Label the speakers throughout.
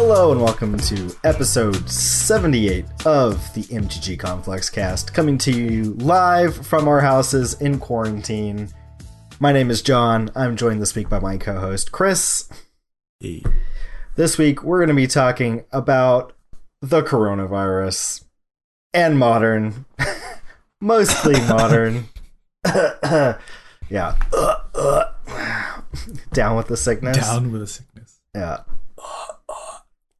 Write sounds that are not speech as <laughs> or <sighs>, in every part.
Speaker 1: Hello and welcome to episode 78 of the MTG Complex cast, coming to you live from our houses in quarantine. My name is John. I'm joined this week by my co host, Chris.
Speaker 2: Hey.
Speaker 1: This week, we're going to be talking about the coronavirus and modern, <laughs> mostly <laughs> modern. <coughs> yeah. <coughs> Down with the sickness.
Speaker 2: Down with a sickness.
Speaker 1: Yeah.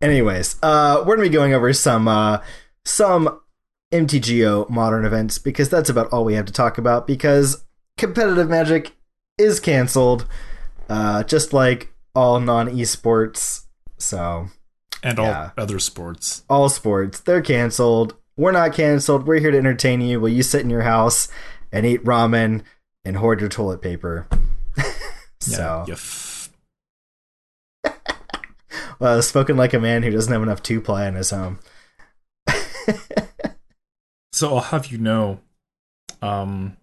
Speaker 1: Anyways, uh, we're gonna be going over some uh, some MTGO modern events because that's about all we have to talk about. Because competitive Magic is canceled, uh, just like all non esports. So
Speaker 2: And all
Speaker 1: Yeah.
Speaker 2: other sports.
Speaker 1: all sports they're canceled. We're not canceled. We're here to entertain you while you sit in your house and eat ramen and hoard your toilet paper. <laughs> so,
Speaker 2: Yeah. you f-
Speaker 1: uh, spoken like a man who doesn't have enough two ply in his home.
Speaker 2: So I'll have you know, um,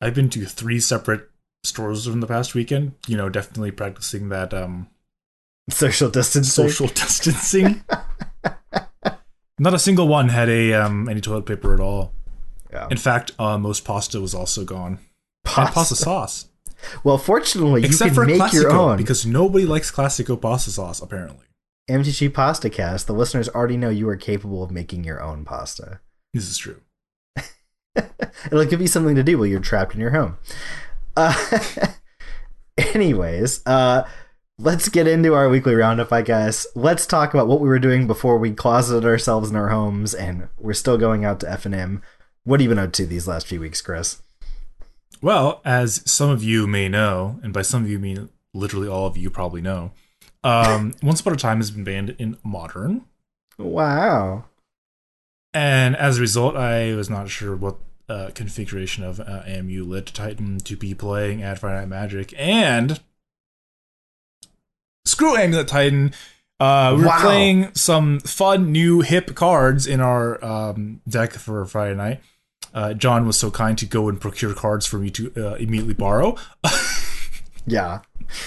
Speaker 2: I've been to three separate stores in the past weekend. You know, definitely practicing that um
Speaker 1: Social distancing.
Speaker 2: social <laughs> distancing. Not a single one had a um any toilet paper at all.
Speaker 1: Yeah.
Speaker 2: In fact, uh, most pasta was also gone.
Speaker 1: Pasta.
Speaker 2: pasta sauce,
Speaker 1: Well, fortunately,
Speaker 2: except
Speaker 1: you
Speaker 2: for
Speaker 1: can make your own.
Speaker 2: because nobody likes Classico pasta sauce apparently.
Speaker 1: MTG Pasta Cast, the listeners already know you are capable of making your own pasta.
Speaker 2: This is true. <laughs>
Speaker 1: It'll give you something to do while you're trapped in your home. Uh, <laughs> anyways, uh, let's get into our weekly roundup, I guess. Let's talk about what we were doing before we closeted ourselves in our homes, and we're still going out to F and M. What have you been up to these last few weeks, Chris?
Speaker 2: Well, as some of you may know, and by some of you mean literally all of you probably know, um, <laughs> Once Upon a Time has been banned in Modern,
Speaker 1: Wow.
Speaker 2: and as a result, I was not sure what uh, configuration of uh, AMU led to Titan to be playing at Friday Night Magic, and screw Amulet Titan. Uh, we were
Speaker 1: Wow.
Speaker 2: playing some fun new hip cards in our um, deck for Friday night. Uh, John was so kind to go and procure cards for me to uh, immediately borrow. <laughs>
Speaker 1: Yeah.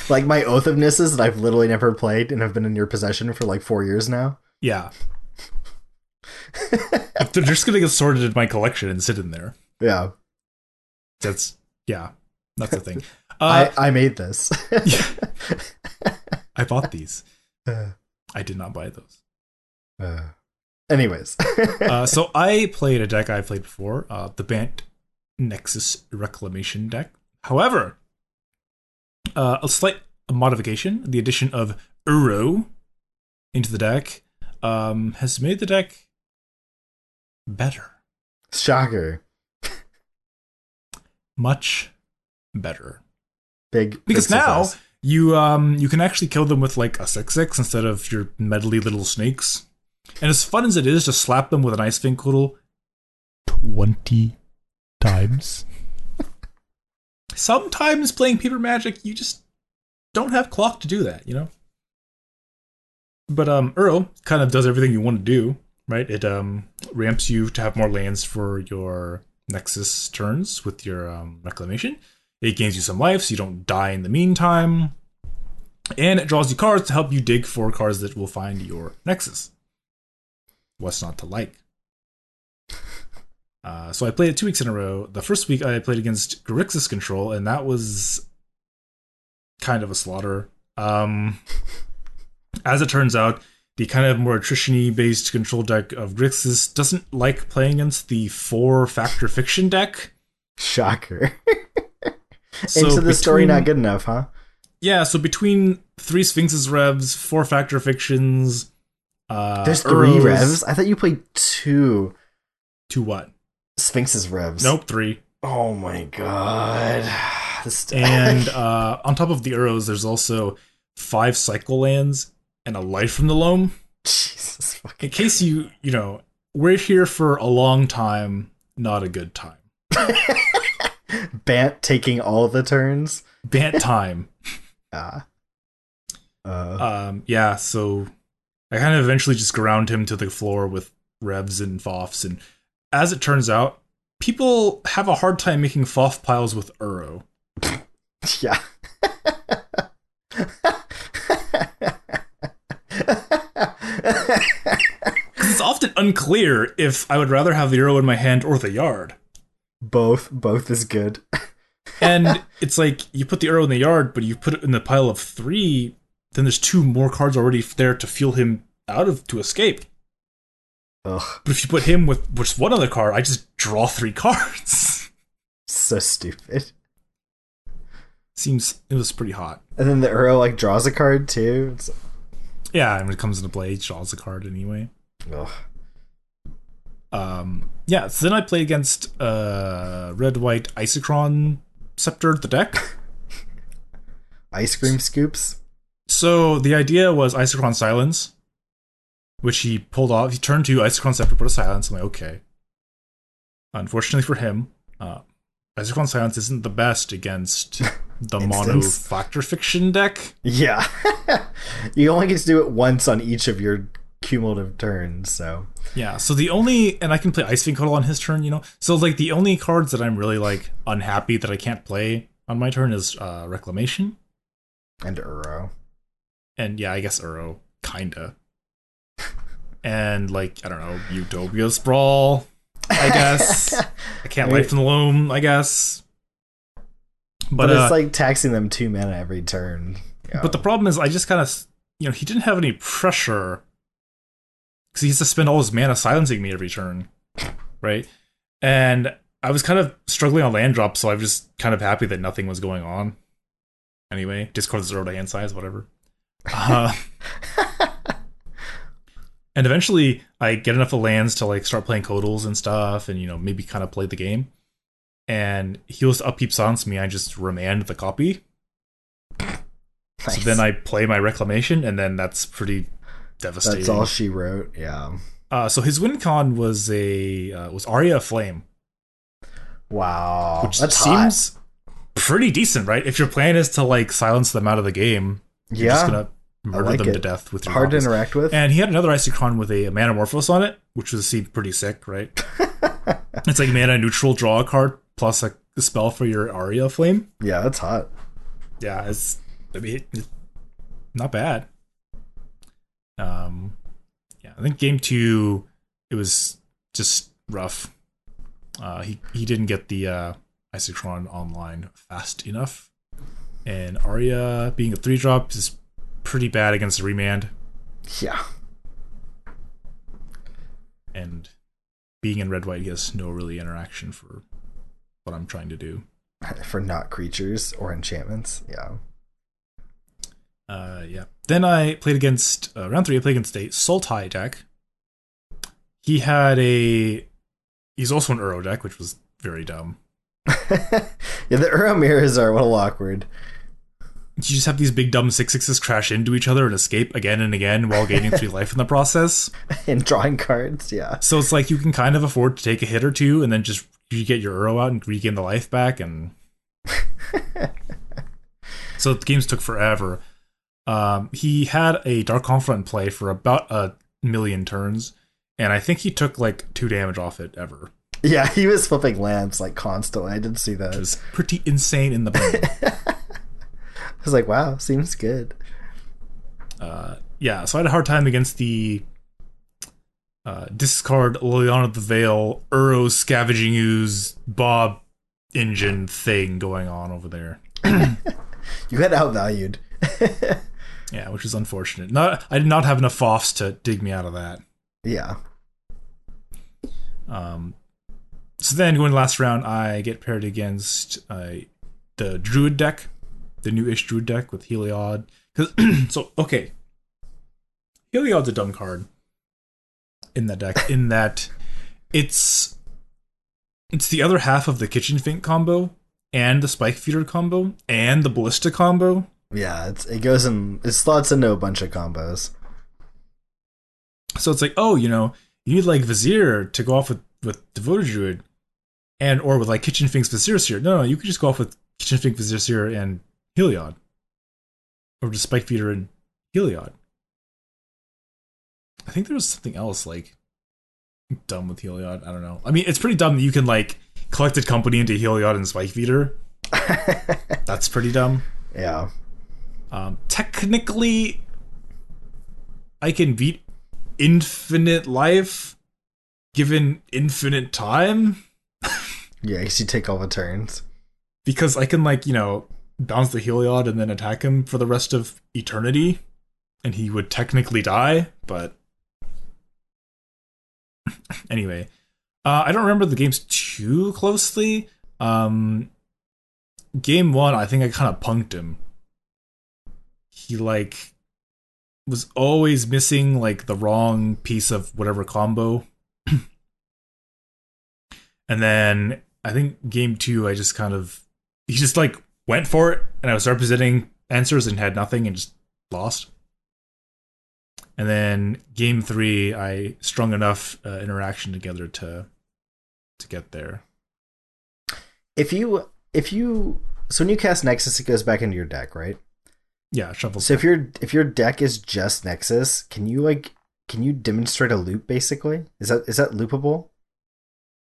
Speaker 1: Like my Oath of Nissas that I've literally never played and have been in your possession for like four years now.
Speaker 2: Yeah. <laughs> They're just gonna get sorted in my collection and sit in there.
Speaker 1: Yeah.
Speaker 2: That's yeah, that's the thing. <laughs> Uh,
Speaker 1: I, I made this.
Speaker 2: I bought these.
Speaker 1: Uh,
Speaker 2: I did not buy those.
Speaker 1: uh. Anyways. <laughs>
Speaker 2: Uh, so I played a deck I played before, uh, the Bant Nexus Reclamation deck. However, uh, a slight modification, the addition of Uro into the deck, um, has made the deck better,
Speaker 1: Shocker.
Speaker 2: much better.
Speaker 1: Big big
Speaker 2: because now you um you can actually kill them with like a six six instead of your medley little snakes. And as fun as it is to slap them with an Ice-Fang Coatl twenty times. <laughs> Sometimes playing paper magic, you just don't have clock to do that, you know? But um Uro kind of does everything you want to do, right? It um ramps you to have more lands for your Nexus turns with your um, reclamation. It gains you some life so you don't die in the meantime. And it draws you cards to help you dig for cards that will find your Nexus. What's not to like? <laughs> Uh, so I played it two weeks in a row. The first week I played against Grixis Control, and that was kind of a slaughter. Um, <laughs> as it turns out, the kind of more attrition based control deck of Grixis doesn't like playing against the four Fact or Fiction deck.
Speaker 1: Shocker. <laughs>
Speaker 2: So
Speaker 1: Into the story not good enough, huh?
Speaker 2: Yeah, so between three Sphinx's revs, four Fact or Fictions, uh,
Speaker 1: There's three revs. I thought you played two
Speaker 2: To what?
Speaker 1: Sphinx's revs.
Speaker 2: Nope, three.
Speaker 1: Oh my god. <sighs>
Speaker 2: And <laughs> uh, on top of the Uros, there's also five cycle lands and a life from the loam.
Speaker 1: Jesus fucking
Speaker 2: In case you, you know, we're here for a long time, not a good time. <laughs>
Speaker 1: Bant taking all the turns.
Speaker 2: Bant time. <laughs>
Speaker 1: Ah. Uh,
Speaker 2: um, yeah, so I kind of eventually just ground him to the floor with revs and foffs, and as it turns out, people have a hard time making foff piles with Uro. <laughs>
Speaker 1: yeah. <laughs>
Speaker 2: It's often unclear if I would rather have the Uro in my hand or the yard.
Speaker 1: Both, both is good. <laughs>
Speaker 2: And it's like you put the Uro in the yard, but you put it in the pile of three, then there's two more cards already there to fuel him out of to escape.
Speaker 1: Ugh,
Speaker 2: But if you put him with just one other card, I just draw three <laughs> cards.
Speaker 1: so stupid.
Speaker 2: Seems it was pretty hot.
Speaker 1: And then the Uro like draws a card too. It's,
Speaker 2: Yeah, and when it comes into play, he draws a card anyway.
Speaker 1: ugh.
Speaker 2: Um, yeah, so then I played against uh, Red White Isochron Scepter, the deck. <laughs>
Speaker 1: Ice cream scoops.
Speaker 2: So the idea was Isochron Silence, which he pulled off. He turned to Isochron Scepter, put a silence. I'm like, okay. Unfortunately for him, uh, Isochron Silence isn't the best against <laughs> the mono
Speaker 1: Fact
Speaker 2: or Fiction deck.
Speaker 1: Yeah, <laughs> you only get to do it once on each of your cumulative turns. So
Speaker 2: Yeah, so the only and I can play Ice Coatl on his turn, you know. So like the only cards that I'm really like unhappy that I can't play on my turn is uh Reclamation.
Speaker 1: and Uro.
Speaker 2: And yeah, I guess Uro, kinda. And like I don't know, Utopia Sprawl. I guess <laughs> I can't life in the loam. I guess,
Speaker 1: But,
Speaker 2: but,
Speaker 1: it's
Speaker 2: uh,
Speaker 1: like taxing them two mana every turn.
Speaker 2: But the problem is I just kind of you know he didn't have any pressure because he has to spend all his mana silencing me every turn, right? And I was kind of struggling on land drops, so I'm just kind of happy that nothing was going on. Anyway, discard zero to hand size, whatever. Uh, and eventually, I get enough of lands to like start playing Coatls and stuff, and you know maybe kind of play the game. And he was to upkeep silence me. I just remand the copy. So then I play my reclamation, and then that's pretty devastating.
Speaker 1: That's all she wrote. Yeah.
Speaker 2: Uh, so his win con was a uh, was Aria of Flame,
Speaker 1: Wow.
Speaker 2: which
Speaker 1: That's hot.
Speaker 2: seems pretty decent, right? If your plan is to like silence them out of the game, you're just
Speaker 1: Yeah.
Speaker 2: gonna murder
Speaker 1: like
Speaker 2: them
Speaker 1: it.
Speaker 2: to death with your
Speaker 1: Hard to interact with.
Speaker 2: And he had another Isochron with a Manamorphose on it, which was seemed pretty sick, right? <laughs> it's like mana neutral, draw a card plus a, a spell for your Aria Flame.
Speaker 1: yeah, that's hot.
Speaker 2: yeah, it's I mean it's not bad. Um, yeah, I think game two it was just rough. Uh, he he didn't get the uh, Isochron online fast enough, and Aria being a three drop is pretty bad against the remand,
Speaker 1: Yeah.
Speaker 2: and being in red white he has no really interaction for what I'm trying to do. <laughs>
Speaker 1: For not creatures or enchantments. Yeah.
Speaker 2: Uh, yeah. Then I played against uh, round three. I played against a Sultai deck. He had a. He's also an Uro deck, which was very dumb. <laughs>
Speaker 1: yeah, the Uro mirrors are a little awkward.
Speaker 2: You just have these big dumb six sixes crash into each other and escape again and again while gaining three <laughs> life in the process. <laughs>
Speaker 1: In drawing cards, yeah.
Speaker 2: So it's like you can kind of afford to take a hit or two and then just you get your Uro out and regain the life back and. <laughs> so the games took forever. Um, he had a Dark Confidant play for about a million turns, and I think he took like two damage off it ever,
Speaker 1: Yeah, he was flipping lands like constantly. I didn't see that.
Speaker 2: was pretty insane in the
Speaker 1: was like, wow, seems good.
Speaker 2: uh, yeah, so I had a hard time against the uh, discard Liliana the Veil, Uro scavenging ooze, Bob engine thing going on over there. <clears throat>
Speaker 1: You got outvalued. <laughs>
Speaker 2: Yeah, which is unfortunate. Not, I did not have enough offs to dig me out of that.
Speaker 1: yeah.
Speaker 2: Um, so then going to last round, I get paired against uh, the Druid deck, the new-ish Druid deck with Heliod. Cause <clears throat> so okay, Heliod's a dumb card in that deck. In that it's it's the other half of the Kitchen Finks combo and the Spike Feeder combo and the Ballista combo.
Speaker 1: Yeah, it's, it goes in, it slots into a bunch of combos.
Speaker 2: So it's like, oh, you know, you need like Vizier to go off with with Devoted Druid, and or with like Kitchen Finks Viscera Seer. No, no, you could just go off with Kitchen Finks Viscera Seer and Heliod, or just Spike Feeder and Heliod. I think there was something else like dumb with Heliod. I don't know. I mean, it's pretty dumb that you can like collected company into Heliod and Spike Feeder. <laughs> That's pretty dumb.
Speaker 1: yeah.
Speaker 2: Um, technically, I can beat infinite life given infinite time <laughs>
Speaker 1: Yeah, because you take all the turns.
Speaker 2: because I can like you know bounce the Heliod and then attack him for the rest of eternity, and he would technically die. But <laughs> anyway, uh, I don't remember the games too closely. Um, game one, I think I kind of punked him. He like was always missing like the wrong piece of whatever combo. <clears throat> and then I think game two, I just kind of he just like went for it, and I was representing answers and had nothing and just lost. And then game three, I strung enough uh, interaction together to to get there.
Speaker 1: If you if you so when you cast Nexus, it goes back into your deck, right?
Speaker 2: Yeah, shuffle.
Speaker 1: So if your if your deck is just Nexus, can you like can you demonstrate a loop basically? Is that is that loopable?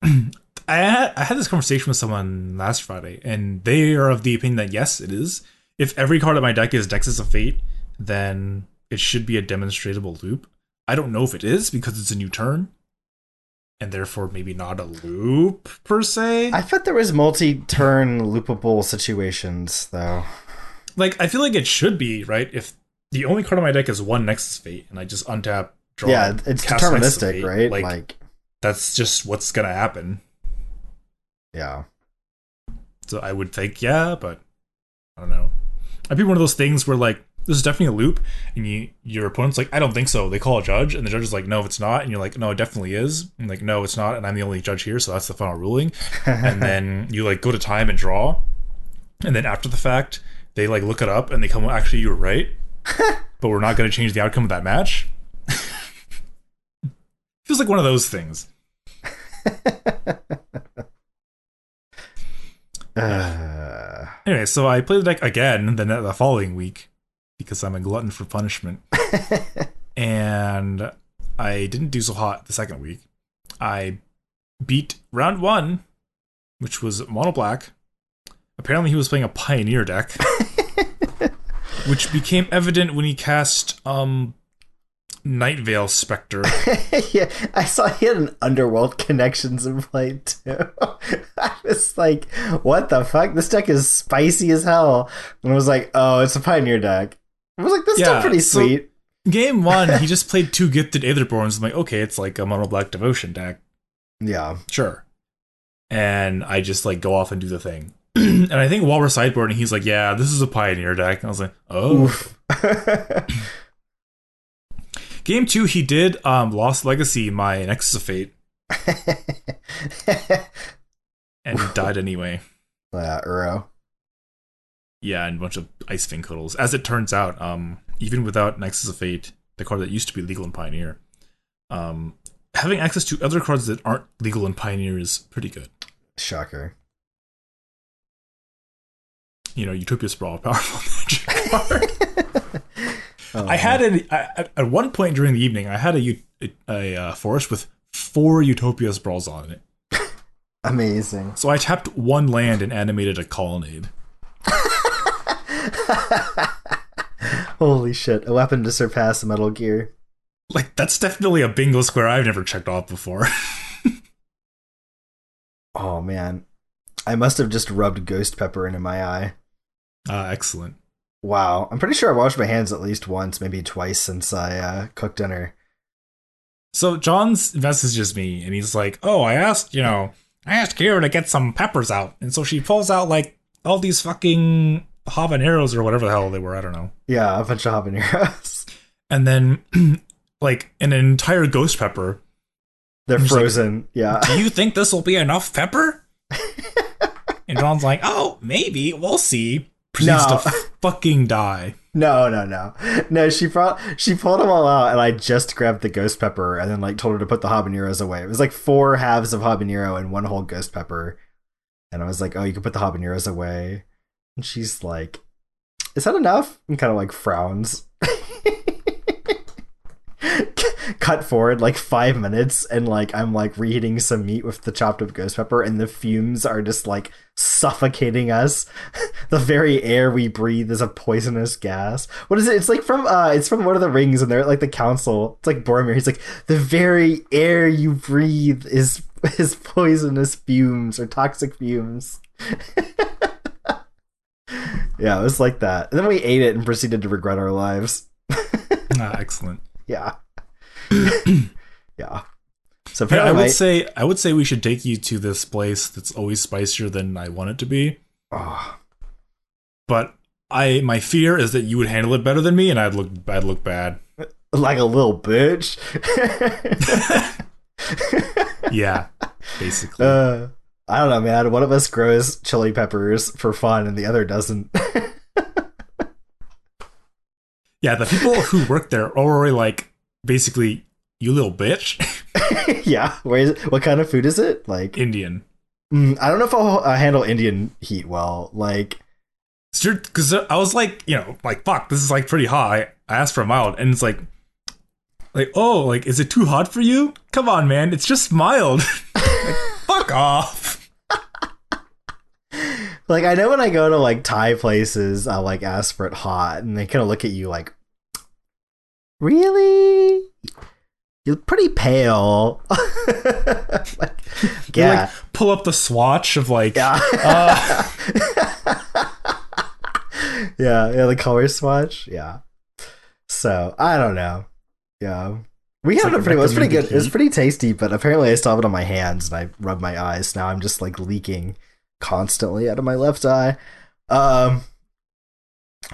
Speaker 1: <clears throat>
Speaker 2: I had, I had this conversation with someone last Friday, and they are of the opinion that yes, it is. If every card in my deck is Nexus of Fate, then it should be a demonstratable loop. I don't know if it is because it's a new turn, and therefore maybe not a loop per se.
Speaker 1: I thought there was multi-turn loopable situations though.
Speaker 2: like I feel like it should be right if the only card on my deck is one Nexus Fate, and I just untap, draw,
Speaker 1: yeah, it's
Speaker 2: cast Nexus of
Speaker 1: deterministic,
Speaker 2: Fate,
Speaker 1: right?
Speaker 2: Like,
Speaker 1: like
Speaker 2: that's just what's gonna happen.
Speaker 1: Yeah.
Speaker 2: So I would think yeah, but I don't know. I'd be one of those things where like this is definitely a loop, and you your opponent's like I don't think so. They call a judge, and the judge is like no, it's not, and you're like no, it definitely is, and like no, it's not, and I'm the only judge here, so that's the final ruling. <laughs> and then you like go to time and draw, and then after the fact they like look it up and they come actually you were right, <laughs> but we're not going to change the outcome of that match. <laughs> Feels like one of those things.
Speaker 1: Uh, <sighs>
Speaker 2: Anyway, so I played the deck again the, the following week because I'm a glutton for punishment. <laughs> and I didn't do so hot the second week. I beat round one, which was mono black. Apparently, he was playing a pioneer deck, <laughs> which became evident when he cast um, Nightveil Specter. <laughs>
Speaker 1: yeah, I saw he had an underworld connections in play too. <laughs> I was like, what the fuck? This deck is spicy as hell. And I was like, oh, it's a pioneer deck. I was like, that's
Speaker 2: Yeah,
Speaker 1: still pretty
Speaker 2: so-
Speaker 1: sweet.
Speaker 2: Game one, he just <laughs> played two Gifted Aetherborns. I'm like, okay, it's like a mono black devotion deck.
Speaker 1: Yeah.
Speaker 2: sure. And I just like go off and do the thing. <clears throat> and I think while we're sideboarding, he's like, yeah, this is a pioneer deck. And I was like, oh. Game two, he did um Lost Legacy, my Nexus of Fate, <laughs> and died anyway.
Speaker 1: uh, Uro.
Speaker 2: Yeah, and a bunch of Ice-Fang Coatls. As it turns out, um, even without Nexus of Fate, the card that used to be legal in Pioneer, um, having access to other cards that aren't legal in Pioneer is pretty good.
Speaker 1: Shocker.
Speaker 2: You know, Utopia Sprawl, powerful <laughs> magic card. <laughs>
Speaker 1: Oh,
Speaker 2: I had a I, at one point during the evening. I had a uh, forest with four Utopia sprawls on it. <laughs>
Speaker 1: amazing.
Speaker 2: So I tapped one land and animated a colonnade. <laughs>
Speaker 1: Holy shit. A weapon to surpass Metal Gear.
Speaker 2: Like that's definitely a bingo square I've never checked off before. <laughs>
Speaker 1: Oh man. I must have just rubbed ghost pepper into my eye.
Speaker 2: uh, excellent.
Speaker 1: Wow. I'm pretty sure I washed my hands at least once, maybe twice since I uh, cooked dinner.
Speaker 2: So John's messages me and he's like, "Oh, I asked, you know, I asked Kira to get some peppers out, and so she pulls out like all these fucking habaneros or whatever the hell they were. I don't know.
Speaker 1: Yeah, a bunch of habaneros. <laughs>
Speaker 2: And then <clears throat> like an entire ghost pepper.
Speaker 1: They're
Speaker 2: Just like-
Speaker 1: frozen. yeah.
Speaker 2: Do you <laughs> think this will be enough pepper? <laughs> and John's like, "Oh, maybe. We'll see." Proceeds
Speaker 1: No.
Speaker 2: to fucking die. <laughs>
Speaker 1: No, no, no, no. She brought she pulled them all out, and I just grabbed the ghost pepper, and then like told her to put the habaneros away. It was like four halves of habanero and one whole ghost pepper, and I was like, "Oh, you can put the habaneros away." And she's like, "Is that enough?" And kind of like frowns. <laughs> <laughs> cut forward like five minutes and like I'm like reheating some meat with the chopped up ghost pepper and the fumes are just like suffocating us. <laughs> the very air we breathe is a poisonous gas. What is it? It's like from uh it's from Lord of the Rings and they're like the council. It's like Boromir. He's like the very air you breathe is <laughs> is poisonous fumes or toxic fumes. yeah, it was like that. And then we ate it and proceeded to regret our lives.
Speaker 2: ah, excellent.
Speaker 1: Yeah. <clears throat> yeah. So
Speaker 2: Yeah,
Speaker 1: apparently
Speaker 2: I would say I would say we should take you to this place that's always spicier than I want it to be.
Speaker 1: Oh,
Speaker 2: But I my fear is that you would handle it better than me, and I'd look I'd look bad.
Speaker 1: like a little bitch. <laughs>
Speaker 2: Yeah, basically.
Speaker 1: uh, I don't know, man. One of us grows chili peppers for fun, and the other doesn't. <laughs>
Speaker 2: yeah, the people <laughs> who work there are already like basically you little bitch, <laughs>
Speaker 1: yeah. Where is it? What kind of food is it? Like,
Speaker 2: Indian.
Speaker 1: mm, I don't know if I'll uh, handle Indian heat well. Like,
Speaker 2: Because I was like, you know, like fuck, this is like pretty hot. I asked for a mild, and it's like, like oh, like is it too hot for you? Come on, man, it's just mild. <laughs> like, fuck off.
Speaker 1: Like I know when I go to like Thai places, I'll like ask for it hot, and they kind of look at you like, really? You're pretty pale. <laughs> like, yeah.
Speaker 2: like pull up the swatch of like
Speaker 1: Yeah.
Speaker 2: Uh. <laughs>
Speaker 1: yeah, yeah, the color swatch. Yeah. So I don't know. Yeah. We
Speaker 2: It's
Speaker 1: had
Speaker 2: like
Speaker 1: it pretty well. It's pretty good.
Speaker 2: recommended
Speaker 1: It was pretty tasty, but apparently I still have it on my hands and I rub my eyes. Now I'm just like leaking constantly out of my left eye. Um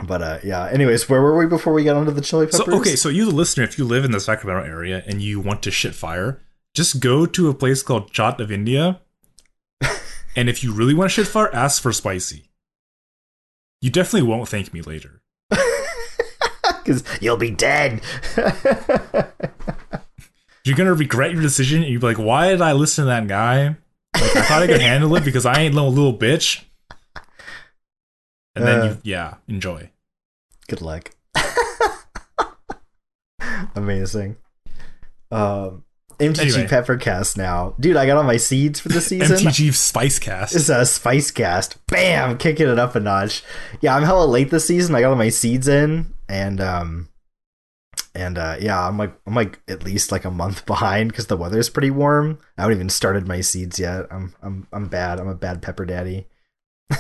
Speaker 1: but uh yeah. Anyways, where were we before we got onto the chili
Speaker 2: So
Speaker 1: peppers?
Speaker 2: okay, so you the listener, if you live in the Sacramento area and you want to shit fire, just go to a place called Chat of India. <laughs> and if you really want to shit fire, ask for spicy. You definitely won't thank me later. <laughs>
Speaker 1: Cuz you'll be dead. <laughs>
Speaker 2: You're gonna regret your decision and you'll be like, why did I listen to that guy? Like, I thought I could handle it because I ain't no little bitch. And then
Speaker 1: Uh.
Speaker 2: you yeah, enjoy.
Speaker 1: Good luck. <laughs> Amazing. Um, MTG
Speaker 2: Anyway.
Speaker 1: Peppercast now, dude. I got all my seeds for the season.
Speaker 2: MTG Spice Cast.
Speaker 1: It's a spice cast. Bam, kicking it up a notch. Yeah, I'm hella late this season. I got all my seeds in, and um, and uh, yeah, I'm like I'm like at least like a month <laughs> behind because the weather's pretty warm. I haven't even started my seeds yet. I'm I'm I'm bad. I'm a bad pepper daddy. <laughs>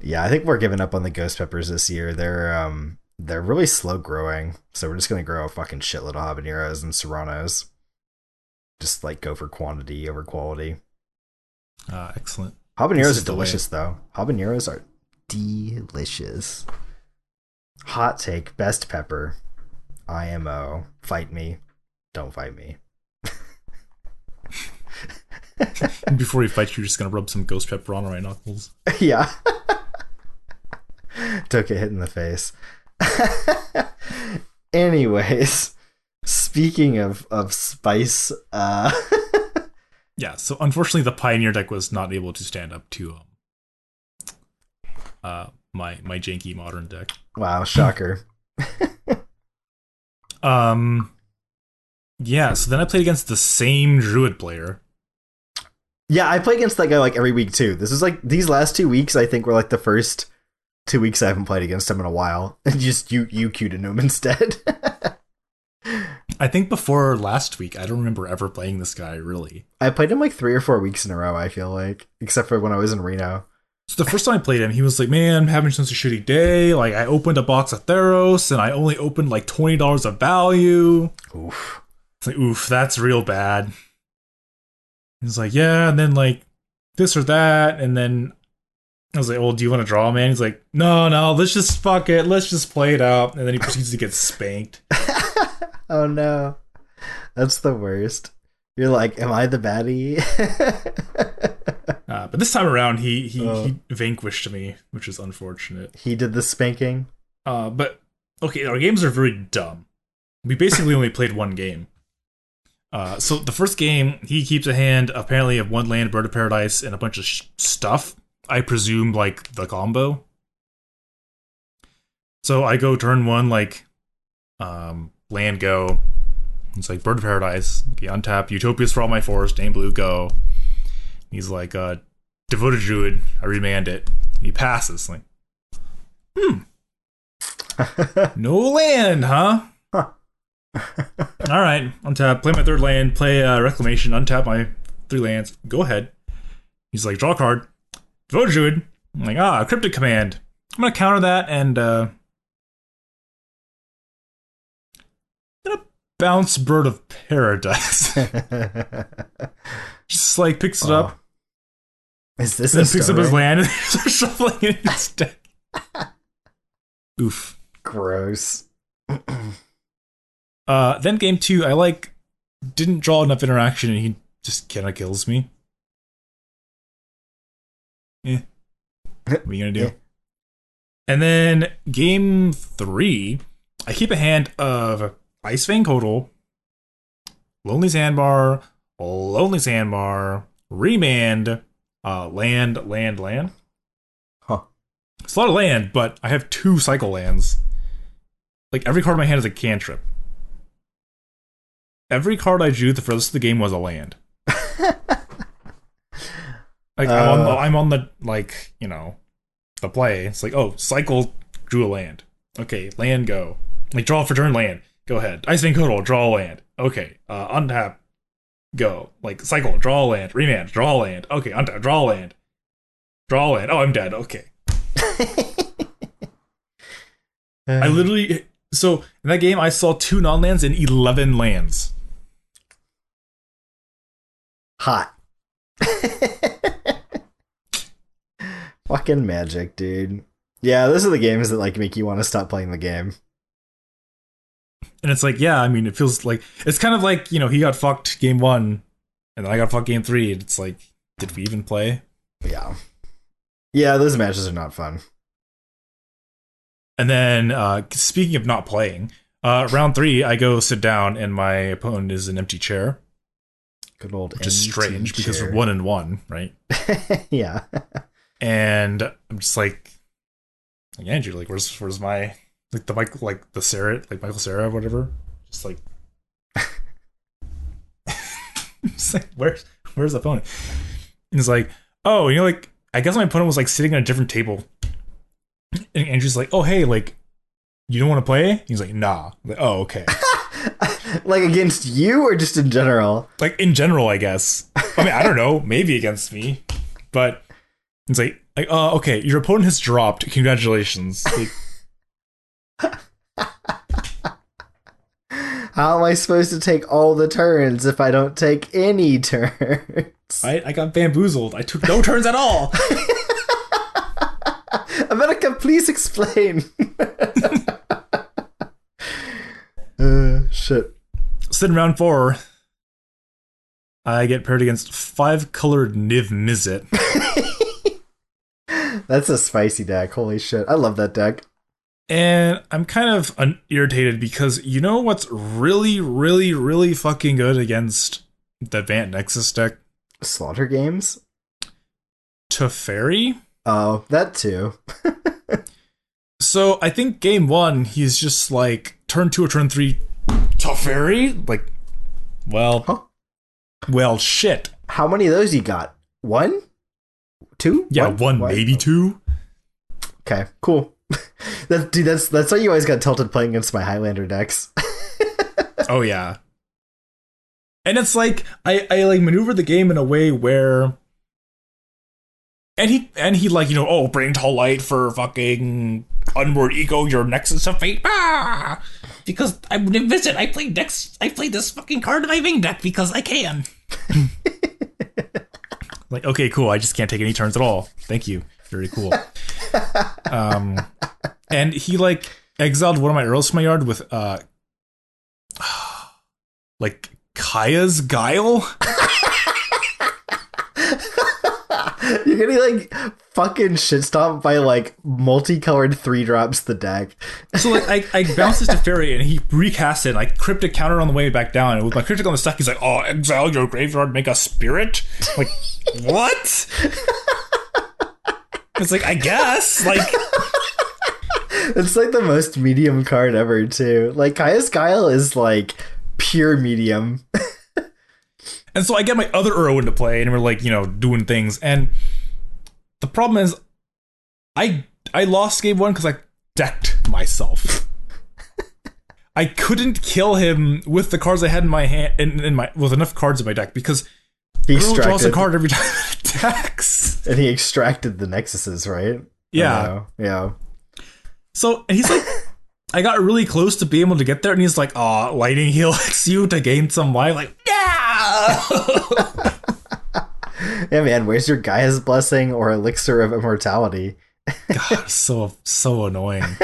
Speaker 1: yeah, I think we're giving up on the ghost peppers this year. They're um they're really slow growing, so we're just gonna grow a fucking shitload of habaneros and serranos. Just like go for quantity over quality.
Speaker 2: Uh, excellent.
Speaker 1: Habaneros are
Speaker 2: is
Speaker 1: delicious though. Habaneros are delicious. Hot take, best pepper. IMO. Fight me. Don't fight me. <laughs>
Speaker 2: Before we fight, you're just gonna rub some ghost pepper on my knuckles. <laughs>
Speaker 1: yeah. <laughs> Took a hit in the face. Anyways, speaking of of spice, uh
Speaker 2: Yeah, so unfortunately the Pioneer deck was not able to stand up to um uh my my janky modern deck.
Speaker 1: wow, shocker. <laughs>
Speaker 2: Um yeah, so then I played against the same druid player.
Speaker 1: Yeah, I play against that guy like every week too. This is like these last two weeks. I think were like the first two weeks I haven't played against him in a while, <laughs> and just you you queued him instead. <laughs>
Speaker 2: I think before last week, I don't remember ever playing this guy really.
Speaker 1: I played him like three or four weeks in a row. I feel like, except for when I was in Reno.
Speaker 2: So the first time I played him, he was like, "Man, I'm having such a shitty day. Like, I opened a box of Theros, and I only opened like twenty dollars of value.
Speaker 1: Oof.
Speaker 2: It's like, oof, that's real bad." He's like, "Yeah," and then like this or that, and then I was like, "Well, do you want to draw, man?" He's like, "No, no, let's just fuck it. Let's just play it out." And then he proceeds to get spanked. <laughs>
Speaker 1: oh no, that's the worst. You're like, am I the baddie? <laughs>
Speaker 2: Uh, but this time around, he he,
Speaker 1: Oh.
Speaker 2: he vanquished me, which is unfortunate.
Speaker 1: he did the spanking.
Speaker 2: Uh, but okay, our games are very dumb. We basically only played one game. Uh, so the first game, he keeps a hand apparently of one land, bird of paradise, and a bunch of sh- stuff. I presume like the combo. So I go turn one like um, land go. It's like Bird of Paradise. Okay, untap. Utopias for all my forest. Name blue go. He's like, uh, devoted druid. I remand it. He passes. Like, hmm. <laughs> no land, huh?
Speaker 1: Huh. <laughs>
Speaker 2: all right, untap. Play my third land. Play uh, reclamation. Untap my three lands. Go ahead. He's like, draw a card. Devoted druid. I'm like, ah, cryptic command. I'm gonna counter that and uh, gonna bounce Bird of Paradise. <laughs> Just like picks it up,
Speaker 1: Is this
Speaker 2: then picks up his land and <laughs> starts shuffling it in his <laughs> deck. Oof.
Speaker 1: Gross. <clears throat>
Speaker 2: Uh, then game two, I like didn't draw enough interaction and he just kind of kills me. Eh. What are you gonna do?
Speaker 1: Yeah.
Speaker 2: And then game three, I keep a hand of Ice-Fang Coatl, Lonely Sandbar, Lonely Sandbar, Remand, uh, Land, Land, Land.
Speaker 1: Huh.
Speaker 2: It's a lot of land, but I have two cycle lands. Like every card in my hand is a cantrip. Every card I drew the furthest of the game was a land. <laughs> Like I'm on the
Speaker 1: Uh.
Speaker 2: I'm on the like, you know, the play. It's like, oh, cycle drew a land. Okay, land go. Like draw for turn land. Go ahead. Ice-Fang Coatl, draw a land. Okay. Uh untap. Go. Like cycle, draw land. Remand, draw land. Okay, untap, draw land. Draw land. Oh, I'm dead. Okay. I uh, literally so in that game I saw two non lands and eleven lands.
Speaker 1: hot. <laughs> Fucking magic, dude. Yeah, those are the games that like make you want to stop playing the game.
Speaker 2: And it's like, yeah, I mean, it feels like it's kind of like you know he got fucked game one, and then I got fucked game three. And it's like, did we even play?
Speaker 1: Yeah. Yeah, those matches are not fun.
Speaker 2: And then uh, speaking of not playing, uh, round three, I go sit down, and my opponent is an empty chair,
Speaker 1: Good old
Speaker 2: which is strange because we're one and one, right? <laughs>
Speaker 1: yeah.
Speaker 2: And I'm just like, like Andrew, like where's where's my like the Michael like the Sarah like Michael Sarah whatever, just like. <laughs> Just like, where's where's the phone? And he's like, oh, you know, like I guess my opponent was like sitting at a different table. And Andrew's like, oh hey, like you don't want to play? He's like, nah. I'm like, oh, okay. <laughs>
Speaker 1: like against you or just in general?
Speaker 2: like in general, I guess. I mean, I don't know, maybe against me, but it's like, like, uh, okay, your opponent has dropped. Congratulations. Like,
Speaker 1: How am I supposed to take all the turns if I don't take any turns?
Speaker 2: I, I got bamboozled. I took no turns at all. <laughs>
Speaker 1: America, please explain. <laughs> uh, shit.
Speaker 2: So then round four, I get paired against five colored Niv Mizzet. <laughs>
Speaker 1: That's a spicy deck. Holy shit. I love that deck.
Speaker 2: And I'm kind of un- irritated because you know what's really, really, really fucking good against the Bant Nexus deck?
Speaker 1: Slaughter games?
Speaker 2: Teferi?
Speaker 1: Oh, that too. <laughs>
Speaker 2: So I think game one, he's just like turn two or turn three, Teferi? Like, well,
Speaker 1: Huh?
Speaker 2: well, shit.
Speaker 1: How many of those you got? One? Two?
Speaker 2: Yeah, one,
Speaker 1: What?
Speaker 2: maybe oh. two.
Speaker 1: Okay, cool. <laughs> that, dude, that's that's why you always got tilted playing against my Highlander decks. <laughs>
Speaker 2: Oh yeah. And it's like I, I like maneuver the game in a way where and he and he like, you know, oh Bring to Light for fucking Unmoored Ego, your nexus of fate. Ah! Because I'm gonna visit, I play next I play this fucking card in my main deck because I can. <laughs> like, okay, cool, I just can't take any turns at all. Thank you. Very cool. um and he like exiled one of my Uros from my yard with uh <sighs> like Kaya's Guile. <laughs>
Speaker 1: You're getting like fucking shit stomped by like multicolored three drops the deck.
Speaker 2: So like I, I bounced this to <laughs> Fairy and he recasts it. I cryptic counter on the way back down, and with my cryptic on the stack, he's like, "Oh, exile your graveyard, make a spirit." Like <laughs> what? it's like I guess like
Speaker 1: it's like the most medium card ever, too. Like Kaya's Guile is like pure medium. <laughs>
Speaker 2: And so I get my other Uro into play, and we're like, you know, doing things. And the problem is, I I lost game one because I decked myself. <laughs> I couldn't kill him with the cards I had in my hand, in, in my with enough cards in my deck because
Speaker 1: He
Speaker 2: draws a card every time <laughs> it attacks.
Speaker 1: and he extracted the nexuses, right?
Speaker 2: Yeah.
Speaker 1: Oh, yeah.
Speaker 2: So and he's like, <laughs> I got really close to being able to get there, and he's like, "Oh, lightning helix you to gain some life." Like, <laughs> yeah.
Speaker 1: Yeah, man. Where's your Gaea's blessing or elixir of immortality?
Speaker 2: God, so so annoying. <laughs>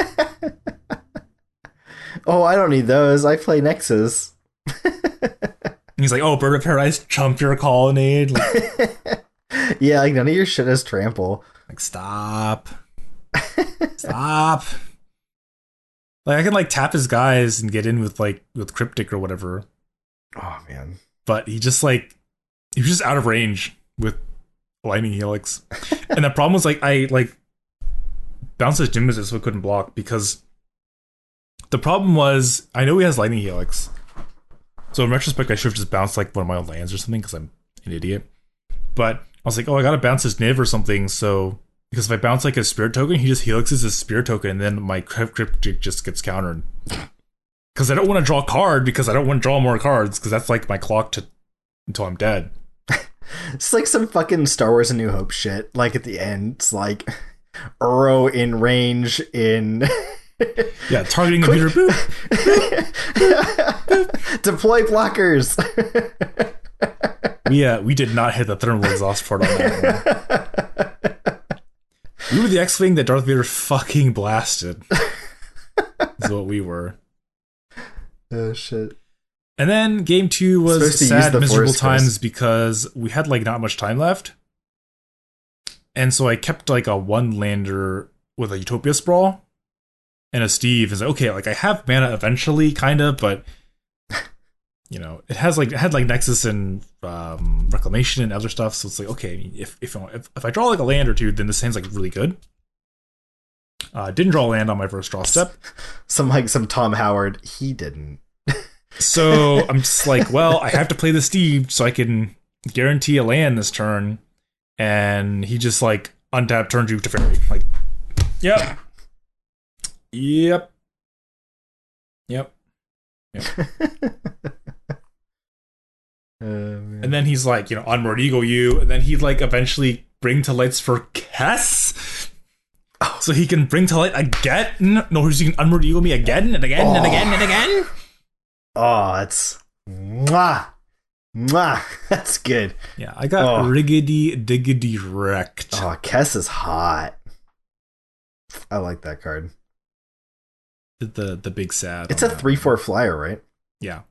Speaker 1: Oh, I don't need those. I play Nexus.
Speaker 2: He's like, "Oh, bird of paradise, chump your colonnade." Like,
Speaker 1: Yeah, like none of your shit is trample.
Speaker 2: like stop, stop. Like I can like tap his guys and get in with like with cryptic or whatever,
Speaker 1: Oh man.
Speaker 2: but he just like he was just out of range with lightning helix. <laughs> and the problem was like I like bounced his Nemesis so I couldn't block because the problem was I know he has lightning helix. So in retrospect, I should have just bounced like one of my own lands or something because I'm an idiot. But I was like, oh, I gotta bounce his Niv or something. So because if I bounce like a spirit token, he just helixes his spirit token, and then my cryptic just gets countered. Because I don't want to draw a card because I don't want to draw more cards because that's like my clock to until I'm dead. <laughs>
Speaker 1: It's like some fucking Star Wars and New Hope shit. Like at the end, it's like Uro in range in <laughs>
Speaker 2: Yeah, targeting computer. Boop. <laughs>
Speaker 1: deploy blockers.
Speaker 2: We uh, we did not hit the thermal exhaust part on that one. We were the X-wing that Darth Vader fucking blasted. <laughs> Is what we were.
Speaker 1: oh shit.
Speaker 2: And then game two was
Speaker 1: Supposed to use
Speaker 2: sad, miserable times because we had like not much time left. And so I kept like a one lander with a Utopia Sprawl and a Steve. Is like, okay, like I have mana eventually, kind of, but you know, it has like it had like Nexus and um, Reclamation and other stuff. So it's like, okay, if if if, if I draw like a land or two, then this hand's like really good. Uh, didn't draw a land on my first draw step. <laughs>
Speaker 1: Some like some Tom Howard. He didn't. <laughs>
Speaker 2: So I'm just like, well, I have to play the Steve so I can guarantee a land this turn. And he just like untapped turn to fairy. Like, yep. Yep. Yep.
Speaker 1: Man. <laughs>
Speaker 2: Um, and then he's like, you know, Unmoored Ego you. And then he'd like eventually bring to lights for Kess. Oh. So he can bring to light again. No, he can Unmoored Ego me again and again and oh. again and again.
Speaker 1: oh, that's mwah, mwah. <laughs> That's good.
Speaker 2: Yeah, I got
Speaker 1: Oh.
Speaker 2: riggedy diggity wrecked.
Speaker 1: Oh, Kess is hot. I like that card.
Speaker 2: The the big sad.
Speaker 1: It's a
Speaker 2: that.
Speaker 1: three four flyer, right?
Speaker 2: Yeah.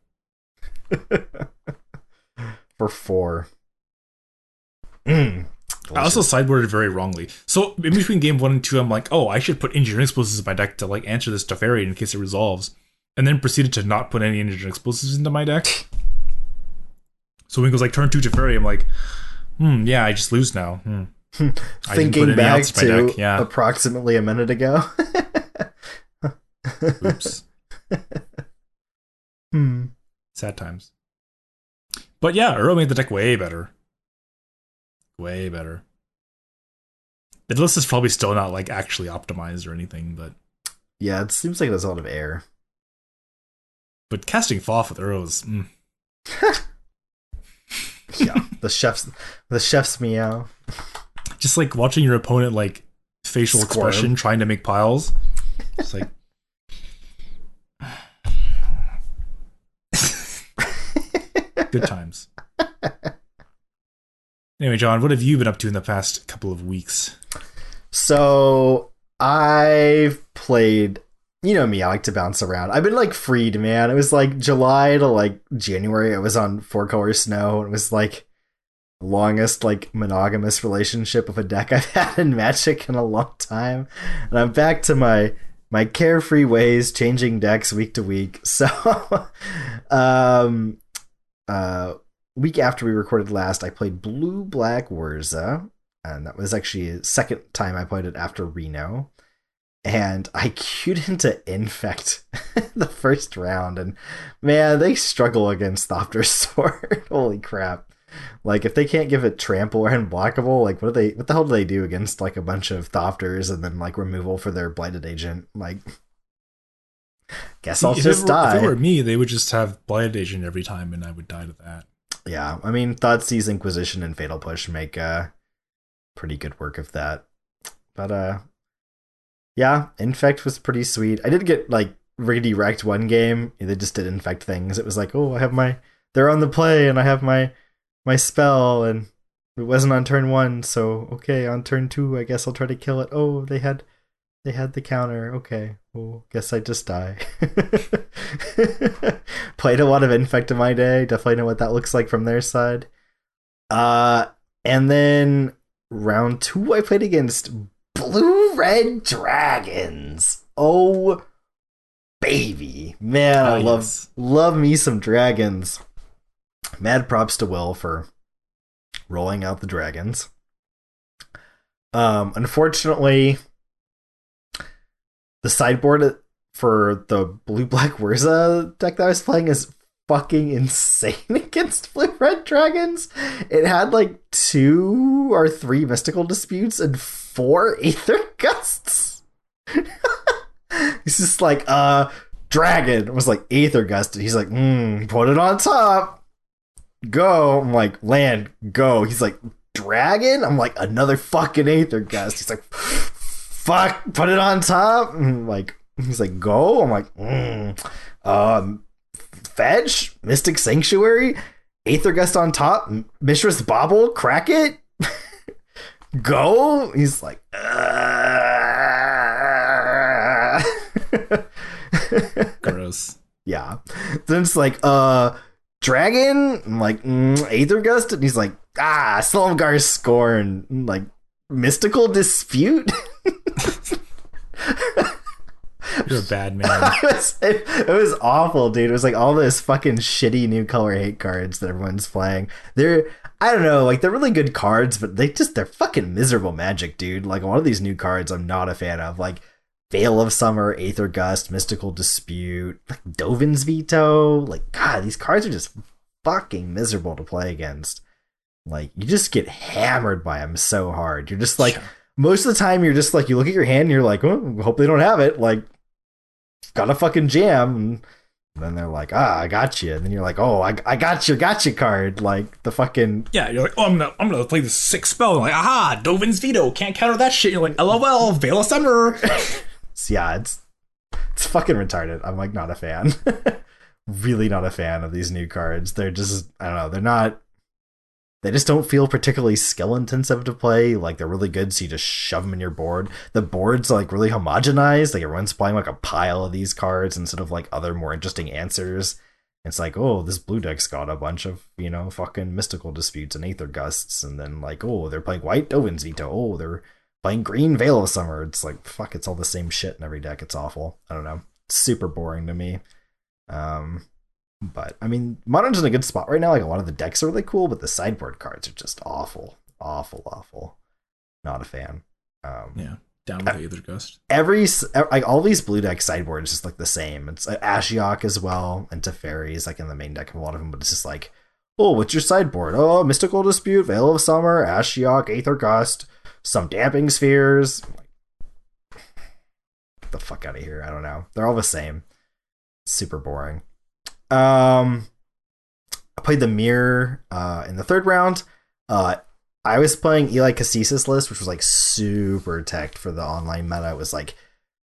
Speaker 2: <laughs>
Speaker 1: For four. Mm.
Speaker 2: I also sideboarded very wrongly. So in between game one and two, I'm like, oh, I should put engineering explosives in my deck to like answer this Teferi in case it resolves, and then proceeded to not put any engineering explosives into my deck. So when it goes like turn two Teferi, I'm like, hmm, yeah, I just lose now. Hmm. <laughs> I didn't put
Speaker 1: Thinking back
Speaker 2: outs in my
Speaker 1: to
Speaker 2: yeah.
Speaker 1: approximately a minute ago. <laughs>
Speaker 2: Oops, <laughs>
Speaker 1: Hmm.
Speaker 2: sad times. But yeah, Uro made the deck way better. Way better. The list is probably still not like actually optimized or anything, but
Speaker 1: Yeah, it seems like there's a lot of air.
Speaker 2: but casting Foff with Uro is mm, <laughs>
Speaker 1: Yeah, the chef's the chef's meow.
Speaker 2: just like watching your opponent like facial
Speaker 1: Squirm.
Speaker 2: expression trying to make piles. It's like good times. <laughs> Anyway, John, what have you been up to in the past couple of weeks?
Speaker 1: So I've played. You know me, I like to bounce around. I've been like freed, man. It was like July to like January. I was on four color snow. It was like longest like monogamous relationship of a deck <laughs> I've had in Magic in a long time, and I'm back to my my carefree ways, changing decks week to week. <laughs> So, um, uh, week after we recorded last, I played Blue Black Whirza, and that was actually second time I played it after Reno. and I <laughs> queued into Infect <laughs> the first round, and man, they struggle against Thopter's <laughs> Sword. Holy crap! Like if they can't give it trample or unblockable, like what do they? What the hell do they do against like a bunch of Thopters and then like removal for their blighted agent? Like, guess I'll
Speaker 2: if
Speaker 1: just
Speaker 2: it
Speaker 1: die.
Speaker 2: If it were me, they would just have blighted agent every time, and I would die to that.
Speaker 1: Yeah, I mean, Thoughtseize Inquisition and Fatal Push make uh pretty good work of that. But uh yeah, Infect was pretty sweet. I did get like really wrecked one game. They just did infect things. It was like, oh, I have my they're on the play and I have my my spell and it wasn't on turn one, so okay, on turn two I guess I'll try to kill it. Oh, they had they had the counter. Okay. Well, guess I just die. <laughs> Played a lot of Infect in my day. Definitely know what that looks like from their side. Uh and then round two I played against Blue Red Dragons. Oh baby. Man, I
Speaker 2: Oh,
Speaker 1: love
Speaker 2: yes.
Speaker 1: love me some dragons. Mad props to Will for rolling out the dragons. Um unfortunately the sideboard for the blue black <laughs> Whirza deck that I was playing is fucking insane <laughs> against <laughs> blue red dragons. It had like two or three mystical disputes and four aether gusts. He's just like, uh, dragon It was like aether gust. He's like, mm, put it on top. Go. I'm like, land, go. He's like, dragon? I'm like, another fucking aether gust. He's like, fuck, put it on top. And like, he's like, go. I'm like, mm. um, fetch, mystic sanctuary, aether gust on top, Mishra's Bauble, crack it, <laughs> go. He's like, uh... <laughs>
Speaker 2: Gross.
Speaker 1: yeah. Then it's like, uh, dragon. I'm like, mm, aether gust, and he's like, ah, Slumgar's scorn, like mystical dispute. <laughs>
Speaker 2: You're a bad man. <laughs>
Speaker 1: it, was, it, it was awful, dude. It was like all this fucking shitty new color hate cards that everyone's playing. They're I don't know, like they're really good cards, but they just they're fucking miserable magic, dude. Like one of these new cards I'm not a fan of. Like Veil of Summer, Aether Gust, Mystical Dispute, like Dovin's Veto. Like, God, these cards are just fucking miserable to play against. Like, you just get hammered by them so hard. You're just like,
Speaker 2: Sure.
Speaker 1: Most of the time, you're just like, you look at your hand and you're like, oh, hope they don't have it. Like, got a fucking jam. And then they're like, ah, I got you. And then you're like, oh, I, I got your gotcha card. Like, the fucking
Speaker 2: Yeah, you're like, oh, I'm gonna, I'm gonna play this sick spell. I'm like, aha, Dovin's veto, can't counter that shit. You're like, lol, Veil of Summer. <laughs>
Speaker 1: yeah, it's it's fucking retarded. I'm like not a fan. <laughs> really not a fan of these new cards. They're just I don't know, they're not they just don't feel particularly skill intensive to play. Like they're really good, so you just shove them in your board. The board's like really homogenized. Like everyone's playing like a pile of these cards instead of like other more interesting answers. It's like, oh, this blue deck's got a bunch of, you know, fucking mystical disputes and aether gusts, and then like, oh, they're playing white Dovin's veto. Oh, they're playing green Veil of Summer. It's like fuck, it's all the same shit in every deck. It's awful. I don't know. It's super boring to me. Um but I mean Modern's in a good spot right now. Like a lot of the decks are really cool, but the sideboard cards are just awful. Awful, awful. Not a fan. Um
Speaker 2: yeah, down with the Aether Gust.
Speaker 1: every like all these blue deck sideboards just like the same. It's uh, Ashiok as well, and Teferi's like in the main deck of a lot of them, but it's just like, oh, what's your sideboard? Oh, Mystical Dispute, Veil of Summer, Ashiok, Aether Gust, some Damping Spheres. Like, <sighs> the fuck out of here! I don't know. They're all the same. Super boring. Um, I played the mirror uh, in the third round. Uh, I was playing Eli Kassis's list, which was like super tech for the online meta. It was like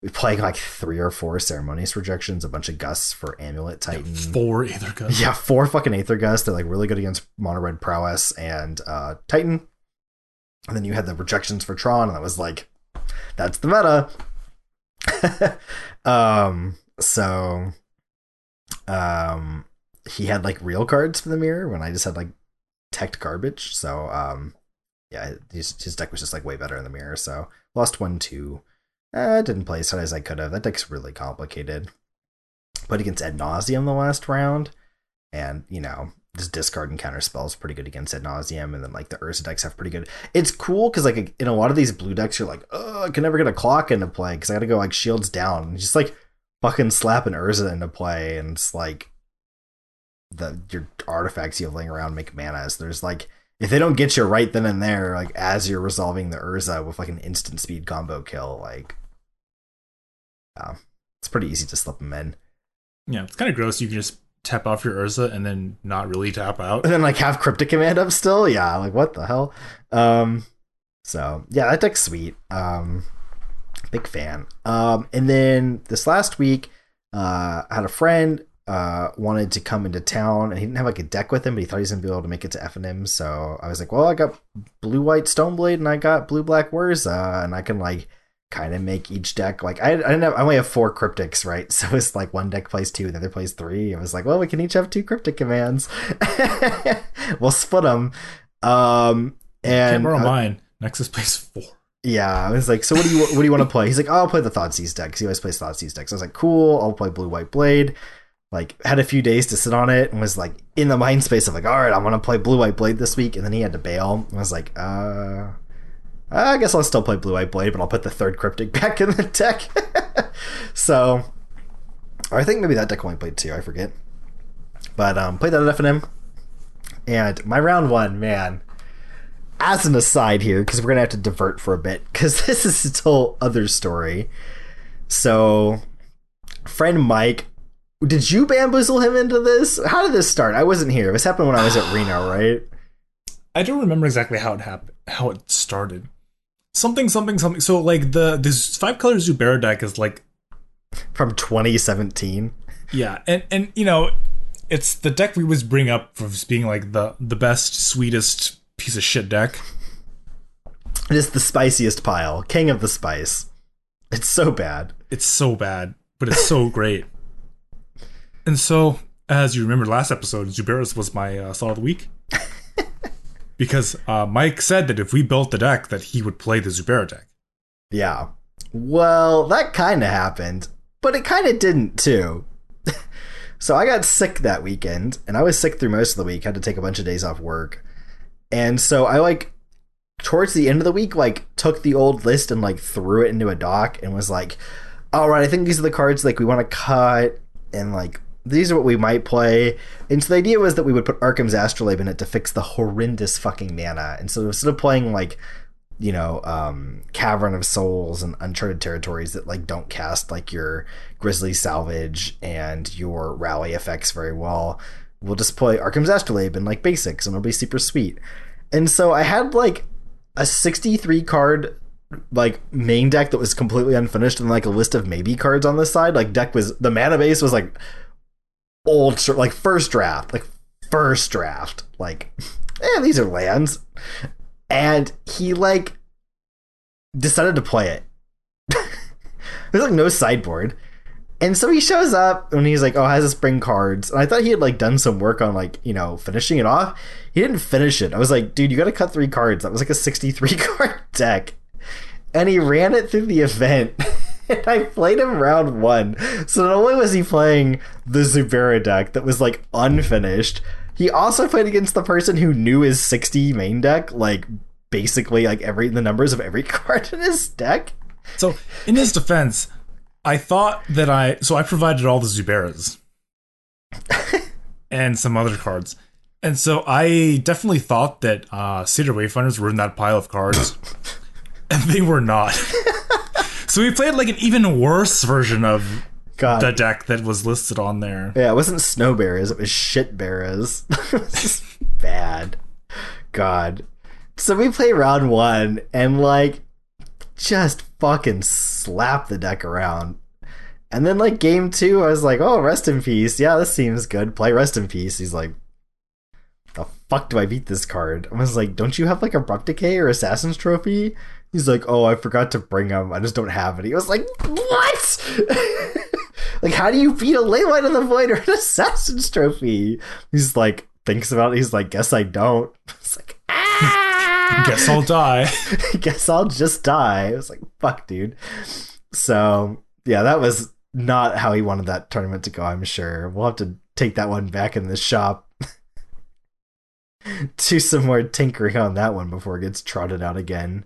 Speaker 1: we playing like three or four ceremonious rejections, a bunch of gusts for Amulet Titan.
Speaker 2: Four Aether Gust.
Speaker 1: Yeah, four fucking Aether Gust. They're like really good against Mono Red Prowess and uh, Titan. And then you had the rejections for Tron, and that was like, that's the meta. <laughs> um, so, um, he had like real cards for the mirror when I just had like teched garbage. So, um, yeah, his, his deck was just like way better in the mirror. So, lost one, two. Uh, didn't play as hard as I could have. That deck's really complicated. Played against Ad Nauseam the last round, and you know, just discard and counter spells pretty good against Ad Nauseam, and then like the Urza decks have pretty good. It's cool because like in a lot of these blue decks, you're like, oh, I can never get a clock into play because I got to go like shields down. And just like fucking slap an Urza into play, and it's like the your artifacts you have laying around make mana. So there's like if they don't get you right then and there, like as you're resolving the Urza with like an instant speed combo kill, like yeah, it's pretty easy to slip them in.
Speaker 2: Yeah, it's kind of gross. You can just tap off your Urza and then not really tap out.
Speaker 1: And then like have cryptic command up still. Yeah, like what the hell? Um so yeah, that deck's sweet. Um big fan. Um and then this last week, uh I had a friend uh wanted to come into town and he didn't have like a deck with him, but he thought he was gonna be able to make it to FNM. So I was like, Well, I got blue white Stoneblade and I got blue black Whirza and I can like kind of make each deck like I, I didn't have I only have four cryptics right <laughs> so it's like one deck plays two the other plays three I was like well we can each have two cryptic commands <laughs> we'll split them um and
Speaker 2: Can't borrow
Speaker 1: uh,
Speaker 2: mine. Nexus plays four.
Speaker 1: Yeah I was like so what do you what do you want to play he's like oh, I'll play the Thoughtseize deck because he always plays Thoughtseize decks I was like cool I'll play blue white blade like had a few days to sit on it and was like in the mind space of like all right I'm gonna play blue white blade this week and then he had to bail I was like uh I guess I'll still play Blue White Blade, but I'll put the third cryptic <laughs> back in the deck. <laughs> so, I think maybe that deck only played two. I forget. But um, played that at FNM, and my round one, man. As an aside here, because we're gonna have to divert for a bit, because <laughs> this is its whole other story. So, friend Mike, did you bamboozle him into this? How did this start? I wasn't here. This happened when I was at <sighs> Reno, right?
Speaker 2: I don't remember exactly how it happened, how it started. Something, something, something. So like the this five color Zubera deck is like
Speaker 1: From 2017.
Speaker 2: yeah, and and you know, it's the deck we always bring up for being like the the best, sweetest piece of shit deck.
Speaker 1: It is the spiciest pile, king of the spice. It's so bad.
Speaker 2: It's so bad, but it's so <laughs> great. And so, as you remember last episode, Zuberas was my uh, salt of the week. <laughs> because uh, Mike said that if we built the deck, that he would play the Zubera deck.
Speaker 1: Yeah. Well, that kind of happened, but it kind of didn't too. <laughs> so I got sick that weekend, and I was sick through most of the week. Had to take a bunch of days off work, and so I like towards the end of the week, like took the old list and like threw it into a doc and was like, "All right, I think these are the cards like we want to cut, and like these are what we might play." And so the idea was that we would put Arcum's Astrolabe in it to fix the horrendous fucking mana, and so instead of playing like you know, um, Cavern of Souls and Uncharted Territories that like don't cast like your Grisly Salvage and your Rally effects very well. We'll just play Arcum's Astrolabe and like basics, and it'll be super sweet. And so I had like a 63 card like main deck that was completely unfinished and like a list of maybe cards on the side. Like deck was the mana base was like old like first draft, like first draft. Like, <laughs> eh, these are lands and he like decided to play it. <laughs> There's like no sideboard. And so he shows up and he's like, "Oh, has this bring cards?" And I thought he had like done some work on like you know finishing it off. He didn't finish it. I was like, "Dude, you got to cut three cards." That was like a 63 <laughs> card deck, and he ran it through the event. <laughs> and I played him round one. So not only was he playing the Zubera deck that was like unfinished, he also played against the person who knew his 60 main deck, like basically like every the numbers of every <laughs> card in his deck.
Speaker 2: So, in his defense, I thought that I so I provided all the Zuberas <laughs> and some other cards. And so I definitely thought that uh Cedar Wayfinders were in that pile of cards. <laughs> and they were not. <laughs> so we played like an even worse version of
Speaker 1: God.
Speaker 2: the deck that was listed on there.
Speaker 1: Yeah, it wasn't snow bears, it was shit bears. it was bad. God. So we play round one and like just fucking slap the deck around. And then like game two, I was like, oh, rest in peace. Yeah, this seems good. Play rest in peace. He's like, the fuck do I beat this card? I was like, don't you have like Abrupt Decay or Assassin's Trophy? He's like, oh, I forgot to bring them. I just don't have any. I was like, what? <laughs> like, how do you beat a Leyline of the Void or an Assassin's Trophy? He's like, thinks about it. He's like, guess I don't. <laughs> It's like! <laughs>
Speaker 2: Guess I'll die. <laughs>
Speaker 1: guess I'll just die. I was like, fuck, dude. So, yeah, that was not how he wanted that tournament to go, I'm sure. We'll have to take that one back in the shop. <laughs> Do some more tinkering on that one before it gets trotted out again.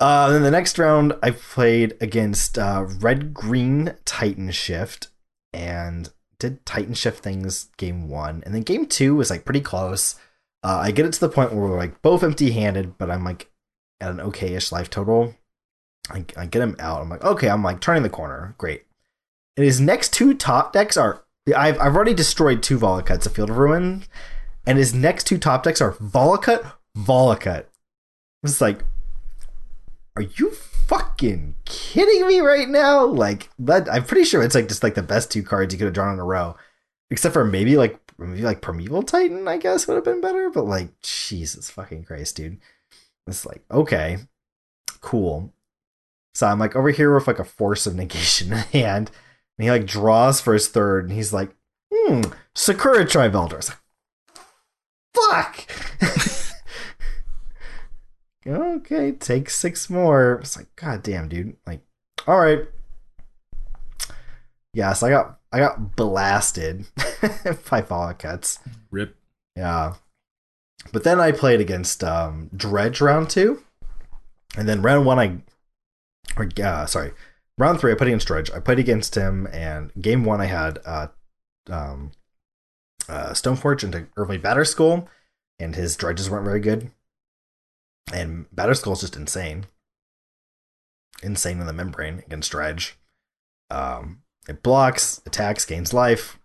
Speaker 1: Uh, then the next round, I played against uh, Red Green Titan Shift and did Titan Shift things game one. And then game two was like pretty close. Uh, I get it to the point where we're like both empty handed, but I'm like at an okay ish life total. I, I get him out. I'm like, okay, I'm like turning the corner. Great. And his next two top decks are I've, I've already destroyed two Valakuts, a Field of Ruin, and his next two top decks are Valakut, Valakut. It's like, are you fucking kidding me right now? Like that, I'm pretty sure it's like just like the best two cards you could have drawn in a row, except for maybe like maybe like Primeval Titan. I guess would have been better, but like Jesus fucking Christ, dude. It's like okay, cool. So I'm like over here with like a force of <laughs> negation in hand, and he like draws for his third, and he's like, hmm, Sakura-Tribe Elder. It's like, fuck. <laughs> okay, take six more. It's like, god damn, dude. Like, all right. Yeah, so I got I got blasted <laughs> by Valakuts.
Speaker 2: Rip.
Speaker 1: Yeah. But then I played against um, Dredge round two. And then round one I or uh, sorry. Round three I played against Dredge. I played against him and game one I had uh um uh Stoneforge into early Batterskull, and his dredges weren't very good and Batterskull's just insane. Insane in the membrane against Dredge. Um, it blocks, attacks, gains life.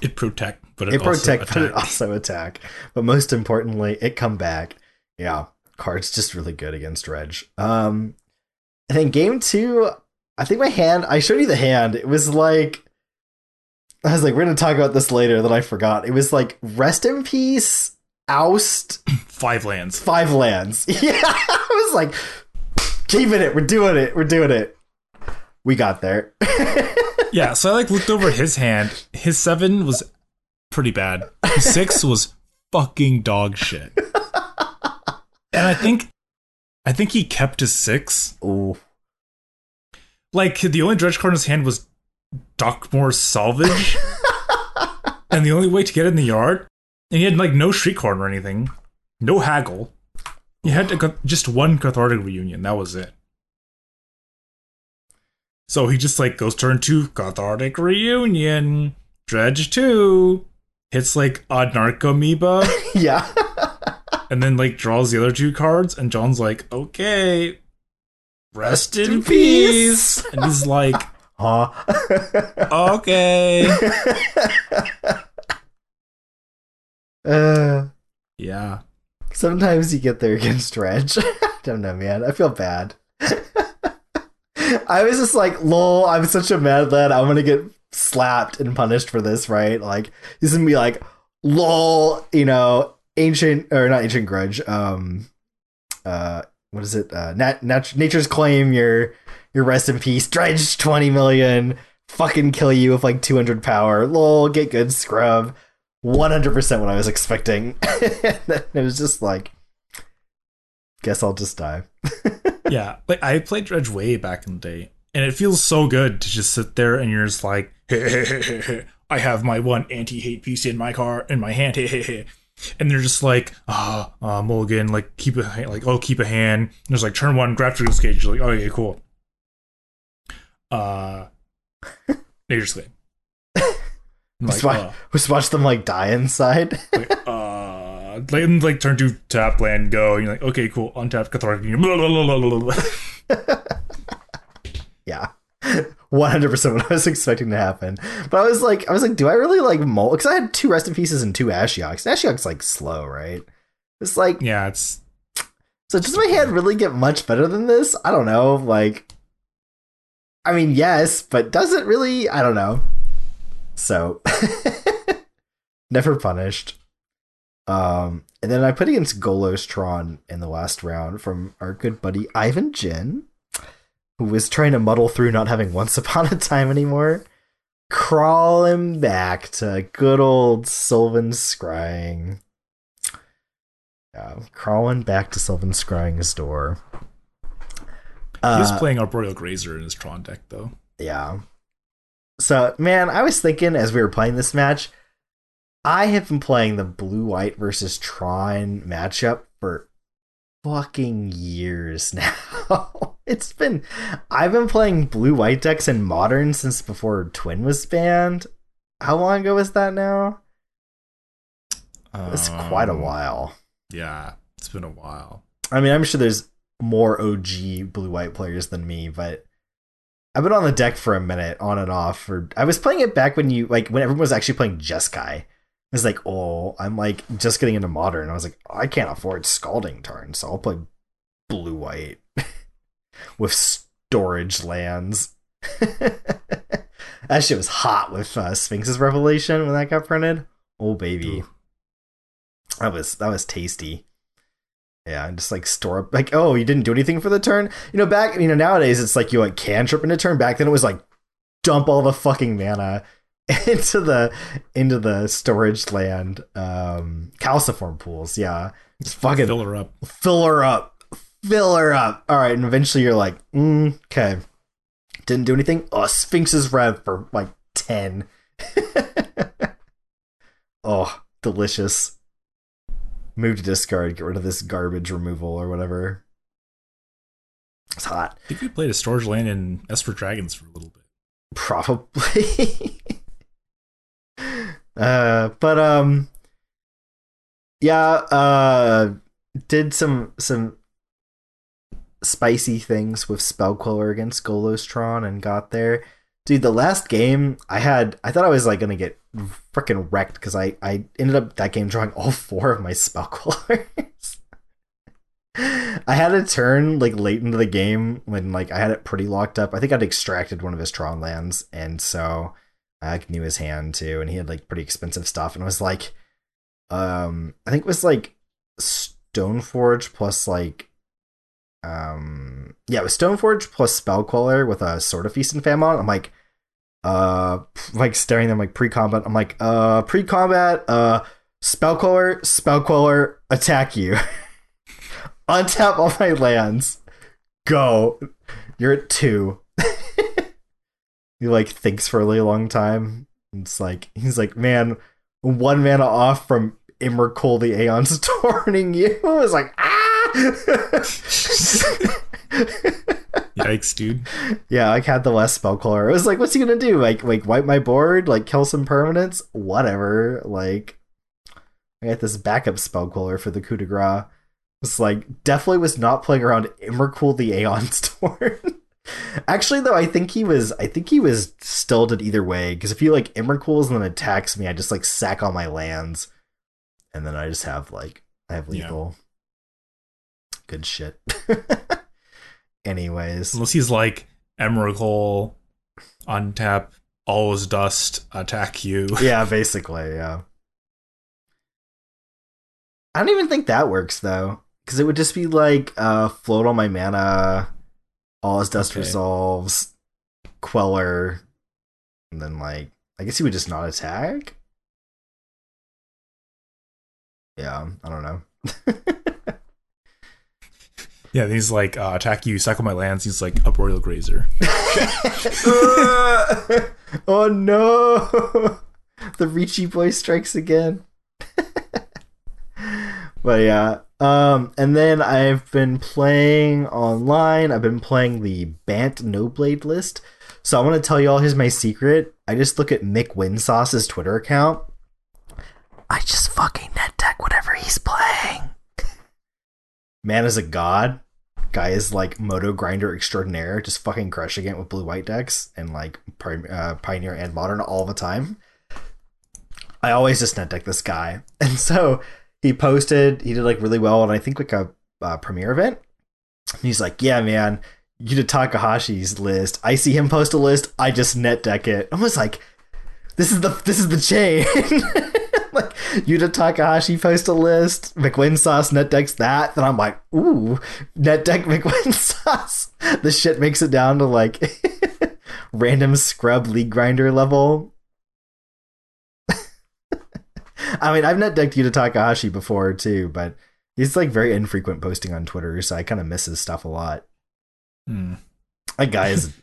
Speaker 2: It protect, but it,
Speaker 1: it protect, but it also attack. But most importantly, it come back. Yeah, card's just really good against Reg. Um, and then game two, I think my hand. I showed you the hand. It was like. I was like, we're gonna talk about this later. That I forgot. It was like rest in peace, oust, <laughs>
Speaker 2: five lands.
Speaker 1: five lands. <laughs> Yeah, I was like, keeping it. We're doing it. We're doing it. We got there. <laughs>
Speaker 2: Yeah, so I like looked over his hand. His seven was pretty bad. His six <laughs> was fucking dog shit. And I think I think he kept his six.
Speaker 1: Ooh.
Speaker 2: Like the only dredge card in his hand was Dockmore Salvage. <laughs> and the only way to get it in the yard, and he had like no street card or anything, no haggle. He had to go, just one cathartic reunion. That was it. So he just like goes turn two, cathartic reunion, dredge two, hits like a narcomoeba, <laughs>
Speaker 1: Yeah. <laughs>
Speaker 2: and then like draws the other two cards, and John's like, okay, rest in peace. And he's like, <laughs>
Speaker 1: Huh?
Speaker 2: okay.
Speaker 1: uh,
Speaker 2: Yeah.
Speaker 1: sometimes you get there against Dredge. I don't know, man. I feel bad. <laughs> I was just like, lol, I'm such a mad lad. I'm gonna get slapped and punished for this, right? Like, he's gonna be like, lol, you know, ancient, or not ancient grudge, um, uh, what is it? Uh, nat- nat- nature's claim, your, your rest in peace, Dredge 20 million, fucking kill you with like 200 power, lol, get good, scrub. 100% what I was expecting. <laughs> it was just like, guess I'll just die. <laughs>
Speaker 2: Yeah. Like I played Dredge way back in the day, and it feels so good to just sit there and you're just like, <laughs> I have my one anti-hate piece in my car in my hand, <laughs> and they're just like, ah, uh, mulligan, like keep a hand, like oh keep a hand. And there's like turn one, grab Grafdigger's Cage. You're like, oh yeah, cool. Uh, Nature's Claim. I'm
Speaker 1: Just
Speaker 2: Like,
Speaker 1: watch,
Speaker 2: uh,
Speaker 1: just watch them like die inside.
Speaker 2: like, uh, like, and, like turn to tap land go. And you're like, okay, cool, untap cathartic. blah, blah, blah, blah, blah, blah. <laughs>
Speaker 1: yeah. 100% what I was expecting to happen. But I was like, I was like, do I really like mold? Because I had two rest in pieces and two Ashioks. Ashiok's like slow, right? It's like,
Speaker 2: yeah, it's
Speaker 1: so does my hand really get much better than this? I don't know. Like, I mean, yes, but does it really? I don't know. So, <laughs> never punished. Um, and then I put against Golos Tron in the last round from our good buddy Ivan Jin, who was trying to muddle through not having Once <laughs> Upon a Time anymore. Crawling back to good old Sylvan Scrying. Yeah, crawling back to Sylvan Scrying's door.
Speaker 2: he was
Speaker 1: Uh,
Speaker 2: playing Arboreal Grazer in his Tron deck though.
Speaker 1: yeah. So, man, I was thinking as we were playing this match, I have been playing the blue white versus Tron matchup for fucking years <laughs> now. it's been I've been playing blue white decks in modern since before Twin was banned. How long ago was that now? It's quite a
Speaker 2: Um,
Speaker 1: while.
Speaker 2: Yeah, it's been a while.
Speaker 1: I mean, I'm sure there's more OG blue white players than me, but I've been on the deck for a minute, on and off. For I was playing it back when you like when everyone was actually playing Jeskai. It's like, oh, I'm like just getting into modern. I was like, I can't afford Scalding Tarn, so I'll play blue white <laughs> with storage lands. <laughs> that shit was hot with uh, Sphinx's Revelation when that got printed. Oh baby,
Speaker 2: Ooh.
Speaker 1: that was that was tasty. Yeah, and just like store up like, oh, you didn't do anything for the turn. You know, back you know nowadays it's like you like cantrip in a turn. Back then it was like dump all the fucking mana <laughs> into the into the storage land um calciform pools. Yeah, just fucking
Speaker 2: Fill her up.
Speaker 1: fill her up, fill her up. All right, and eventually you're like, mm, okay, didn't do anything. Oh, Sphinx's rev for like ten. <laughs> oh, delicious. Move to discard, get rid of this garbage removal or whatever. It's hot.
Speaker 2: I think we played a storage land in Esper Dragons for a little bit.
Speaker 1: Probably. <laughs> uh, but um, yeah. Uh, did some some spicy things with Spellqueller against Golostron and got there. Dude, the last game I had, I thought I was like gonna get freaking wrecked because I I ended up that game drawing all <laughs> four of my Spellquellers. <laughs> I had a turn like late into the game when like I had it pretty locked up. I think I'd extracted one of his Tron lands, and so I knew his hand too, and he had like pretty expensive stuff, and it was like, um, I think it was like Stoneforge plus like, um, yeah, it was Stoneforge plus Spellqueller with a Sword of Feast and Famine. I'm like, uh, like staring them like pre-combat. I'm like, uh, pre-combat, uh, Spellqueller, Spellqueller, attack you. <laughs> Untap all my lands. Go. You're at two. <laughs> he like thinks for a really long time. It's like <laughs> he's like, man, one mana off from Emrakul the Aeon's <laughs> torning you. <laughs> I was like, ah
Speaker 2: Yikes, dude.
Speaker 1: Yeah, I had the last Spellqueller. I was like, what's he gonna do? Like like wipe my board, like kill some permanents? Whatever. Like I got this backup spell Spellqueller for the coup de grace. It's like definitely was not playing around Emrakul the Aeons Torn. Actually, though, I think he was. I think he was still did either way. Because if he like Emrakuls and then attacks me, I just like sack all my lands, and then I just have like I have
Speaker 2: Yeah.
Speaker 1: lethal. Good shit. <laughs> Anyways,
Speaker 2: Unless he's like Emrakul, untap, all is dust, attack you. <laughs>
Speaker 1: yeah, basically, yeah. I don't even think that works though, because it would just be like uh, float all my mana, All Is Dust
Speaker 2: Okay.
Speaker 1: resolves, queller, and then like I guess he would just not attack. Yeah, I don't know. <laughs>
Speaker 2: Yeah, he's like, uh, attack you, cycle my lands. He's like, Arboreal Grazer. <laughs> <laughs>
Speaker 1: oh no! The Ricci boy strikes again. but yeah. Um, and then I've been playing online. I've been playing the Bant No Blade list. So I want to tell you all here's my secret. I just look at McWin Sauce's Twitter account. I just fucking net deck whatever he's playing. Man is a god. Guy is like moto grinder extraordinaire, just fucking crushing it with blue white decks and like uh, Pioneer and Modern all the time. I always just net deck this guy, <laughs> and so he posted. He did like really well, and I think like a uh, premiere event. And he's like, "Yeah, man, you did Takahashi's list. I see him post a list. I just net deck it." I was like, "This is the this is the chain." <laughs> like Yuta Takahashi post a list, McWin Sauce net decks that, then I'm like, ooh, net deck <laughs> McWin Sauce. The shit makes it down to like <laughs> random scrub league grinder level. <laughs> I mean, I've net decked Yuta Takahashi before too, but he's like very infrequent posting on Twitter, so I kind of miss his stuff a lot.
Speaker 2: Hmm.
Speaker 1: That guy is. <laughs>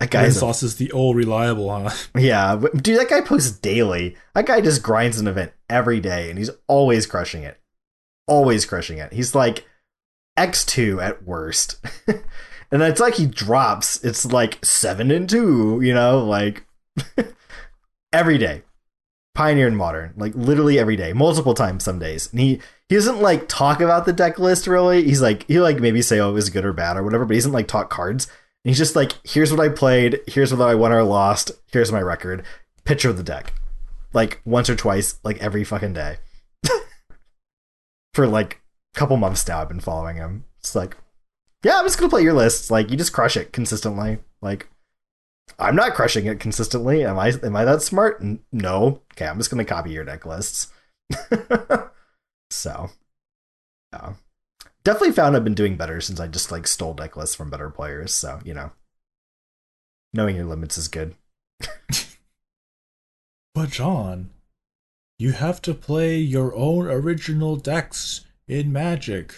Speaker 1: That guy is.
Speaker 2: sauce is the old reliable, huh? <laughs>
Speaker 1: Yeah, dude, that guy posts daily. That guy just grinds an event every day, and he's always crushing it. Always crushing it. He's like X2 at worst. and it's like he drops. It's like 7 and 2, you know, like every day. Pioneer and modern, like literally every day, multiple times some days. And he he doesn't like talk about the deck list really. He's like he like maybe say oh it was good or bad or whatever, but he doesn't like talk cards. And he's just like, here's what I played, here's what I won or lost, here's my record. Picture of the deck. Like once or twice, like every fucking day. <laughs> For like a couple months now I've been following him. It's like, yeah, I'm just gonna play your list. Like you just crush it consistently. Like I'm not crushing it consistently. Am I am I that smart? N- no. Okay, I'm just gonna copy your deck lists. <laughs> so yeah. Definitely found I've been doing better since I just like stole deck lists from better players. So, you know. Knowing your limits is good. <laughs>
Speaker 2: But John, you have to play your own original decks in Magic.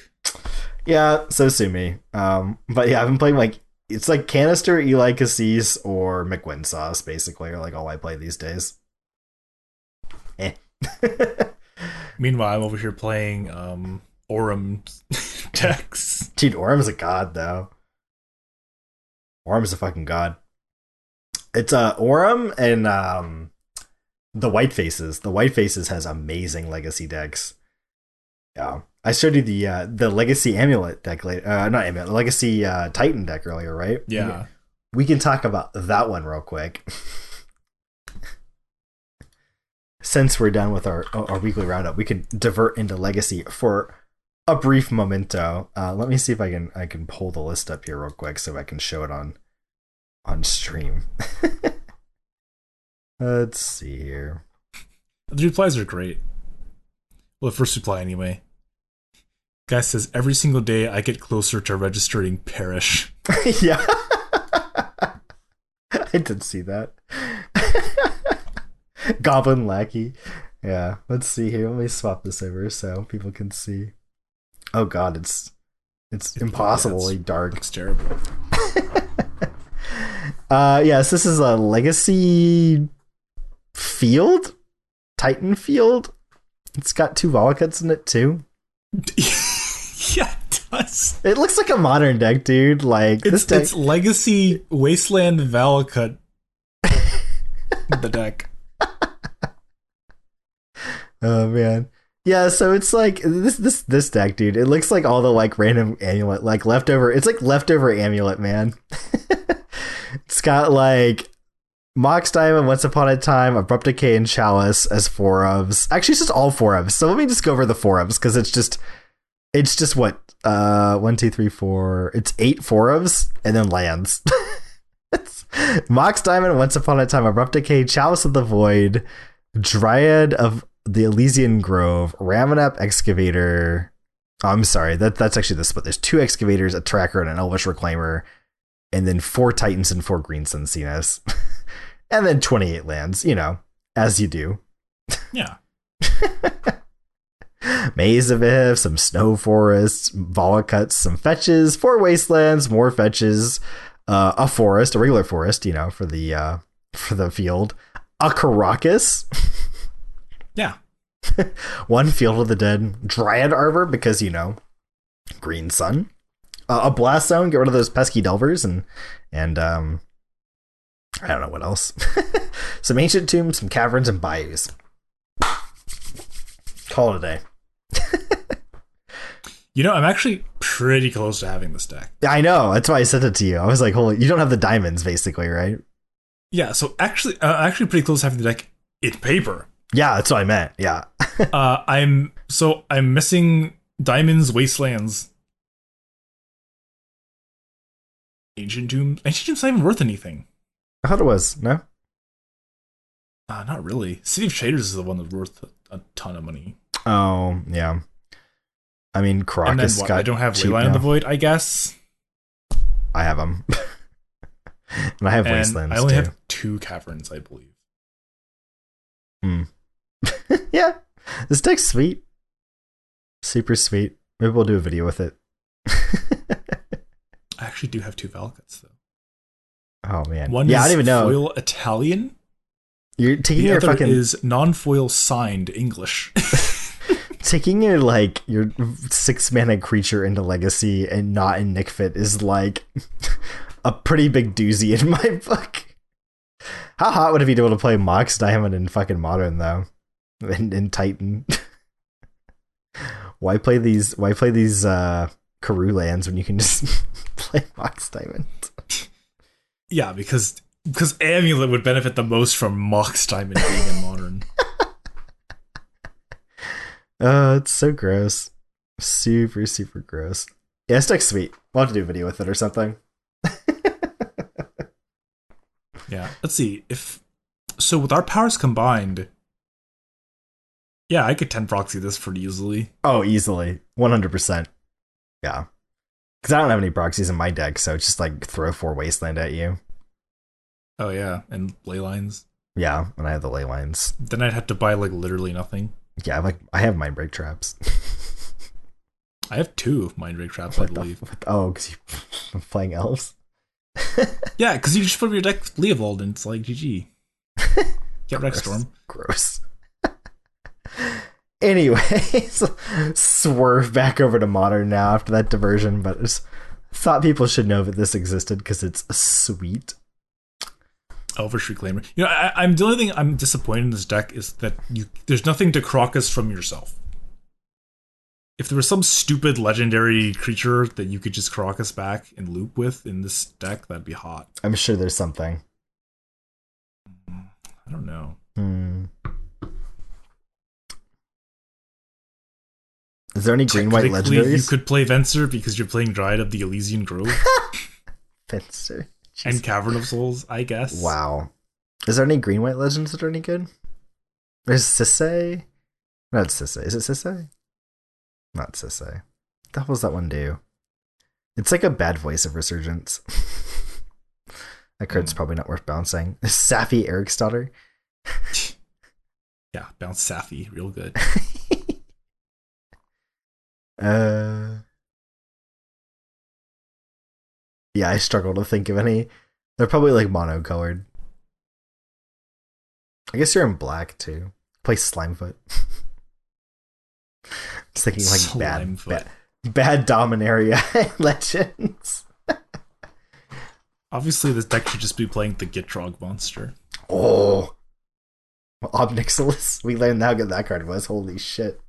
Speaker 1: Yeah, so sue me. Um, but yeah, I've been playing like it's like Kanister, Eli Kassis, or McWin sauce, basically, are like all I play these days. Eh. <laughs>
Speaker 2: Meanwhile, I'm over here playing um Aurum <laughs> decks.
Speaker 1: Dude, Orm's a god though. Orm's a fucking god. It's uh and um the White Faces. The White Faces has amazing legacy decks. Yeah. I showed you the uh the legacy amulet deck later uh not amulet, legacy uh Titan deck earlier, right?
Speaker 2: Yeah.
Speaker 1: We can talk about that one real quick. <laughs> Since we're done with our our weekly roundup, we can divert into legacy for a brief momento. Uh, let me see if I can I can pull the list up here real quick so I can show it on on stream. <laughs> Let's see here.
Speaker 2: The replies are great. Well, the first reply anyway. Guy says every single day I get closer to registering parish. <laughs>
Speaker 1: yeah. I did see that. <laughs> Goblin Lackey. Yeah, let's see here. Let me swap this over so people can see. Oh god, it's it's
Speaker 2: Yeah,
Speaker 1: impossibly
Speaker 2: it's-
Speaker 1: dark.
Speaker 2: It's terrible. <laughs>
Speaker 1: Uh yes, this is a legacy field? Titan field? It's got two Valakuts in it too. <laughs>
Speaker 2: yeah, it does.
Speaker 1: It looks like a modern deck, dude. Like this deck
Speaker 2: it's Legacy Wasteland Valakut. <laughs> the deck. <laughs>
Speaker 1: Oh man. Yeah, so it's like this this this deck, dude. It looks like all the like random amulet, like leftover. It's like leftover amulet, man. it's got like Mox Diamond, Once Upon a Time, Abrupt Decay, and Chalice as four ofs. Actually, it's just all four ofs. So let me just go over the four ofs because it's just it's just what uh one two three four. It's eight four ofs and then lands. <laughs> It's Mox Diamond, Once Upon a Time, Abrupt Decay, Chalice of the Void, Dryad of the Elysian Grove, Ramunap Excavator. Oh, I'm sorry, that that's actually the split. There's two excavators, a tracker, and an Elvish Reclaimer, and then four Titans and four Green Sun Cenas. <laughs> and then 28 lands, you know, as you do.
Speaker 2: Yeah. <laughs>
Speaker 1: Maze of Ith, some Snow Forests, Valakuts, some fetches, four Wastelands, more fetches, uh, a forest, a regular forest, you know, for the uh, for the field, a Karakas.
Speaker 2: Yeah. <laughs>
Speaker 1: one Field of the Dead Dryad Arbor because you know Green Sun, uh, a Blast Zone. Get rid of those pesky Delvers and and um, I don't know what else. <laughs> some ancient tombs, some caverns, and bayous. Call it a day. <laughs>
Speaker 2: You know, I'm actually pretty close to having this deck.
Speaker 1: Yeah, I know. That's why I sent it to you. I was like, "Holy, you don't have the diamonds, basically, right?"
Speaker 2: Yeah, so actually, uh, actually pretty close to having the deck in paper.
Speaker 1: Yeah, that's what I meant. Yeah, <laughs>
Speaker 2: Uh, I'm so I'm missing Diamonds, Wastelands, Ancient Tombs. Ancient Tombs not even worth anything.
Speaker 1: I thought it was no.
Speaker 2: Uh, not really. City of Traitors is the one that's worth a, a ton of money.
Speaker 1: Oh, yeah. I mean,
Speaker 2: Karakas
Speaker 1: got
Speaker 2: I don't have Leyline of the. Void, I guess.
Speaker 1: I have them, <laughs> and I have
Speaker 2: And
Speaker 1: Wastelands
Speaker 2: I only
Speaker 1: too.
Speaker 2: have two caverns, I believe. Hmm. <laughs>
Speaker 1: yeah, this deck's sweet, super sweet. Maybe we'll do a video with it. <laughs>
Speaker 2: I actually do have two Valakuts though.
Speaker 1: oh man,
Speaker 2: One
Speaker 1: yeah,
Speaker 2: is
Speaker 1: I don't even know.
Speaker 2: foil Italian.
Speaker 1: You're taking
Speaker 2: The
Speaker 1: your
Speaker 2: other
Speaker 1: fucking
Speaker 2: is non-foil signed English. <laughs>
Speaker 1: taking your like your six mana creature into legacy and not in Nic Fit is like <laughs> a pretty big doozy in my <laughs> book. How hot would it be to be able to play Mox Diamond in fucking modern though? In, in Titan. why play these why play these uh Karoo lands when you can just play Mox Diamond?
Speaker 2: Yeah, because because Amulet would benefit the most from Mox Diamond being in modern.
Speaker 1: Oh, <laughs> it's so gross. Super, super gross. Yeah, it's like sweet. We'll have to do a video with it or something. <laughs>
Speaker 2: Yeah. Let's see if so with our powers combined. Yeah, I could ten proxy this pretty easily.
Speaker 1: Oh, easily. 100%. Yeah. Because I don't have any proxies in my deck, so it's just like throw four Wasteland at you.
Speaker 2: Oh yeah, and ley lines.
Speaker 1: Yeah, and I have the ley lines.
Speaker 2: Then I'd have to buy like literally nothing.
Speaker 1: Yeah, I'm like I have Mindbreak Traps.
Speaker 2: I have two of Mindbreak Traps, I
Speaker 1: What the-
Speaker 2: believe.
Speaker 1: oh, because you're <laughs> playing elves. <laughs>
Speaker 2: Yeah, because you just put your deck with Leovold and it's like GG. Get Rex Storm.
Speaker 1: Gross. <laughs> Anyways, swerve back over to modern now after that diversion, but just thought people should know that this existed because it's sweet.
Speaker 2: Elvish Reclaimer. You know, I, I'm the only thing I'm disappointed in this deck is that you there's nothing to Karakas from yourself. If there was some stupid legendary creature that you could just Karakas back and loop with in this deck, that'd be hot.
Speaker 1: I'm sure there's something.
Speaker 2: I don't know.
Speaker 1: Hmm. Is there any green white legendaries?
Speaker 2: You could play Venser because you're playing Dryad of the Elysian Grove <laughs> And Cavern of Souls, I guess.
Speaker 1: Wow. Is there any green white legends that are any good? There's Sisei. No, it's Sisei. Is it Sisei? Not. What the hell does that one do? It's like a bad voice of Resurgence. <laughs> that card's
Speaker 2: Hmm.
Speaker 1: probably not worth bouncing. <laughs> Saffi Eriksdotter. <laughs>
Speaker 2: Yeah, bounce Saffi, real good.
Speaker 1: Uh, yeah, I struggle to think of any. They're probably like monocolored. I guess you're in black too. Play Slimefoot. <laughs> Just thinking like bad,
Speaker 2: Slimefoot.
Speaker 1: bad, bad Dominaria <laughs> legends.
Speaker 2: Obviously, this deck should just be playing the Gitrog monster.
Speaker 1: Oh, Ob Nixilis. We learned how good that card was. Holy shit,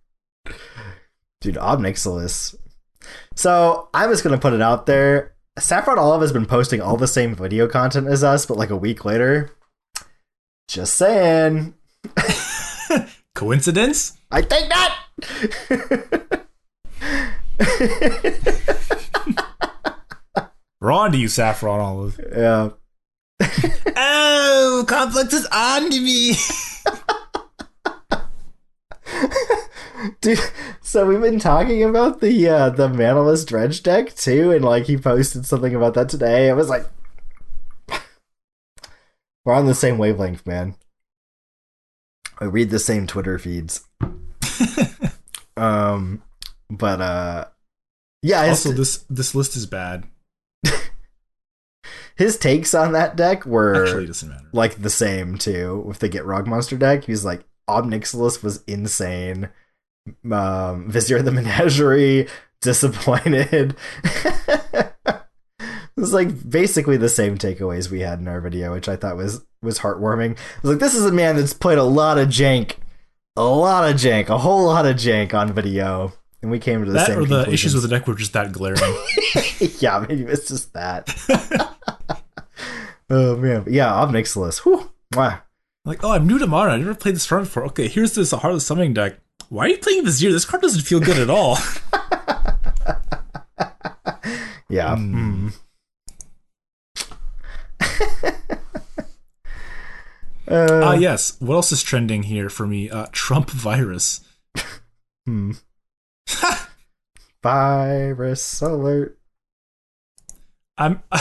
Speaker 1: dude, Ob Nixilis. So I'm just gonna put it out there. Saffron Olive has been posting all the same video content as us, but like a week later. Just saying. <laughs>
Speaker 2: Coincidence?
Speaker 1: I think not. <laughs>
Speaker 2: We're on to you, Saffron Olive.
Speaker 1: yeah. <laughs>
Speaker 2: oh, Complex is on to me. <laughs>
Speaker 1: Dude, so we've been talking about the uh the Manaless Dredge deck too, and like he posted something about that today. I was like <sighs> We're on the same wavelength, man. I read the same Twitter feeds. <laughs> um but uh yeah,
Speaker 2: also, this this list is bad. <laughs>
Speaker 1: his takes on that deck were
Speaker 2: Actually, doesn't matter.
Speaker 1: like the same too with the Gitrog Monster deck. He's like Ob Nixilis was insane. Um Vizier of the Menagerie, disappointed. <laughs> It's like basically the same takeaways we had in our video, which I thought was was heartwarming. I was like, this is a man that's played a lot of jank, a lot of jank, a whole lot of jank on video, and we came to the same.
Speaker 2: That
Speaker 1: same.
Speaker 2: or the issues with the deck were just that glaring. <laughs>
Speaker 1: yeah, maybe it's just that. <laughs> oh man, yeah, Ob Nixilis. Whew. Mwah.
Speaker 2: like, oh, I'm new to Modern. I never played this card before. Okay, here's this Heartless Summoning deck. Why are you playing Vizier? This card doesn't feel good at all. <laughs>
Speaker 1: Yeah. Mm. uh,
Speaker 2: Ah, yes. What else is trending here for me? Uh, Trump virus.
Speaker 1: hmm. Virus alert.
Speaker 2: I'm. <laughs>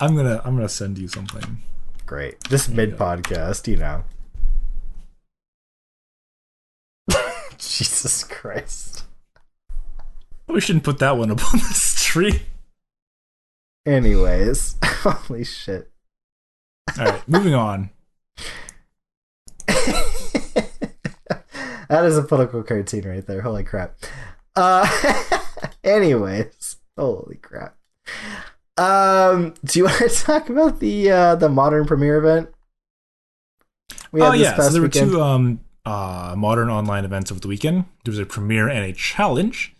Speaker 2: I'm gonna. I'm gonna send you something.
Speaker 1: Great. This mid podcast, you know. <laughs> Jesus Christ.
Speaker 2: We shouldn't put that one up <laughs> on this tree.
Speaker 1: Anyways, <laughs> holy shit.
Speaker 2: All right, moving on.
Speaker 1: That is a political cartoon right there. Holy crap. Uh, anyways, holy crap. Um, do you want to talk about the uh, the modern premiere event?
Speaker 2: We oh yeah, so there weekend? were two um uh modern online events of the weekend. There was a premiere and a challenge.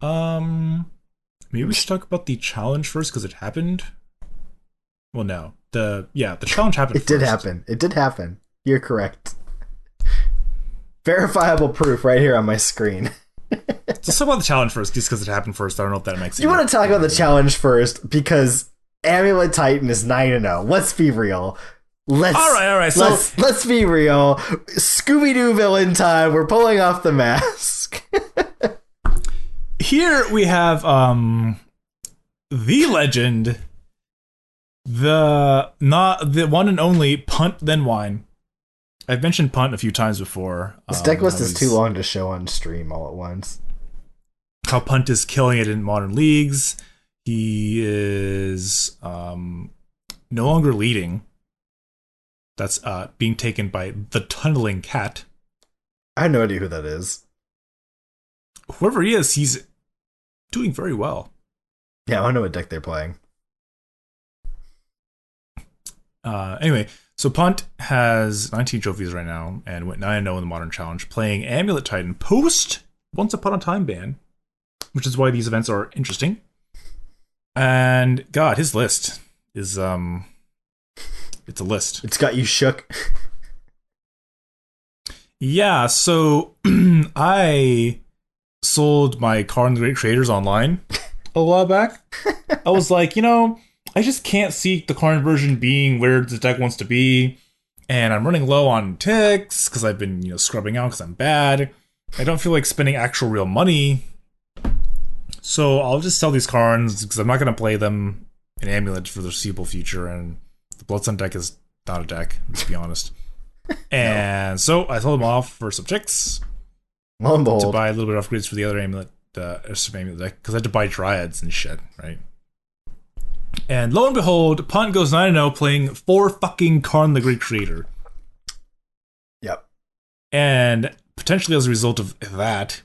Speaker 2: Um, maybe we should talk about the challenge first because it happened. Well, no, the yeah, the challenge happened.
Speaker 1: It first. did happen. It did happen. You're correct. Verifiable proof right here on my screen.
Speaker 2: Let's talk about the challenge first, just because it happened first. I don't know if that makes.
Speaker 1: You want to talk about the challenge first because Amulet Titan is nine and zero. Let's be real. Let's
Speaker 2: all right, all right. So
Speaker 1: let's let's be real. Scooby Doo villain time. We're pulling off the mask.
Speaker 2: Here we have um the legend, the not the one and only punt then wine. I've mentioned punt a few times before.
Speaker 1: This deck list um, is too long to show on stream all at once.
Speaker 2: How punt is killing it in modern leagues. He is um, no longer leading. That's uh, being taken by the tunneling cat.
Speaker 1: I have no idea who that is.
Speaker 2: Whoever he is, he's doing very well.
Speaker 1: Yeah, I don't know what deck they're playing.
Speaker 2: Uh, anyway, so Punt has 19 trophies right now and went 9 0 in the Modern Challenge, playing Amulet Titan post Once Upon a Time ban, which is why these events are interesting. And God, his list is um, it's a list.
Speaker 1: It's got you shook.
Speaker 2: yeah, so <clears throat> I sold my Karn the Great Creators online a while back. I was like, you know, I just can't see the Karn version being where the deck wants to be. And I'm running low on ticks because I've been, you know, scrubbing out because I'm bad. I don't feel like spending actual real money. So I'll just sell these Karns because I'm not going to play them in Amulet for the foreseeable future. And the Bloodsun deck is not a deck, let's be honest. <laughs> And no. so I sold them off for some
Speaker 1: and behold.
Speaker 2: To buy a little bit of upgrades for the other Amulet, uh, Amulet deck because I had to buy Dryads and shit, right? And lo and behold, Punt goes 9 0 playing four fucking Karn the Great Creator.
Speaker 1: Yep.
Speaker 2: And potentially as a result of that,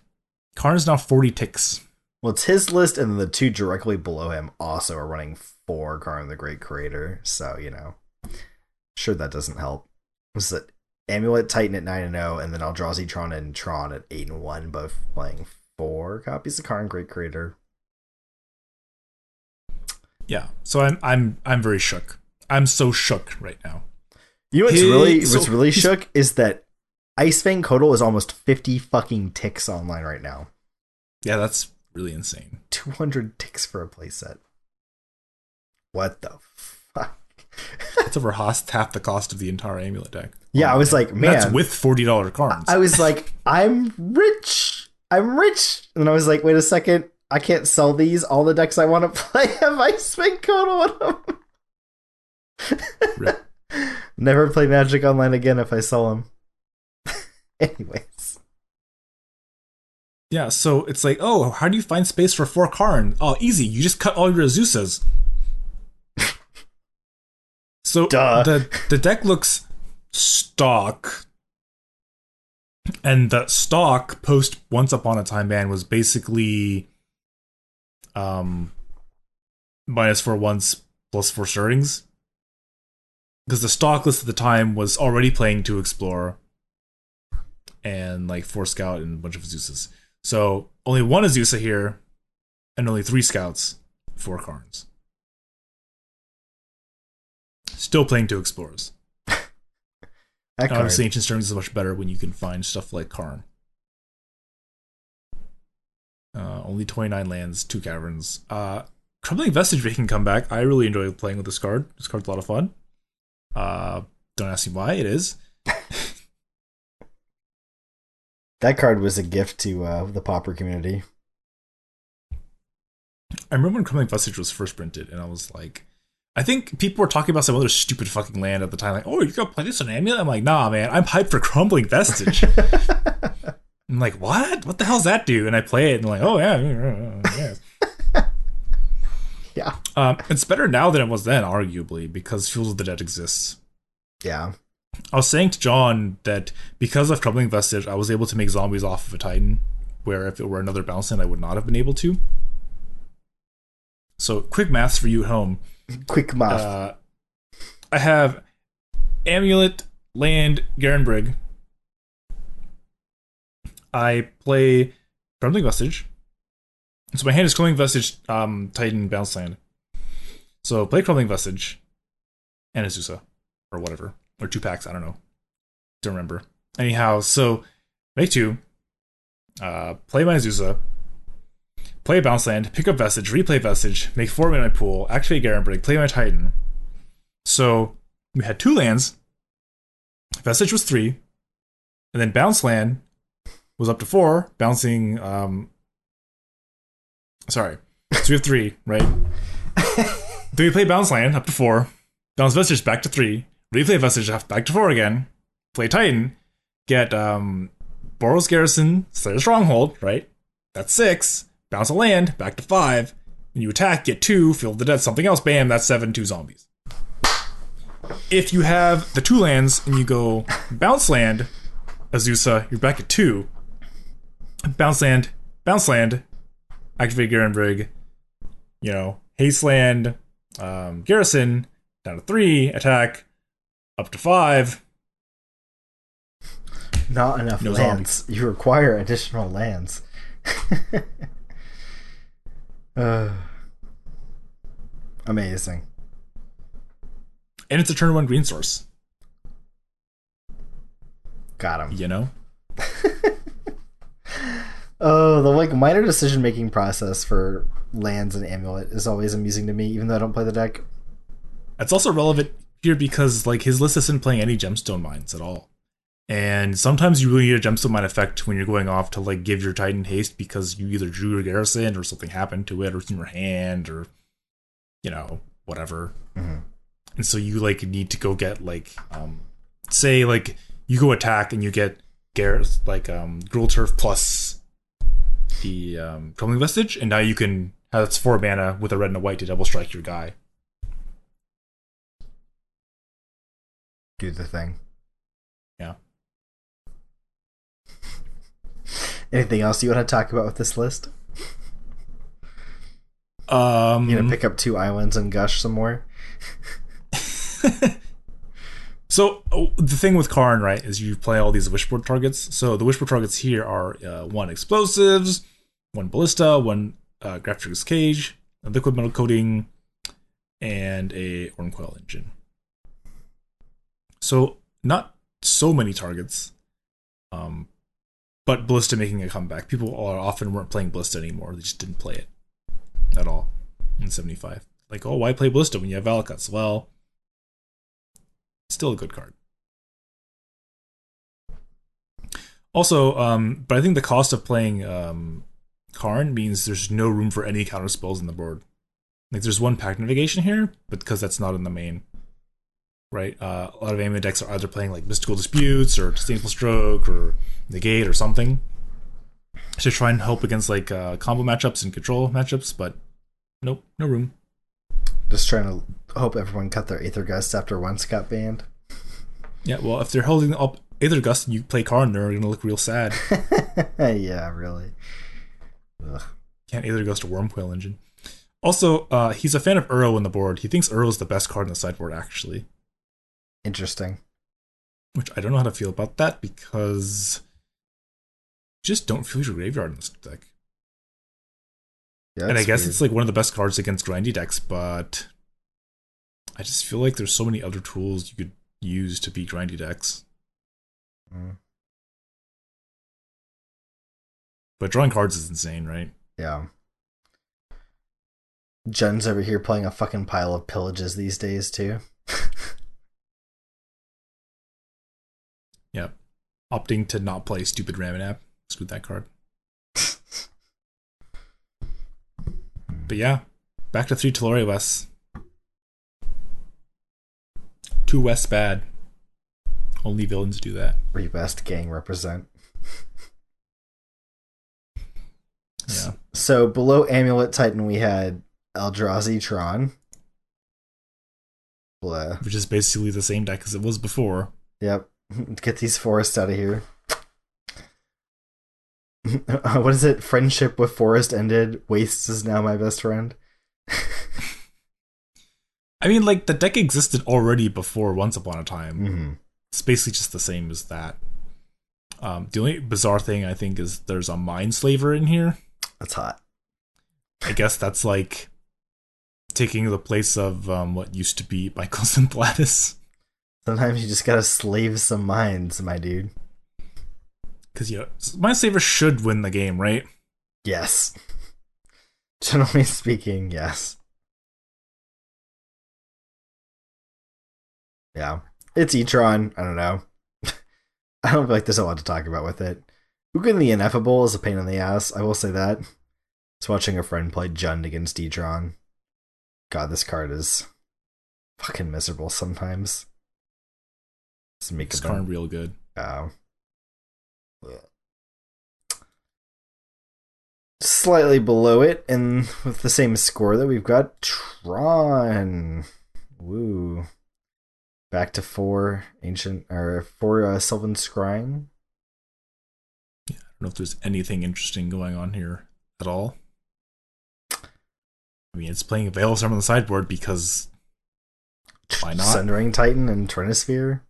Speaker 2: Karn is now 40 ticks.
Speaker 1: Well, it's his list, and the two directly below him also are running for Karn the Great Creator. So, you know, sure that doesn't help. Was it Amulet Titan at 9 and 0, and then Eldrazi Tron and Tron at 8 and 1, both playing four copies of Karn Great Creator
Speaker 2: yeah. So I'm I'm I'm very shook. I'm so shook right now.
Speaker 1: You know what's really what's so, really shook is that Ice-Fang Coatl is almost fifty fucking ticks online right now.
Speaker 2: Yeah, that's really insane.
Speaker 1: Two hundred ticks for a playset. What the fuck?
Speaker 2: it's over half the cost of the entire amulet deck.
Speaker 1: Yeah, I was like, man, that's
Speaker 2: with forty dollar cards.
Speaker 1: I was like, I'm rich. I'm rich, and I was like, wait a second. I can't sell these. All the decks I want to <laughs> play have Ice-Fang Coatl on them. <laughs> Never play Magic Online again if I sell them. <laughs> Anyways.
Speaker 2: Yeah, so it's like, oh, how do you find space for four Karn? Oh, easy. You just cut all your Azusas. So Duh. the the deck looks stock. And the stock post Once Upon a Time ban was basically um, minus four once plus four stirrings. Because the stock list at the time was already playing to explore and like four scout and a bunch of Azusas. So only one Azusa here and only three scouts, four Karns. Still playing to explorers. <laughs> Obviously, Ancient Stirrings is much better when you can find stuff like Karn. Uh, only 29 lands, two caverns. Uh, Crumbling Vestige can come back. I really enjoy playing with this card. This card's a lot of fun. Uh, don't ask me why. It is. <laughs>
Speaker 1: that card was a gift to uh, the Popper community.
Speaker 2: I remember when Crumbling Vestige was first printed, and I was like, I think people were talking about some other stupid fucking land at the time, like, oh, you're gonna play this on Amulet? I'm like, nah, man, I'm hyped for Crumbling Vestige. <laughs> I'm like, what? What the hell's that do? And I play it and I'm like, oh yeah,
Speaker 1: yeah. <laughs> yeah.
Speaker 2: Um, it's better now than it was then, arguably, because Fields of the Dead exists.
Speaker 1: Yeah.
Speaker 2: I was saying to John that because of Crumbling Vestige, I was able to make zombies off of a Titan, where if it were another bounce land, I would not have been able to. So, quick maths for you at home.
Speaker 1: Quick math.
Speaker 2: Uh, I have Amulet, Land, Garenbrig. I play Crumbling Vestige. So my hand is Crumbling Vestige, um, Titan, Bounce Land. So play Crumbling Vestige and Azusa, or whatever. Or two packs, I don't know. Don't remember. Anyhow, so make two. Uh, play my Azusa. Play Bounce Land, pick up Vestige, replay Vestige, make four in my pool, activate Garenbrig, play my Titan. So we had two lands. Vestige was three. And then Bounce Land was up to four, bouncing um sorry. So we have three, right? <laughs> then we play Bounce Land up to four, bounce Vestige back to three, replay Vestige back to four again, play Titan, get um Boros Garrison, Slayer Stronghold, right? That's six. Bounce a land, back to five. When you attack, get two, fill the dead, something else, bam, that's seven, two zombies. If you have the two lands and you go bounce land, Azusa, you're back at two. Bounce land, bounce land, activate Garenbrig, you know, haste land, um, garrison, down to three, attack, up to five.
Speaker 1: Not enough
Speaker 2: no
Speaker 1: lands. You require additional lands. <laughs> uh, amazing.
Speaker 2: And it's a turn one green source,
Speaker 1: Got him.
Speaker 2: you know? <laughs>
Speaker 1: Oh, the like minor decision making process for lands and amulet is always amusing to me, even though I don't play the deck.
Speaker 2: It's also relevant here because like his list isn't playing any gemstone mines at all. And sometimes you really need a gemstone mine effect when you're going off to like give your Titan haste because you either drew your garrison or something happened to it or it's in your hand or you know, whatever.
Speaker 1: Mhm.
Speaker 2: And so you like need to go get like um say like you go attack and you get Garrus like um Gruul Turf plus the um Crumbling Vestige, and now you can have it's four mana with a red and a white to double strike your guy.
Speaker 1: Do the thing.
Speaker 2: Yeah.
Speaker 1: Anything else you want to talk about with this list?
Speaker 2: Um
Speaker 1: You gonna pick up two islands and gush some more? <laughs>
Speaker 2: So oh, the thing with Karn, right, is you play all these wishboard targets. So the wishboard targets here are uh, one explosives, one ballista, one uh, Grafdigger's Cage, a liquid metal coating, and a Wurmcoil Engine. So not so many targets, um, but ballista making a comeback. People are often weren't playing ballista anymore; they just didn't play it at all in seventy five. Like, oh, why play ballista when you have Valakuts? Well still a good card. Also, um, but I think the cost of playing um, Karn means there's no room for any counter spells on the board. Like there's one Pact of Negation here, but because that's not in the main, right? Uh, a lot of aiming decks are either playing like Mystical Disputes or Disdainful Stroke or Negate or something to try and help against like uh, combo matchups and control matchups, but nope, no room.
Speaker 1: Just trying to hope everyone cut their Aether Gust after once got banned.
Speaker 2: Yeah, well, if they're holding up Aether Gust and you play Karn, they're gonna look real sad. <laughs>
Speaker 1: yeah, really. Ugh.
Speaker 2: Can't Aether Gust or Wurmcoil Engine. Also, uh, he's a fan of Uro on the board. He thinks Uro is the best card in the sideboard, actually.
Speaker 1: Interesting.
Speaker 2: Which I don't know how to feel about that because just don't feel your graveyard in this deck.
Speaker 1: Yeah,
Speaker 2: and I guess
Speaker 1: weird.
Speaker 2: it's like one of the best cards against grindy decks, but I just feel like there's so many other tools you could use to beat grindy decks.
Speaker 1: Mm,
Speaker 2: But drawing cards is insane, right?
Speaker 1: yeah. Jen's over here playing a fucking pile of pillages these days too. <laughs>
Speaker 2: Yep. Opting to not play stupid Ramunap. Screw that card. But yeah, back to three Tolaria West. Two West bad. Only villains do that.
Speaker 1: Rebest gang represent.
Speaker 2: Yeah.
Speaker 1: So below Amulet Titan we had Eldrazi Tron. Blah.
Speaker 2: Which is basically the same deck as it was before.
Speaker 1: Yep. <laughs> Get these forests out of here. <laughs> what is it? Friendship with forest ended. Waste is now my best friend. <laughs>
Speaker 2: I mean, like the deck existed already before Once Upon a Time.
Speaker 1: hmm
Speaker 2: It's basically just the same as that. Um, the only bizarre thing I think is there's a Mindslaver in here.
Speaker 1: That's hot.
Speaker 2: I guess that's like taking the place of um, what used to be Mycosynth Lattice.
Speaker 1: Sometimes you just gotta slave some minds, my dude.
Speaker 2: Because, you know, Mindslaver should win the game, right?
Speaker 1: Yes. <laughs> Generally speaking, yes. Yeah. It's Etron. I don't know. <laughs> I don't feel like there's a lot to talk about with it. Ugin the Ineffable is a pain in the ass. I will say that. Just watching a friend play Jund against Etron. God, this card is fucking miserable sometimes.
Speaker 2: It's
Speaker 1: it
Speaker 2: kind of real good.
Speaker 1: Oh. Slightly below it, and <laughs> with the same score that we've got Tron. Woo. Back to four ancient or four uh, Sylvan Scrying.
Speaker 2: Yeah, I don't know if there's anything interesting going on here at all. I mean, it's playing Veil of Summer on the sideboard because Why not?
Speaker 1: Sundering Titan and Trinisphere.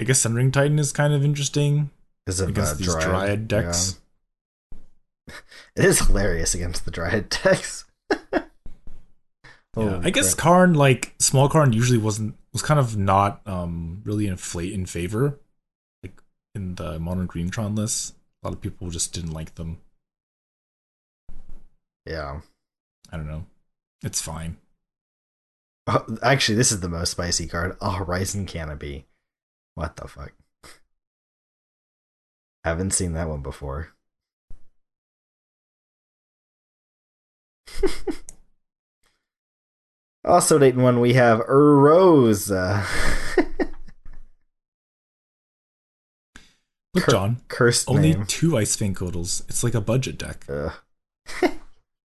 Speaker 2: I guess Sundering Titan is kind of interesting
Speaker 1: Because of
Speaker 2: against
Speaker 1: uh,
Speaker 2: these
Speaker 1: Dryad,
Speaker 2: Dryad decks.
Speaker 1: yeah. <laughs> It is hilarious against the Dryad <laughs> decks.
Speaker 2: Yeah, I guess
Speaker 1: crap.
Speaker 2: Karn, like small Karn, usually wasn't was kind of not um really inflate in favor, like in the modern Greentron list. A lot of people just didn't like them.
Speaker 1: Yeah.
Speaker 2: I don't know. It's fine.
Speaker 1: Oh, actually, this is the most spicy card. A Horizon Canopy. What the fuck? Haven't seen that one before. <laughs> also, date one we have Rose.
Speaker 2: Look,
Speaker 1: Cur-
Speaker 2: John,
Speaker 1: cursed
Speaker 2: only
Speaker 1: name.
Speaker 2: two Ice-Fang Coatls. It's like a budget deck. <laughs>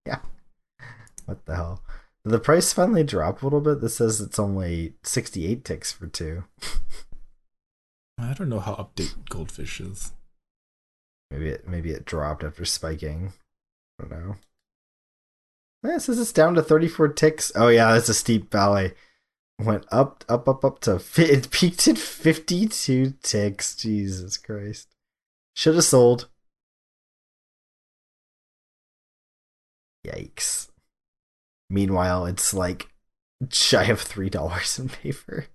Speaker 1: Yeah. What the hell? Did the price finally drop a little bit? This says it's only 68 ticks for two. <laughs>
Speaker 2: I don't know how update Goldfish is.
Speaker 1: Maybe it maybe it dropped after spiking. I don't know. Yeah, it says it's down to 34 ticks. Oh yeah, that's a steep valley. Went up, up, up, up to fi- it peaked at 52 ticks. Jesus Christ. Should have sold. Yikes. Meanwhile, it's like shy of three dollars in paper.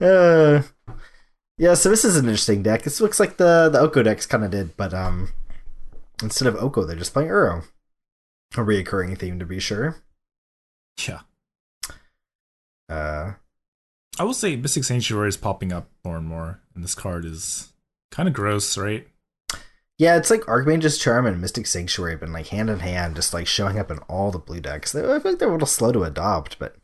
Speaker 1: Uh yeah, so this is an interesting deck. This looks like the the Oko decks kind of did, but um, instead of Oko, they're just playing Uro. A reoccurring theme, to be sure.
Speaker 2: Yeah.
Speaker 1: Uh,
Speaker 2: I will say Mystic Sanctuary is popping up more and more, and this card is kind of gross, right?
Speaker 1: yeah, it's like Archmage's Charm and Mystic Sanctuary have been like hand in hand, just like showing up in all the blue decks. They, I feel like they're a little slow to adopt, but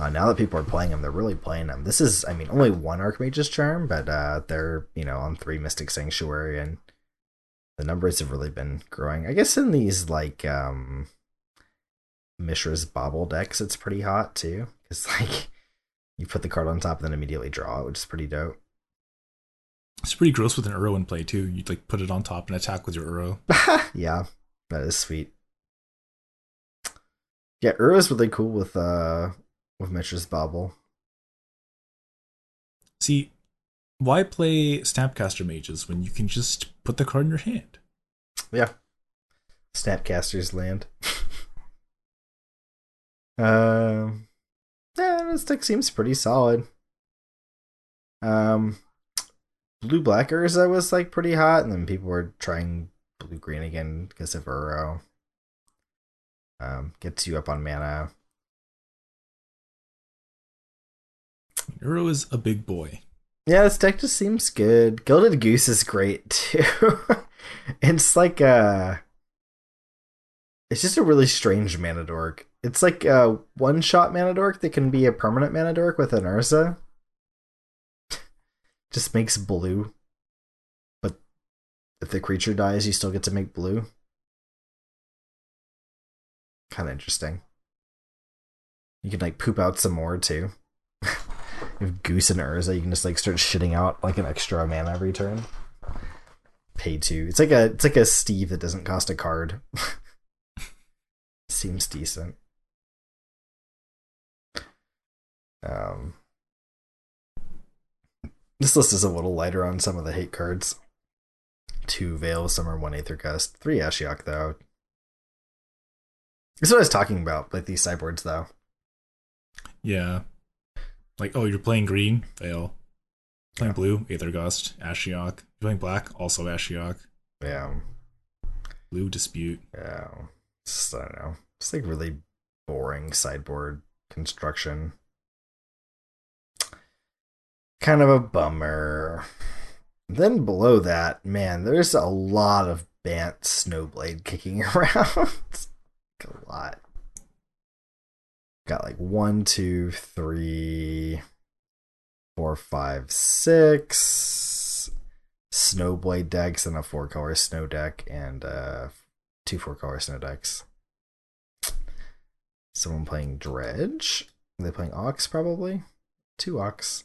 Speaker 1: uh, now that people are playing them, they're really playing them. This is, I mean, only one Archmage's Charm, but uh, they're you know on three Mystic Sanctuary, and the numbers have really been growing. I guess in these like um, Mishra's Bauble decks, it's pretty hot too, because <laughs> like you put the card on top and then immediately draw it, which is pretty dope.
Speaker 2: It's pretty gross with an Uro in play too. You'd like put it on top and attack with your Uro. <laughs>
Speaker 1: yeah, that is sweet. Yeah, Uro's really cool with uh with Mishra's Bauble.
Speaker 2: See, why play Snapcaster Mages when you can just put the card in your hand?
Speaker 1: Yeah. Snapcaster's land. <laughs> Um yeah, this deck seems pretty solid. Um Blue Black Urza was like pretty hot, and then people were trying blue green again because of Uro. Um, gets you up on mana.
Speaker 2: Uro is a big boy.
Speaker 1: Yeah, this deck just seems good. Gilded Goose is great <laughs> too. it's like a. It's just a really strange mana dork. It's like a one shot mana dork that can be a permanent mana dork with an Urza. <laughs> just makes blue. But if the creature dies, you still get to make blue. Kind of interesting. You can like poop out some more too. If Goose and Urza, you can just like start shitting out like an extra mana every turn. Pay two. It's like a it's like a Steve that doesn't cost a card. <laughs> Seems decent. Um, this list is a little lighter on some of the hate cards. Two Veil, Summer, one Aether Gust, three Ashiok though. This is what I was talking about, like these sideboards though.
Speaker 2: Yeah. Like, oh, you're playing green, fail. Playing
Speaker 1: Yeah.
Speaker 2: blue, Aether Gust, Ashiok. You're playing black, also Ashiok.
Speaker 1: Yeah,
Speaker 2: Blue, Dispute.
Speaker 1: yeah. Just, I don't know. It's like really boring sideboard construction. Kind of a bummer. Then below that, man, there's a lot of Bant Snowblade kicking <laughs> around. a lot. Got like one, two, three, four, five, six Snowblade decks and a four color snow deck and uh two four color snow decks. Someone playing Dredge. Are they playing Ox probably? Two Ox.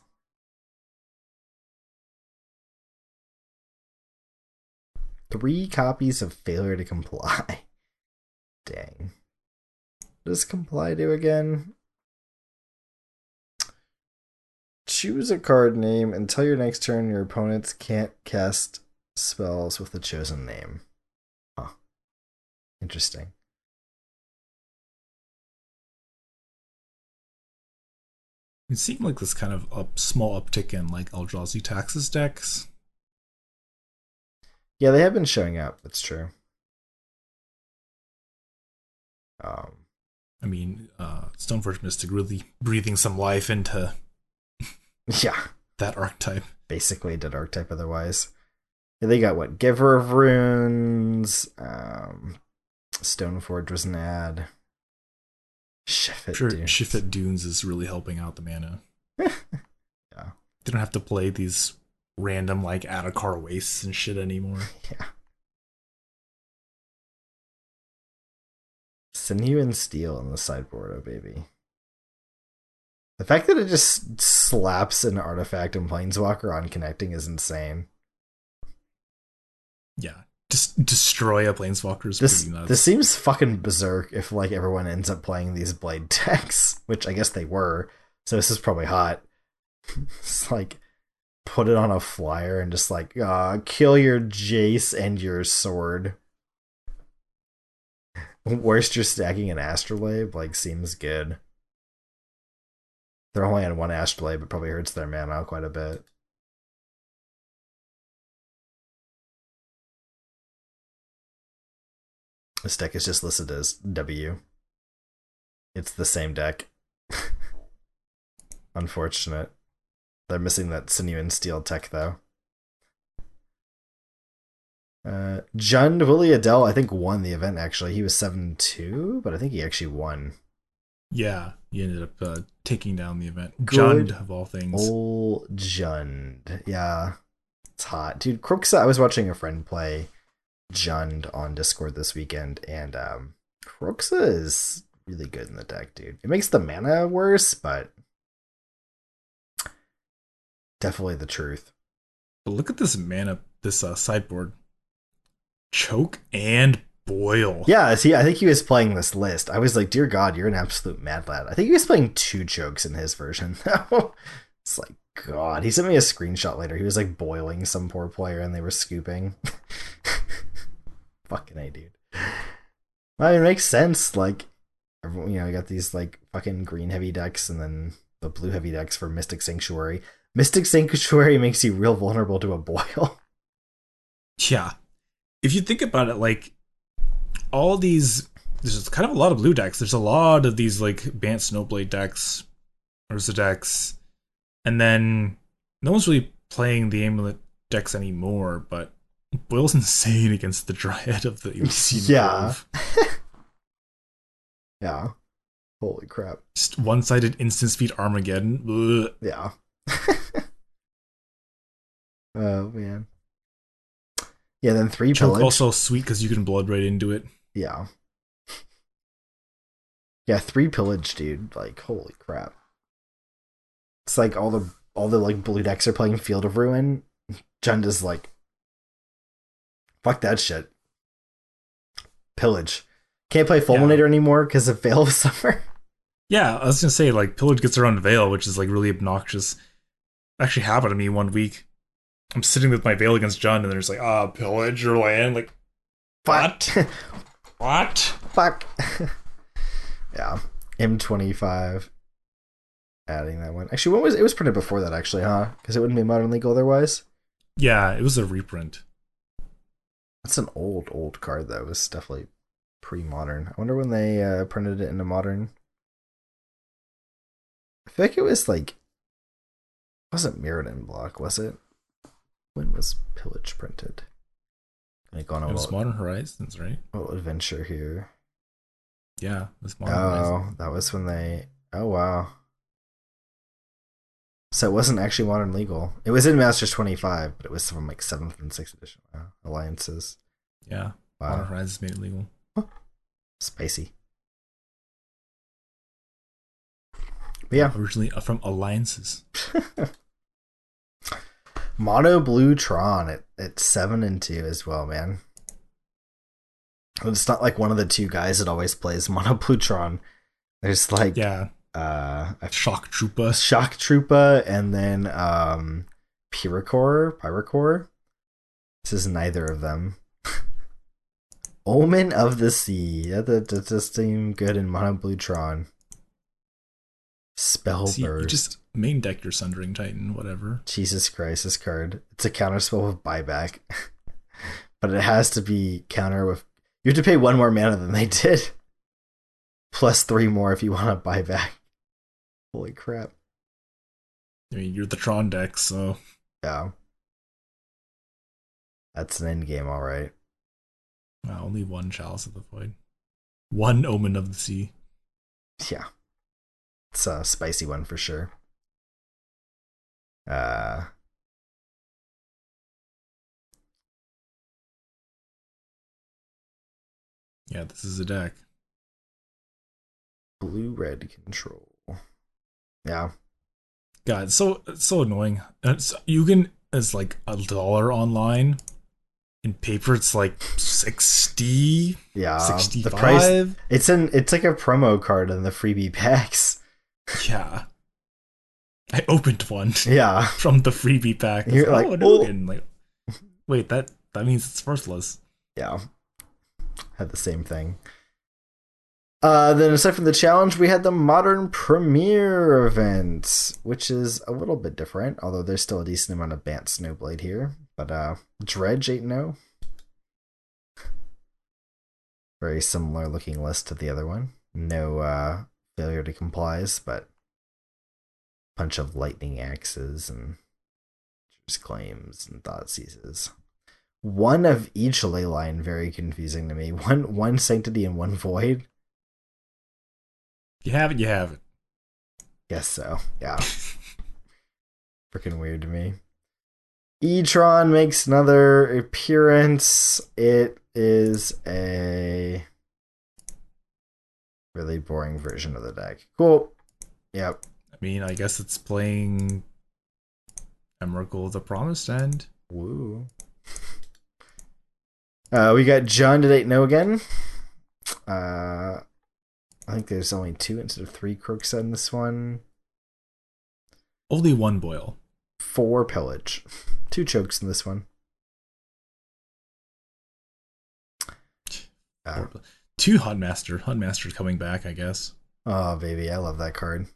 Speaker 1: Three copies of Failure to Comply. <laughs> Dang. Does Comply do again? Choose a card name until your next turn your opponents can't cast spells with the chosen name. Huh. Interesting.
Speaker 2: It seemed like this kind of up, small uptick in like Eldrazi Taxes decks.
Speaker 1: Yeah, they have been showing up. That's true. Um,
Speaker 2: I mean, uh, Stoneforge Mystic really breathing some life into <laughs>
Speaker 1: yeah,
Speaker 2: that archetype.
Speaker 1: basically dead archetype otherwise. Yeah, they got what? Giver of Runes. Um, Stoneforge was an ad. Shifit,
Speaker 2: Sure,
Speaker 1: dude.
Speaker 2: Shefet Dunes is really helping out the mana. <laughs>
Speaker 1: yeah.
Speaker 2: They don't have to play these random like Adarkar wastes and shit anymore. <laughs>
Speaker 1: Yeah. Sinew and Steel on the sideboard, oh baby. The fact that it just slaps an artifact and planeswalker on connecting is insane.
Speaker 2: Yeah, just destroy a planeswalker is
Speaker 1: This
Speaker 2: pretty nuts.
Speaker 1: this seems fucking berserk if like everyone ends up playing these blade <laughs> decks, which I guess they were. So this is probably hot. <laughs> it's like put it on a flyer and just like uh kill your Jace and your sword. Worst you're stacking an astrolabe, like seems good. They're only on one astrolabe, but probably hurts their mana quite a bit. This deck is just listed as W. It's the same deck. <laughs> Unfortunate. They're missing that sinew and steel tech though. Uh, Jund Willie Adele, I think, won the event actually. He was 7 2, but I think he actually won.
Speaker 2: yeah, he ended up uh, taking down the event. Jund of all things.
Speaker 1: Ol Jund. Yeah. It's hot. Dude, Kroxa, I was watching a friend play Jund on Discord this weekend, and um Kroxa is really good in the deck, dude. It makes the mana worse, but definitely the truth.
Speaker 2: But look at this mana, this uh, sideboard. Choke and boil.
Speaker 1: Yeah, see, I think he was playing this list. I was like, dear God, you're an absolute mad lad. I think he was playing two chokes in his version, <laughs> though. it's like, God. He sent me a screenshot later. He was like boiling some poor player and they were scooping. <laughs> Fucking A, dude. Well, it makes sense. Like, everyone, you know, you got these like fucking green heavy decks and then the blue heavy decks for Mystic Sanctuary. Mystic Sanctuary <laughs> makes you real vulnerable to a boil.
Speaker 2: Yeah. If you think about it, like all these, there's kind of a lot of blue decks. There's a lot of these like Bant Snowblade decks, Urza decks, and then no one's really playing the Amulet decks anymore. But Boyle's <laughs> insane against the Dryad of the Ilysian <laughs>
Speaker 1: Yeah. <laughs> Yeah. Holy crap.
Speaker 2: Just one-sided instant speed Armageddon. Ugh.
Speaker 1: Yeah. oh man. Yeah, then three
Speaker 2: Choke
Speaker 1: pillage.
Speaker 2: also sweet because you can blood right into it.
Speaker 1: Yeah. <laughs> Yeah, three pillage, dude. Like, holy crap. It's like all the all the like blue decks are playing Field of Ruin. Jund is like, fuck that shit. Pillage. Can't play Fulminator anymore because of Veil of <laughs> Summer.
Speaker 2: Yeah, I was gonna say like Pillage gets around Veil, which is like really obnoxious. Actually happened to me one week. I'm sitting with my Veil against John, and there's like, ah, Pillage your land. Like, what? <laughs> what?
Speaker 1: Fuck. <laughs> yeah. M25. Adding that one. Actually, when was it was printed before that? Actually, huh? Because it wouldn't be modern legal otherwise.
Speaker 2: Yeah, it was a reprint.
Speaker 1: That's an old old card though. It was definitely pre-modern. I wonder when they uh, printed it into modern. I feel like it was like it wasn't Mirrodin block, was it? When was Pillage printed? Like on a
Speaker 2: It was Modern Horizons, right?
Speaker 1: little adventure here.
Speaker 2: Yeah, it was Modern
Speaker 1: Oh,
Speaker 2: Horizons.
Speaker 1: that was when they. Oh wow. So it wasn't actually modern legal. It was in Masters 25, but it was from like seventh and sixth edition wow. alliances.
Speaker 2: Yeah, Modern Horizons made it legal.
Speaker 1: spicy. But yeah,
Speaker 2: Originally uh, from Alliances. <laughs>
Speaker 1: Mono Blue Tron at, at seven and two as well, man. It's not like one of the two guys that always plays <laughs> Mono Blue Tron. There's like
Speaker 2: Yeah,
Speaker 1: uh, a
Speaker 2: Shock Trooper.
Speaker 1: Shock Troopa and then um Pyrocore, Pyrocore. This is neither of them. <laughs> Omen of the Sea. Yeah, that, that does seem good in Mono Blue Tron. Spell
Speaker 2: See, you just main deck your Sundering Titan, whatever.
Speaker 1: Jesus Christ, this card. It's a counter spell with buyback. <laughs> but it has to be counter with you have to pay one more mana than they did. <laughs> Plus three more if you want to buy back. <laughs> Holy crap.
Speaker 2: I mean, you're the Tron deck, so
Speaker 1: Yeah. That's an end game, alright.
Speaker 2: only one Chalice of the Void. One Omen of the Sea.
Speaker 1: Yeah. It's a spicy one for sure. Uh
Speaker 2: Yeah, this is a deck.
Speaker 1: blue red control. Yeah.
Speaker 2: God, it's so it's so annoying. It's, you can it's like a dollar online. In paper, it's like sixty.
Speaker 1: Yeah.
Speaker 2: Sixty-five.
Speaker 1: The price it's in it's like a promo card in the freebie packs.
Speaker 2: Yeah. <laughs> I opened one
Speaker 1: Yeah. <laughs>
Speaker 2: from the freebie pack.
Speaker 1: You're
Speaker 2: It's
Speaker 1: like,
Speaker 2: oh,
Speaker 1: "Oh."
Speaker 2: Like, wait, that that means it's worthless.
Speaker 1: Yeah. Had the same thing. Uh, then aside from the challenge, we had the modern premiere event, which is a little bit different, although there's still a decent amount of Bant Snowblade here. But uh Dredge 8 0. Very similar looking list to the other one. No uh failure to complies, but bunch of lightning axes and just claims and thought seizes one of each Leyline very confusing to me. <laughs> One one sanctity and one void.
Speaker 2: You have it, you have it.
Speaker 1: Guess so. Yeah. <laughs> Freaking weird to me. Etron makes another appearance. It is a really boring version of the deck. Cool. Yep.
Speaker 2: I mean, I guess it's playing Emrakul of the Promised End.
Speaker 1: Woo. <laughs> Uh, we got John to date no again. Uh, I think there's only two instead of three crooks on this one.
Speaker 2: Only one boil.
Speaker 1: Four pillage. <laughs> Two chokes in this one. Uh,
Speaker 2: Two Huntmaster. Huntmaster's coming back, I guess.
Speaker 1: oh, baby, I love that card.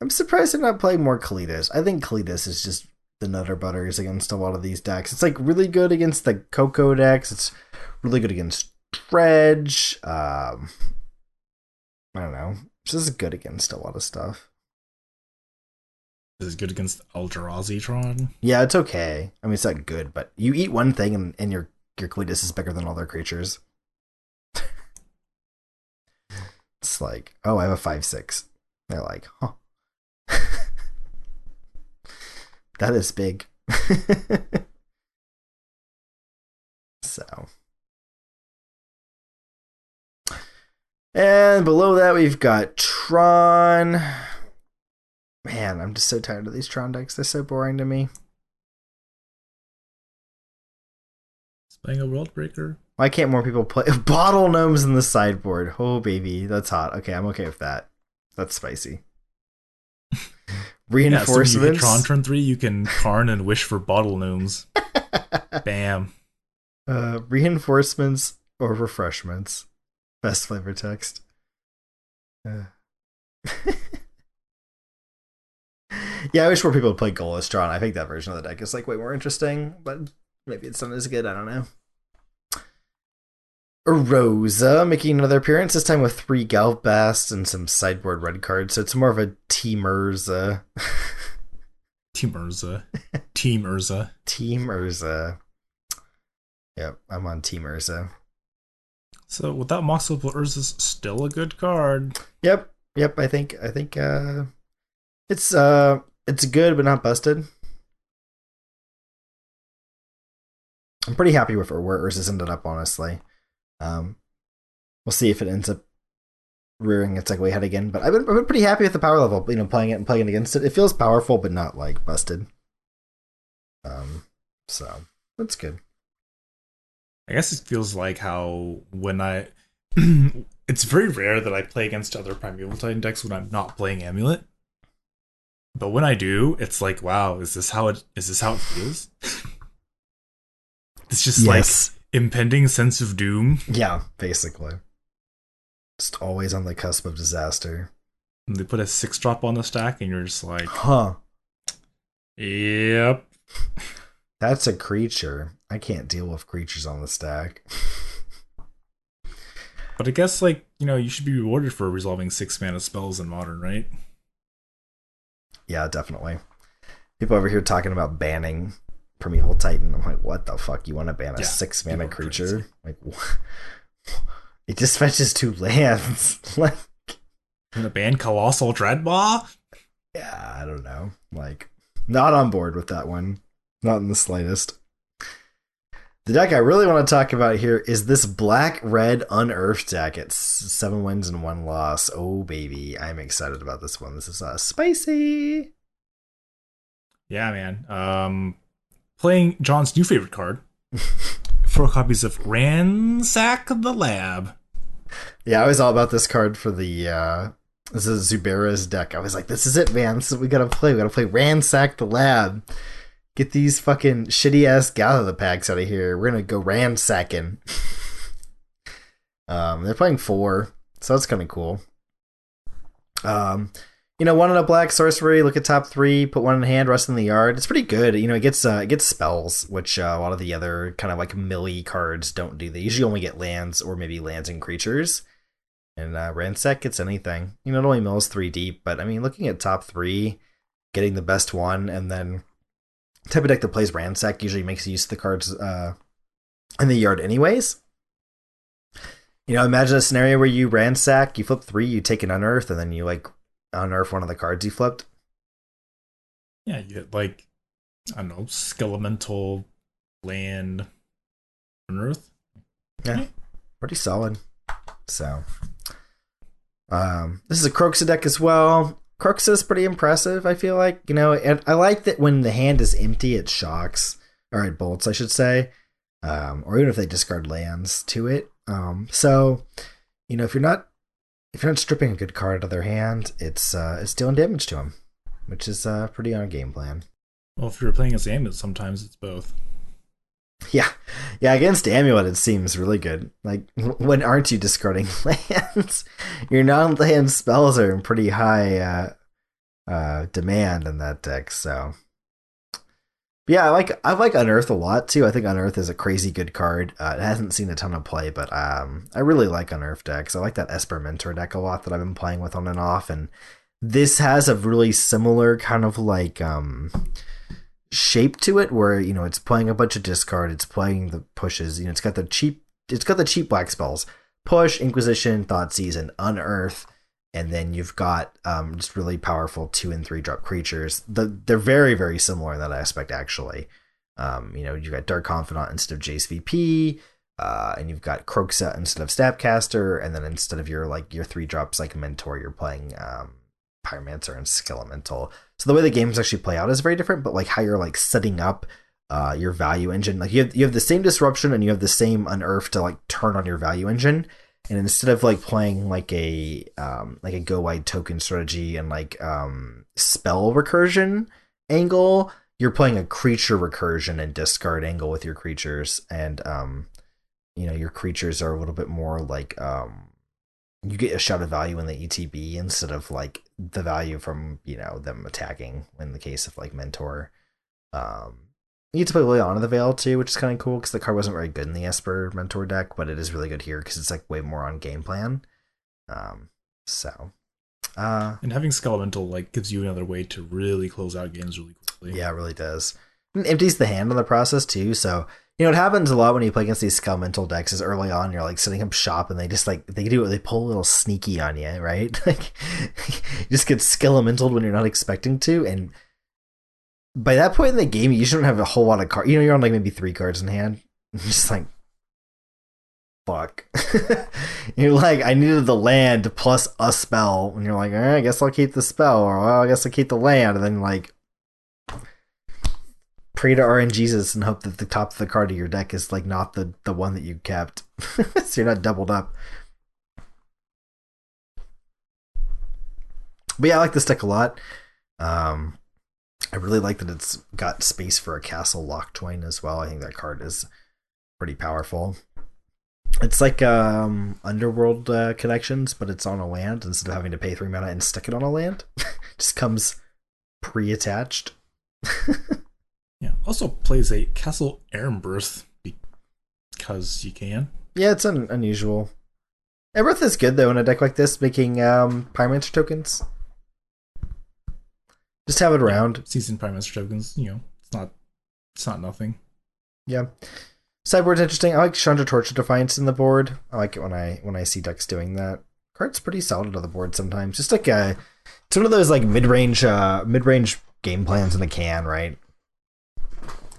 Speaker 1: I'm surprised they're not playing more Kalitas. I think Kalitas is just the nutter butters against a lot of these decks. It's like really good against the Coco decks. It's really good against Dredge. Um, I don't know. This is good against a lot of stuff.
Speaker 2: This is good against Eldrazi Tron.
Speaker 1: Yeah, it's okay. I mean, it's not good, but you eat one thing and, and your your Cletus is bigger than all their creatures. <laughs> it's like, oh, I have a five six. They're like, huh. That is big. <laughs> so. And below that, we've got Tron. Man, I'm just so tired of these Tron decks. They're so boring to me.
Speaker 2: Playing a World Breaker.
Speaker 1: Why can't more people play <laughs> bottle gnomes in the sideboard? Oh baby, that's hot. Okay, I'm okay with that. That's spicy. Reinforcements.
Speaker 2: Yeah, so you hit Tron turn three, you can Karn and wish for bottle gnomes. <laughs> Bam.
Speaker 1: Uh, reinforcements or refreshments. Best flavor text. Uh. <laughs> yeah, I wish more people would play Golestron. I think that version of the deck is like way more interesting, but maybe it's not as good. I don't know. Rosa making another appearance, this time with three Galvast and some sideboard red cards, so it's more of a Team Urza. <laughs>
Speaker 2: Team Urza. Team Urza.
Speaker 1: Team Urza. Yep, I'm on Team Urza.
Speaker 2: So without Mox Opal, Urza's still a good card.
Speaker 1: Yep, yep. I think I think uh, it's uh it's good but not busted. I'm pretty happy with where Urza's ended up, honestly. Um, we'll see if it ends up rearing its ugly head again. But I've been, I've been pretty happy with the power level. You know, playing it and playing against it. It feels powerful, but not like busted. Um, so that's good.
Speaker 2: I guess it feels like how when I, <clears throat> it's very rare that I play against other Primeval Titan decks when I'm not playing Amulet. But when I do, it's like, wow, is this how it is? This how it feels? <laughs> it's just yes. like impending sense of doom.
Speaker 1: Yeah, basically. Just always on the cusp of disaster.
Speaker 2: And they put a six drop on the stack, and you're just like,
Speaker 1: huh.
Speaker 2: Yep. <laughs>
Speaker 1: That's a creature. I can't deal with creatures on the stack. <laughs>
Speaker 2: but I guess, like, you know, you should be rewarded for resolving six mana spells in modern, right?
Speaker 1: Yeah, definitely. People over here talking about banning Primeval Titan. I'm like, what the fuck? You want to ban a yeah, six mana creature? Like, what? <laughs> it just fetches two lands. <laughs> like,
Speaker 2: you want to ban Colossal Dreadmaw?
Speaker 1: Yeah, I don't know. Like, not on board with that one. Not in the slightest. The deck I really want to talk about here is this black red unearthed deck. It's seven wins and one loss. Oh baby, I'm excited about this one. This is uh, spicy.
Speaker 2: Yeah, man. Um, playing John's new favorite card. <laughs> Four copies of Ransack the Lab.
Speaker 1: Yeah, I was all about this card for the uh this is Zubera's deck. I was like, this is it, man. This is what we gotta play. We gotta play Ransack the Lab. Get these fucking shitty ass Gather the packs out of here. We're gonna go ransacking. <laughs> um, they're playing four, so that's kind of cool. Um, you know, one in a black sorcery. Look at top three. Put one in hand. Rest in the yard. It's pretty good. You know, it gets uh, it gets spells, which uh, a lot of the other kind of like millie cards don't do. They usually only get lands or maybe lands and creatures. And uh, Ransack gets anything. You know, it only mills three deep, but I mean, looking at top three, getting the best one, and then type of deck that plays Ransack usually makes use of the cards uh, in the yard, anyways. You know, imagine a scenario where you ransack, you flip three, you take an unearth, and then you like unearth one of the cards you flipped.
Speaker 2: Yeah, you get like I don't know, skelemental land unearth.
Speaker 1: Yeah, pretty solid. So, um, this is a Kroxa deck as well. Kroxa is pretty impressive. I feel like you know, and I like that when the hand is empty, it shocks or it bolts, I should say, um, or even if they discard lands to it. Um, so, you know, if you're not if you're not stripping a good card out of their hand, it's uh, it's dealing damage to them, which is uh, pretty on game plan.
Speaker 2: Well, if you're playing as Amulet, sometimes it's both.
Speaker 1: Yeah, yeah. Against Amulet, it seems really good. Like, when aren't you discarding <laughs> lands? Your non-land spells are in pretty high uh, uh, demand in that deck, so yeah, I like I like Unearth a lot too. I think Unearth is a crazy good card. Uh, it hasn't seen a ton of play, but um, I really like Unearth decks. I like that Esper Mentor deck a lot that I've been playing with on and off, and this has a really similar kind of like um, shape to it, where you know it's playing a bunch of discard, it's playing the pushes. You know, it's got the cheap, it's got the cheap black spells: push, Inquisition, Thoughtseize, and Unearth and then you've got um, just really powerful two and three drop creatures. The, they're very very similar in that aspect actually. Um, you know, you've got Dark Confidant instead of Jace VP, uh, and you've got Kroxa instead of Snapcaster, and then instead of your like your three drops like Mentor, you're playing um, Pyromancer and Skelemental. So the way the games actually play out is very different, but like how you're like setting up uh, your value engine, like you have you have the same disruption and you have the same unearth to like turn on your value engine. And instead of like playing like a um, like a go wide token strategy and like um, spell recursion angle, you're playing a creature recursion and discard angle with your creatures, and um, you know your creatures are a little bit more like um, you get a shot of value in the ETB instead of like the value from you know them attacking. In the case of like Mentor, um, you get to play Liliana the Veil too, which is kind of cool because the card wasn't very good in the Esper Mentor deck, but it is really good here because it's like way more on game plan. Um, so, uh,
Speaker 2: And having Skelemental like gives you another way to really close out games really quickly.
Speaker 1: yeah, it really does. And empties the hand in the process too. So you know, it happens a lot when you play against these skelemental decks. Is early on, you're like setting up shop, and they just like they do it. They pull a little sneaky on you, right? <laughs> Like <laughs> you just get skelemental when you're not expecting to, and by that point in the game, you don't have a whole lot of cards. You know, you're on like maybe three cards in hand. <laughs> You're just like, fuck. <laughs> you're like, I needed the land plus a spell, and you're like, eh, I guess I'll keep the spell, or well, I guess I'll keep the land, and then like pray to RNGesus and hope that the top of the card of your deck is like not the the one that you kept, <laughs> so you're not doubled up. But yeah, I like this deck a lot. Um, I really like that it's got space for a castle Locthwain as well. I think that card is pretty powerful. It's like um, Underworld uh, Connections, but it's on a land instead of having to pay three mana and stick it on a land. <laughs> Just comes pre-attached. <laughs>
Speaker 2: Yeah. Also plays a Castle Embereth because you can.
Speaker 1: Yeah, it's un- unusual. Embereth is good though in a deck like this, making um, Pyromancer tokens. Just have it around.
Speaker 2: Seasoned Pyromancer tokens, you know, it's not it's not nothing.
Speaker 1: Yeah. Sideboard's interesting. I like Chandra Torch of Defiance in the board. I like it when I when I see decks doing that. Card's pretty solid on the board sometimes. Just like a, it's one of those like mid range uh mid range game plans in a can, right?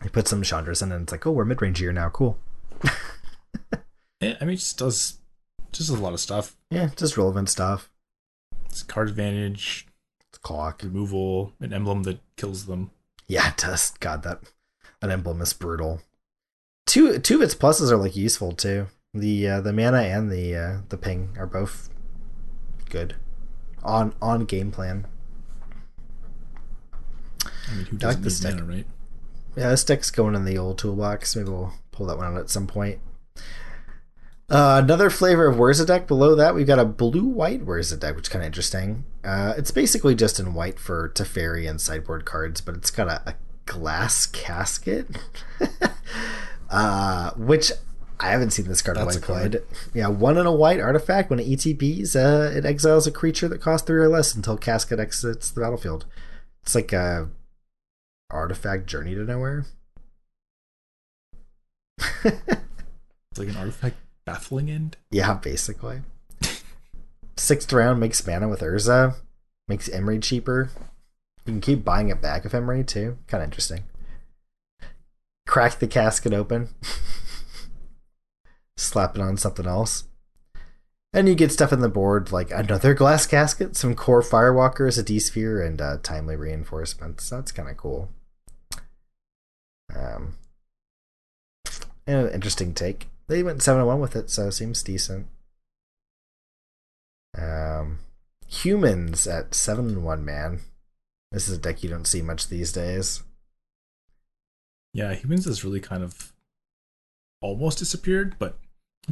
Speaker 1: You put some Chandras in and it's like, oh, we're mid range here now. Cool. <laughs>
Speaker 2: Yeah, I mean, it just does just a lot of stuff.
Speaker 1: Yeah, just relevant stuff.
Speaker 2: It's card advantage,
Speaker 1: clock.
Speaker 2: removal, an emblem that kills them.
Speaker 1: Yeah, it does. God, that that emblem is brutal. Two two of its pluses are like useful too. The uh, the mana and the uh, the ping are both good on on game plan.
Speaker 2: I mean, who
Speaker 1: I like
Speaker 2: doesn't
Speaker 1: this
Speaker 2: need
Speaker 1: deck.
Speaker 2: mana, right?
Speaker 1: Yeah, this deck's going in the old toolbox. Maybe we'll pull that one out at some point. Uh, another flavor of Whirza deck. Below that, we've got a blue-white Whirza deck, which is kind of interesting. Uh, it's basically just in white for Teferi and sideboard cards, but it's got a, a glass casket, <laughs> uh, which I haven't seen this card
Speaker 2: That's
Speaker 1: white played. Yeah, one in a white artifact. When it ETBs, uh, it exiles a creature that costs three or less until casket exits the battlefield. It's like a artifact journey to nowhere. <laughs>
Speaker 2: It's like an artifact baffling end.
Speaker 1: Yeah, basically. <laughs> Sixth round makes mana with Urza, makes Emry cheaper. You can keep buying it back with Emry too. Kind of interesting. Crack the casket open, <laughs> slap it on something else, and you get stuff in the board like another glass casket, some Kor firewalkers, a D sphere, and uh, timely reinforcements. That's kind of cool. Um, and an interesting take. They went seven one with it, so it seems decent. Um, humans at seven and one man. This is a deck you don't see much these days.
Speaker 2: Yeah, humans has really kind of almost disappeared, but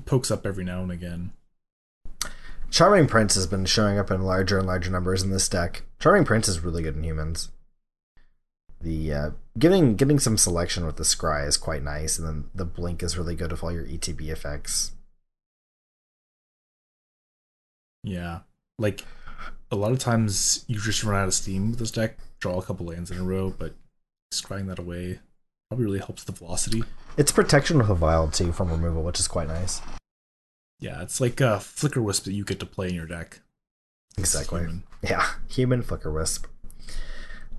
Speaker 2: pokes up every now and again.
Speaker 1: Charming Prince has been showing up in larger and larger numbers in this deck. Charming Prince is really good in humans. The uh, getting getting some selection with the scry is quite nice, and then the blink is really good with all your ETB effects.
Speaker 2: Yeah, like a lot of times you just run out of steam with this deck, draw a couple lands in a row, but scrying that away probably really helps the velocity.
Speaker 1: It's protection with a vial too from removal, which is quite nice.
Speaker 2: Yeah, it's like a Flickerwisp that you get to play in your deck.
Speaker 1: Exactly.
Speaker 2: human.
Speaker 1: Yeah, human Flickerwisp.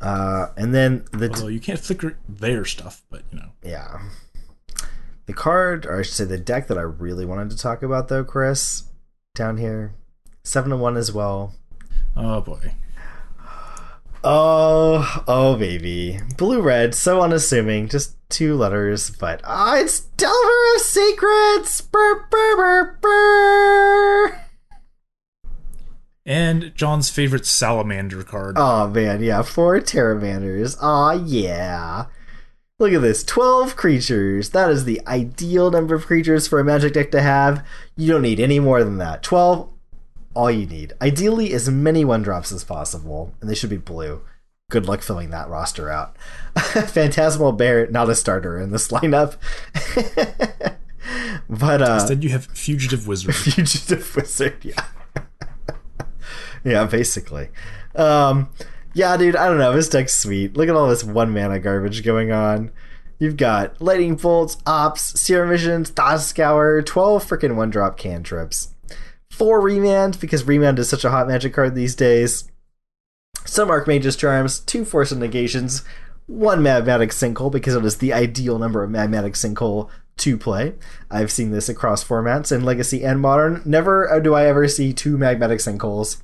Speaker 1: Uh, and then the
Speaker 2: Although you can't flicker their stuff, but you know.
Speaker 1: yeah, the card, or I should say, the deck that I really wanted to talk about though, Chris, down here, seven to one as well.
Speaker 2: Oh boy.
Speaker 1: Oh, oh, baby. Blue red, so unassuming. Just two letters, but ah, it's Delver of Secrets! Burr, burr, burr, burr.
Speaker 2: And John's favorite salamander card.
Speaker 1: Oh, man, yeah. Four Terramanders. Aw, yeah. Look at this 12 creatures. That is the ideal number of creatures for a magic deck to have. You don't need any more than that. 12, all you need. Ideally, as many one drops as possible, and they should be blue. Good luck filling that roster out. <laughs> Phantasmal Bear, not a starter in this lineup. <laughs> but uh,
Speaker 2: Instead, you have Fugitive Wizard. <laughs>
Speaker 1: Fugitive Wizard, yeah. Yeah, basically. Um, yeah, dude, I don't know. This deck's sweet. Look at all this one mana garbage going on. You've got Lightning Bolts, Opts, Serum Visions, Thought Scour, 12 freaking one drop cantrips, 4 Remand, because Remand is such a hot magic card these days, some Archmage's Charms, 2 Force of Negations, 1 Magmatic Sinkhole, because it is the ideal number of Magmatic Sinkhole to play. I've seen this across formats in Legacy and Modern. Never do I ever see two Magmatic Sinkholes.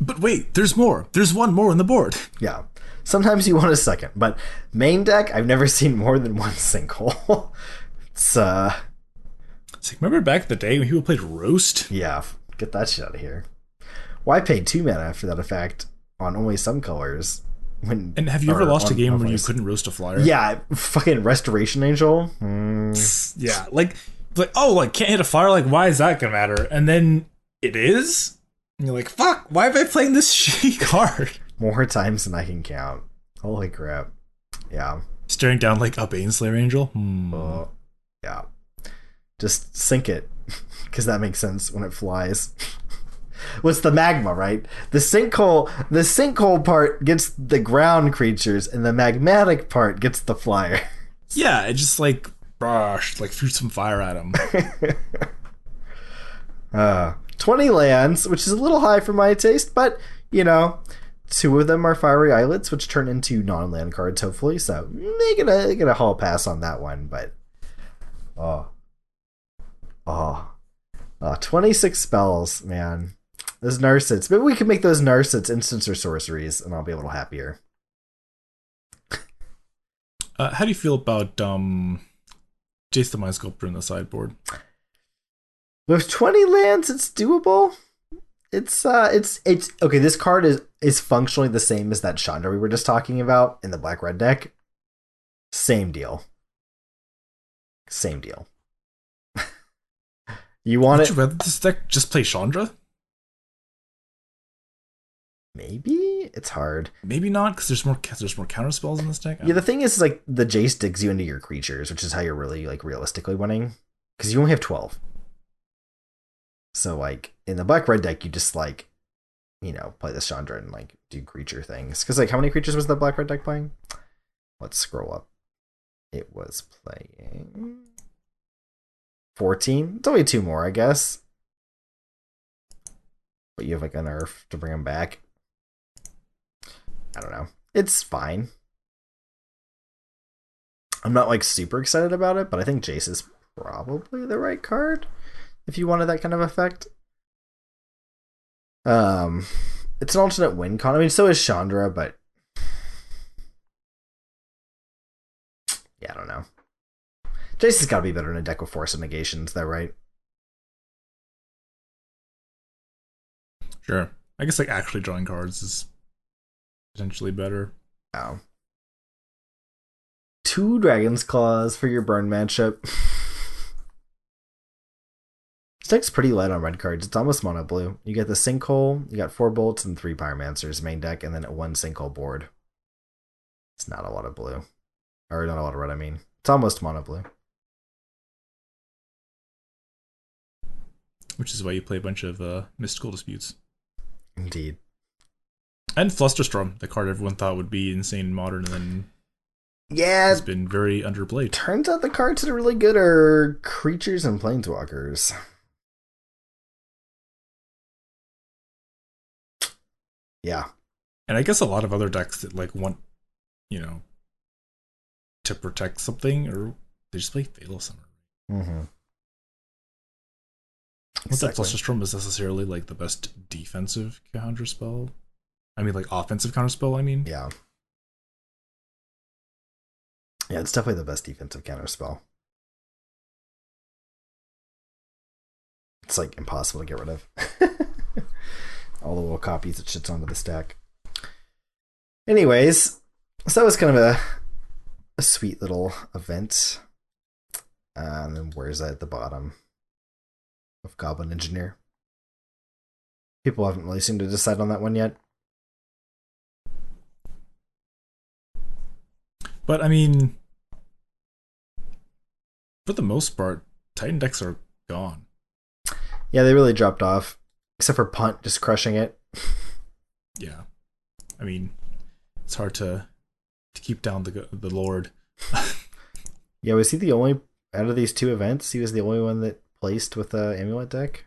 Speaker 2: But wait, there's more. There's one more on the board.
Speaker 1: Yeah. Sometimes you want a second, but main deck, I've never <laughs> seen more than one sinkhole. <laughs> it's uh
Speaker 2: It's like, remember back in the day when people played Roast?
Speaker 1: yeah, get that shit out of here. Why pay two mana after that effect on only some colors? When
Speaker 2: And have you ever lost a game where you couldn't roast a flyer?
Speaker 1: Yeah, fucking Restoration Angel. Mm,
Speaker 2: Yeah. Like, like oh, like can't hit a flyer. Like, why is that gonna matter? And then it is. And you're like, fuck. Why am I playing this <laughs> shitty card?
Speaker 1: more times than I can count. Holy crap. Yeah.
Speaker 2: Staring down like a Baneslayer Angel. Hmm.
Speaker 1: Uh, yeah. Just sink it, <laughs> because that makes sense when it flies. <laughs> What's the magma, right? The sinkhole, the sinkhole part gets the ground creatures, and the magmatic part gets the flyer.
Speaker 2: Yeah, it just like, gosh, like threw some fire at him.
Speaker 1: Uh, Twenty lands, which is a little high for my taste, but you know, two of them are fiery islets, which turn into non-land cards, hopefully. So they get a get a hall pass on that one, but oh, oh, oh 26 spells, man. Those Narsets. Maybe we can make those Narsets instants or sorceries, and I'll be a little happier.
Speaker 2: Uh, how do you feel about um, Jace the Mind Sculptor in the sideboard?
Speaker 1: With 20 lands, it's doable. It's uh it's it's okay, this card is is functionally the same as that Chandra we were just talking about in the black red deck. Same deal. Same deal. <laughs> you want
Speaker 2: Would
Speaker 1: it
Speaker 2: you rather this deck just play Chandra?
Speaker 1: maybe? It's hard.
Speaker 2: Maybe not, because there's more there's more counter spells in this deck.
Speaker 1: Yeah, the thing is like the Jace digs you into your creatures, which is how you're really like realistically winning. Because you only have twelve. So like in the black red deck, you just like you know, play the Chandra and like do creature things. Because like how many creatures was the black red deck playing? Let's scroll up. It was playing fourteen. It's only two more, I guess. But you have like a nerf to bring them back. I don't know. It's fine. I'm not like super excited about it, but I think Jace is probably the right card if you wanted that kind of effect. Um, it's an alternate win con. I mean, so is Chandra, but yeah, I don't know. Jace has got to be better in a deck with Force of Negations, though, right?
Speaker 2: Sure. I guess like actually drawing cards is potentially better.
Speaker 1: Wow. Two Dragon's Claws for your burn matchup. <laughs> deck's pretty light on red cards. It's almost mono blue. You get the Sinkhole, you got four bolts and three Pyromancers main deck, and then one Sinkhole board. It's not a lot of blue. Or not a lot of red, I mean. It's almost mono blue.
Speaker 2: Which is why you play a bunch of uh, mystical disputes.
Speaker 1: Indeed.
Speaker 2: And Flusterstorm, the card everyone thought would be insane in modern and then
Speaker 1: Yeah,
Speaker 2: has been very underplayed.
Speaker 1: turns out the cards that are really good are creatures and planeswalkers. Yeah.
Speaker 2: And I guess a lot of other decks that like want, you know, to protect something or they just play Fatal Summer.
Speaker 1: Mm-hmm.
Speaker 2: Not that Flusterstorm is necessarily like the best defensive counter spell I mean, like offensive counter spell. I mean,
Speaker 1: Yeah. Yeah, it's definitely the best defensive counter spell. It's like impossible to get rid of. <laughs> All the little copies it shits onto the stack. Anyways, so that was kind of a a sweet little event. Uh, and then where's that at the bottom of Goblin Engineer? People haven't really seemed to decide on that one yet.
Speaker 2: but I mean, for the most part, Titan decks are gone.
Speaker 1: Yeah, they really dropped off, except for Punt just crushing it.
Speaker 2: Yeah, I mean, it's hard to to keep down the the Lord. <laughs>
Speaker 1: Yeah, was he the only out of these two events? He was the only one that placed with a amulet deck.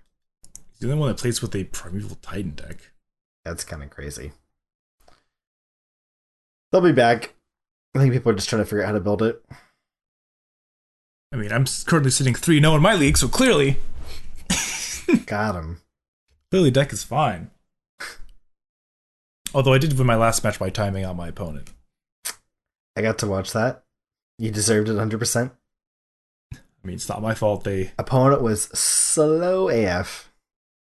Speaker 2: He's the only one that plays with a primeval Titan deck.
Speaker 1: That's kind of crazy. They'll be back. I think people are just trying to figure out how to build it.
Speaker 2: I mean, I'm currently sitting three 0 in my league, so clearly,
Speaker 1: Got him.
Speaker 2: Clearly deck is fine. <laughs> Although I did win my last match by timing out my opponent.
Speaker 1: I got to watch that. You deserved it 100%.
Speaker 2: I mean, it's not my fault. They,
Speaker 1: Opponent was slow AF.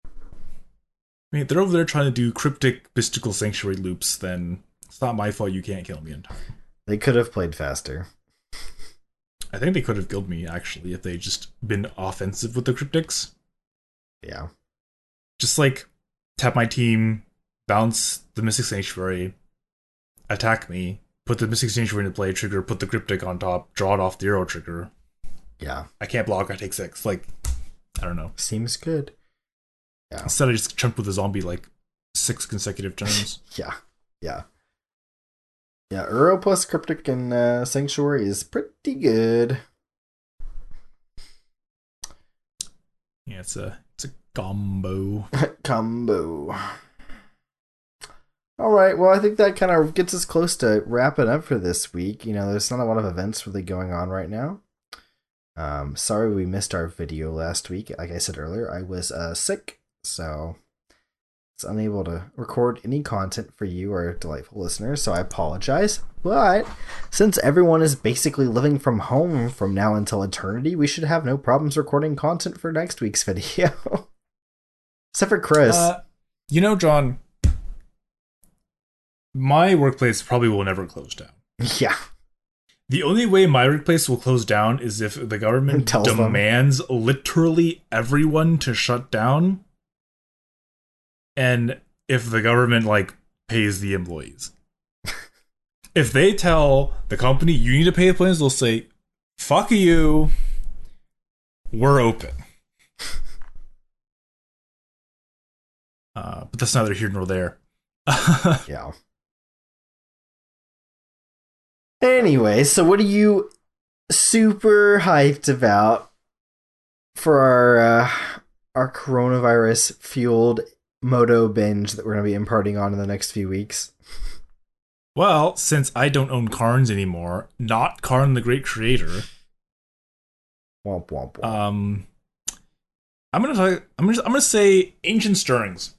Speaker 2: I mean, they're over there trying to do cryptic Mystic Sanctuary loops. Then it's not my fault. You can't kill me in time.
Speaker 1: They could have played faster.
Speaker 2: I think they could have killed me actually if they just been offensive with the cryptics.
Speaker 1: Yeah.
Speaker 2: Just like tap my team, bounce the Mystic Sanctuary, attack me, put the Mystic Sanctuary into play, trigger, put the cryptic on top, draw it off the Uro trigger.
Speaker 1: Yeah.
Speaker 2: I can't block, I take six. Like, I don't know.
Speaker 1: Seems good. Yeah.
Speaker 2: Instead, I just chunked with a zombie like six consecutive <laughs> turns.
Speaker 1: Yeah. Yeah. Yeah, Uro plus Cryptic and uh, Sanctuary is pretty good.
Speaker 2: yeah, it's a it's a combo.
Speaker 1: Combo. <laughs> All right, well, I think that kind of gets us close to wrapping up for this week. You know, there's not a lot of events really going on right now. Um, sorry we missed our video last week. Like I said earlier, I was uh, sick, so it's unable to record any content for you, our delightful listeners. So I apologize. But since everyone is basically living from home from now until eternity, we should have no problems recording content for next week's <laughs> video. Except for Chris.
Speaker 2: Uh, you know, John, my workplace probably will never close down.
Speaker 1: yeah.
Speaker 2: The only way my workplace will close down is if the government <laughs>
Speaker 1: Tells them.
Speaker 2: demands literally everyone to shut down, and if the government like pays the employees. <laughs> if they tell the company you need to pay the employees, they'll say, "Fuck you, we're open." Uh, but that's neither here nor there. <laughs>
Speaker 1: Yeah. Anyway, so what are you super hyped about for our uh, our coronavirus fueled moto binge that we're going to be imparting on in the next few weeks?
Speaker 2: Well, since I don't own Karns anymore, not Karn the Great Creator,
Speaker 1: Womp womp womp.
Speaker 2: um, I'm gonna talk, I'm gonna I'm gonna say Ancient Stirrings.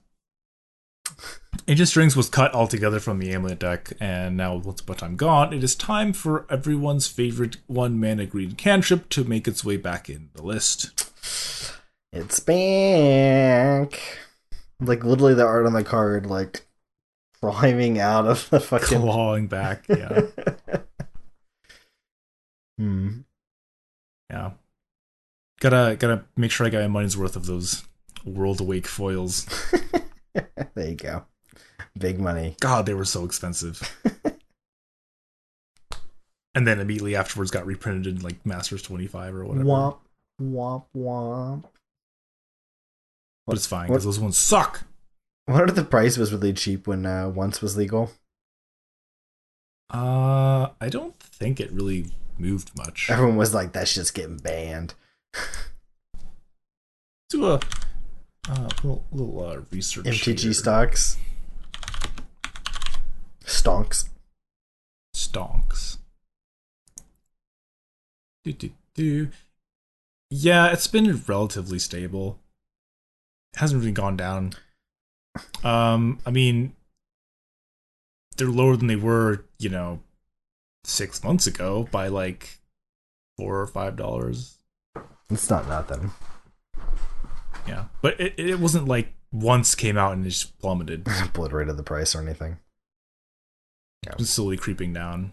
Speaker 2: Ancient Stirrings was cut altogether from the Amulet deck, and now once upon a time gone, it is time for everyone's favorite one mana green cantrip to make its way back in the list.
Speaker 1: it's back. Like literally the art on the card, like climbing out of the fucking.
Speaker 2: Clawing back, <laughs> yeah,
Speaker 1: hmm.
Speaker 2: yeah. Gotta gotta make sure I got my money's worth of those World Awake foils. <laughs>
Speaker 1: there you go. Big money.
Speaker 2: God, they were so expensive. <laughs> and then immediately afterwards got reprinted in like Masters 25 or whatever.
Speaker 1: Womp womp womp.
Speaker 2: But it's fine because those ones suck.
Speaker 1: I wonder if the price was really cheap when uh, once was legal.
Speaker 2: Uh, I don't think it really moved much.
Speaker 1: Everyone was like, "That's just getting banned." <laughs>
Speaker 2: Do a uh, little, little uh, research.
Speaker 1: MTG
Speaker 2: here.
Speaker 1: stocks, stonks.
Speaker 2: stonks. Do, do, do. Yeah, it's been relatively stable. It hasn't really gone down. Um, I mean, they're lower than they were, you know, six months ago by like four or five dollars.
Speaker 1: It's not nothing.
Speaker 2: Yeah, but it it wasn't like once came out and it just plummeted. <laughs>
Speaker 1: Obliterated the price or anything.
Speaker 2: It's slowly creeping down.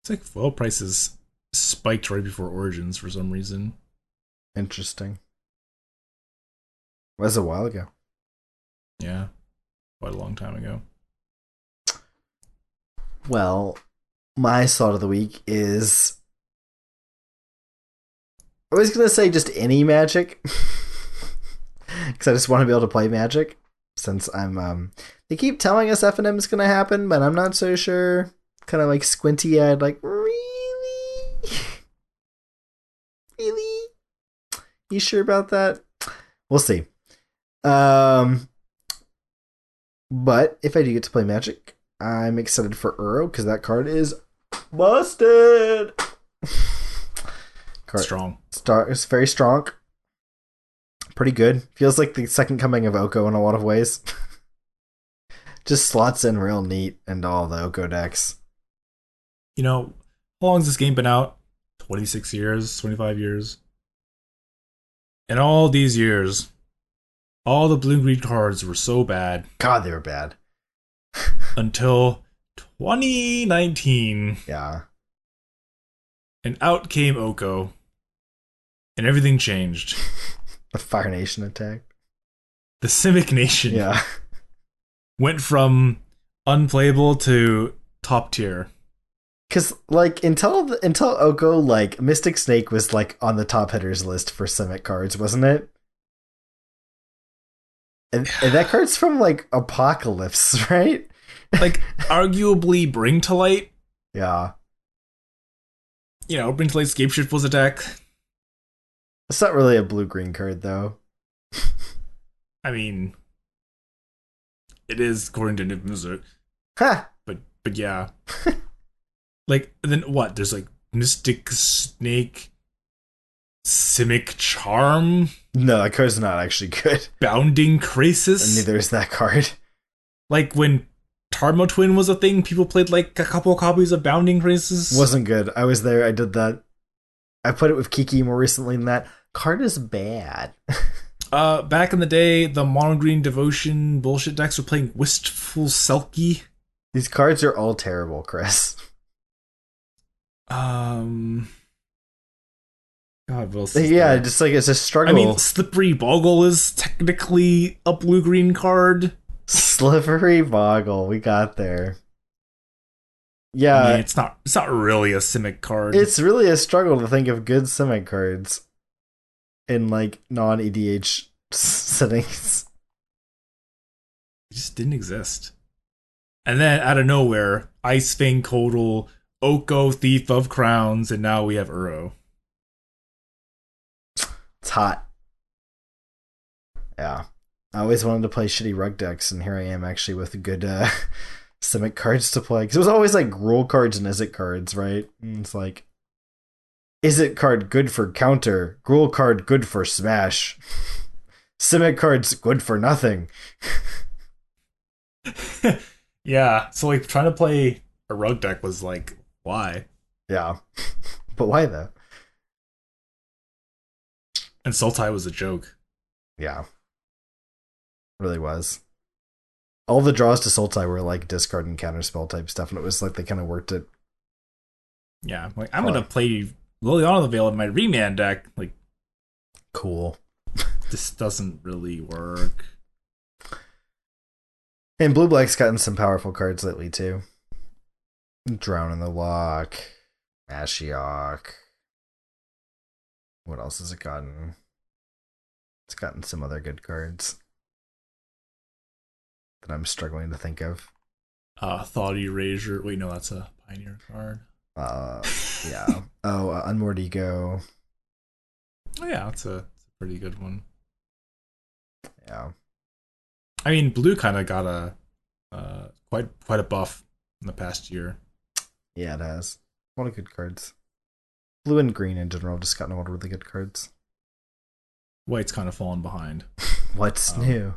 Speaker 2: It's like oil prices spiked right before Origins for some reason.
Speaker 1: Interesting. Was a while ago.
Speaker 2: Yeah, quite a long time ago.
Speaker 1: Well, my thought of the week is. I was gonna say just any magic, <laughs> <laughs> because I just want to be able to play magic. Since I'm, um, they keep telling us F and M is gonna happen, but I'm not so sure. Kind of like squinty eyed, like really, <laughs> really. You sure about that? We'll see. Um, but if I do get to play Magic, I'm excited for Uro because that card is busted. <laughs> card
Speaker 2: Strong.
Speaker 1: star is very strong. Pretty good. Feels like the second coming of Oko in a lot of ways. <laughs> Just slots in real neat into all the Oko decks.
Speaker 2: You know, how long has this game been out? 26 years, 25 years. In all these years, all the blue green cards were so bad
Speaker 1: God, they were bad. <laughs>
Speaker 2: until 2019.
Speaker 1: Yeah.
Speaker 2: And out came Oko. And everything changed. <laughs>
Speaker 1: The Fire Nation attack.
Speaker 2: The Simic Nation
Speaker 1: Yeah. <laughs>
Speaker 2: went from unplayable to top tier.
Speaker 1: Cause like until until Oko, like Mystic Snake was like on the top hitters list for Simic cards, wasn't it? And, and that card's from like Apocalypse, <laughs> right?
Speaker 2: Like, arguably, Bring to Light.
Speaker 1: Yeah.
Speaker 2: You know, Bring to Light Scapeshift was a deck.
Speaker 1: It's not really a blue green card though.
Speaker 2: I mean, it is according to Mizzet.
Speaker 1: Ha!
Speaker 2: but but yeah <laughs> like then what there's like mystic snake simic charm
Speaker 1: No, that card's not actually good.
Speaker 2: bounding
Speaker 1: And
Speaker 2: Krasis
Speaker 1: neither is that card.
Speaker 2: like when tarmo twin was a thing people played like a couple copies of bounding Krasis
Speaker 1: Wasn't good. I was there, I did that. I put it with Kiki more recently than that. Card is bad. <laughs>
Speaker 2: uh back in the day the mono green devotion bullshit decks were playing wistful selkie
Speaker 1: These cards are all terrible, Chris.
Speaker 2: um god what
Speaker 1: Yeah,
Speaker 2: there?
Speaker 1: just like it's a struggle.
Speaker 2: i mean slippery Bogle is technically a blue green card
Speaker 1: Slippery Bogle, we got there.
Speaker 2: I
Speaker 1: Yeah,
Speaker 2: mean, it's not it's not really a Simic card.
Speaker 1: it's really a struggle to think of good Simic cards in like non EDH settings.
Speaker 2: it just didn't exist. And then out of nowhere, Ice-Fang Coatl, Oko, Thief of Crowns, and now we have Uro.
Speaker 1: It's hot. Yeah. I always wanted to play shitty rug decks, and here I am actually with good uh, <laughs> Simic cards to play. Because it was always like Gruul cards and Izzet cards, right? And it's like, Izzet card good for counter, Gruul card good for smash, Simic cards good for nothing. <laughs>
Speaker 2: yeah, so like trying to play a rug deck was like, why?
Speaker 1: Yeah. <laughs> but why though?
Speaker 2: And Sultai was a joke.
Speaker 1: Yeah. Really was. All the draws to Sultai were like discard and counterspell type stuff, and it was like they kind of worked it.
Speaker 2: Yeah, like I'm gonna play Liliana the Veil in my Remand deck. Like
Speaker 1: Cool.
Speaker 2: this doesn't really work.
Speaker 1: And Blue Black's gotten some powerful cards lately too. Drown in the Loch, Ashiok. What else has it gotten? It's gotten some other good cards that I'm struggling to think of.
Speaker 2: Uh Thought Erasure. Wait, no, that's a Pioneer card.
Speaker 1: Uh, yeah. <laughs> oh, uh, Unmoored Ego.
Speaker 2: Oh yeah, that's a, that's a pretty good one.
Speaker 1: Yeah.
Speaker 2: I mean, blue kind of got a uh, quite quite a buff in the past year.
Speaker 1: Yeah, it has. A lot of good cards. Blue and green in general have just gotten a lot of really good cards.
Speaker 2: White's kind of fallen behind. <laughs>
Speaker 1: What's
Speaker 2: Um,
Speaker 1: new?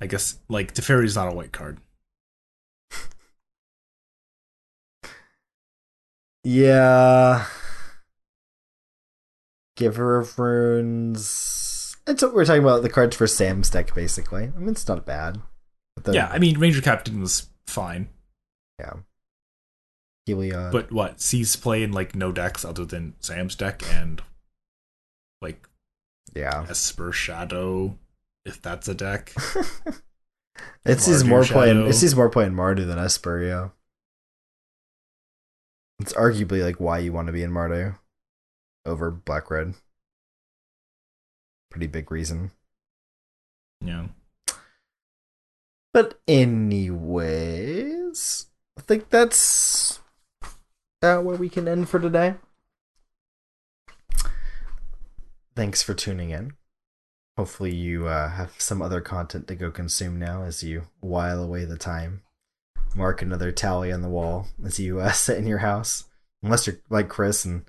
Speaker 2: I guess like Teferi's not a white card.
Speaker 1: Yeah. Giver of Runes. That's what we're talking about. The cards for Sam's deck, basically. I mean, it's not bad. The-
Speaker 2: yeah, I mean Ranger Captain was fine,
Speaker 1: yeah. Heliod.
Speaker 2: but what sees play in like no decks other than Sam's deck and like
Speaker 1: yeah.
Speaker 2: Esper Shadow, if that's a deck. <laughs>
Speaker 1: it sees more play. In, it sees more play in Mardu than Esper. Yeah. It's arguably like why you want to be in Mardu over Black Red. Pretty big reason.
Speaker 2: yeah.
Speaker 1: But anyways, I think that's uh, where we can end for today. Thanks for tuning in. Hopefully, you uh, have some other content to go consume now as you while away the time. Mark another tally on the wall as you uh, sit in your house, unless you're like Chris and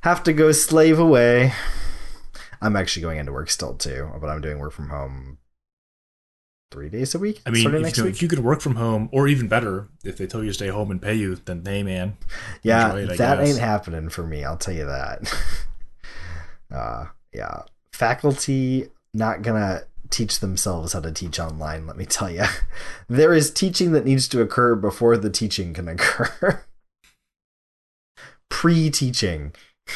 Speaker 1: have to go slave away. I'm actually going into work still too, but I'm doing work from home three days a week.
Speaker 2: I mean, if
Speaker 1: next
Speaker 2: you,
Speaker 1: week.
Speaker 2: if you could work from home, or even better, if they tell you to stay home and pay you, then hey, man.
Speaker 1: Yeah,
Speaker 2: it,
Speaker 1: that
Speaker 2: guess.
Speaker 1: ain't happening for me. I'll tell you that. <laughs> uh, yeah, faculty not gonna teach themselves how to teach online. Let me tell you, <laughs> there is teaching that needs to occur before the teaching can occur. <laughs> Pre-teaching. <laughs>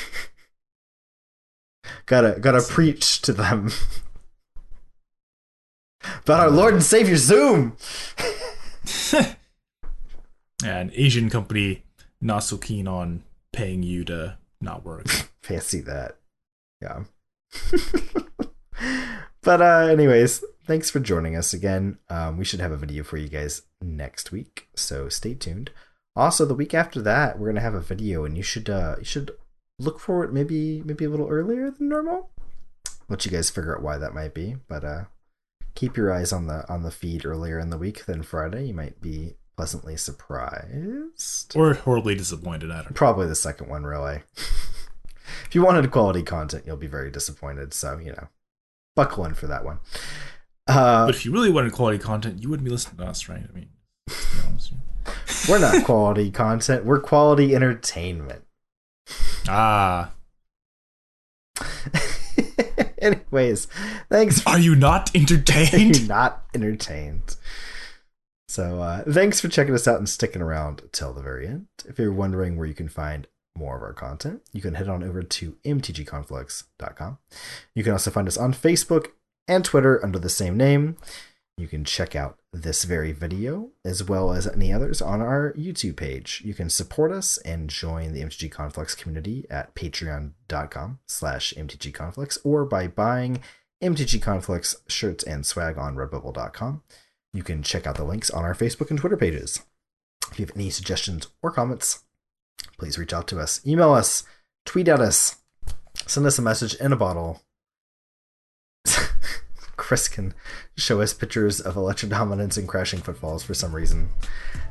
Speaker 1: gotta gotta preach to them about our uh, Lord and Savior Zoom.
Speaker 2: An Asian company not so keen on paying you to not work.
Speaker 1: fancy that yeah but uh anyways thanks for joining us again um we should have a video for you guys next week so stay tuned also the week after that we're gonna have a video and you should uh you should look for it maybe maybe a little earlier than normal let you guys figure out why that might be but uh keep your eyes on the on the feed earlier in the week than friday you might be pleasantly surprised
Speaker 2: or horribly disappointed. I don't know.
Speaker 1: Probably the second one, really. <laughs> if you wanted quality content, you'll be very disappointed. So, you know, buckle in for that one. Uh,
Speaker 2: But if you really wanted quality content, you wouldn't be listening to us, right? I mean, honest
Speaker 1: we're not <laughs> quality content, we're quality entertainment.
Speaker 2: Ah, <laughs>
Speaker 1: Anyways, thanks for
Speaker 2: are you not <laughs> entertained?
Speaker 1: You're not entertained. So, uh, thanks for checking us out and sticking around till the very end. If you're wondering where you can find more of our content, you can head on over to mtgconflicts.com. You can also find us on Facebook and Twitter under the same name. You can check out this very video as well as any others on our YouTube page. You can support us and join the MTG Conflicts community at patreon.com slash mtgconflicts or by buying MTG Conflicts shirts and swag on redbubble.com. You can check out the links on our Facebook and Twitter pages. If you have any suggestions or comments, please reach out to us. Email us, tweet at us, send us a message in a bottle. <laughs> Chris can show us pictures of electrodominance and crashing footfalls for some reason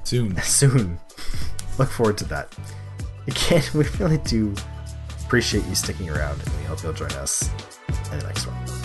Speaker 2: Soon. <laughs>
Speaker 1: soon. Look forward to that. Again, <laughs> we really do appreciate you sticking around, and we hope you'll join us in the next one.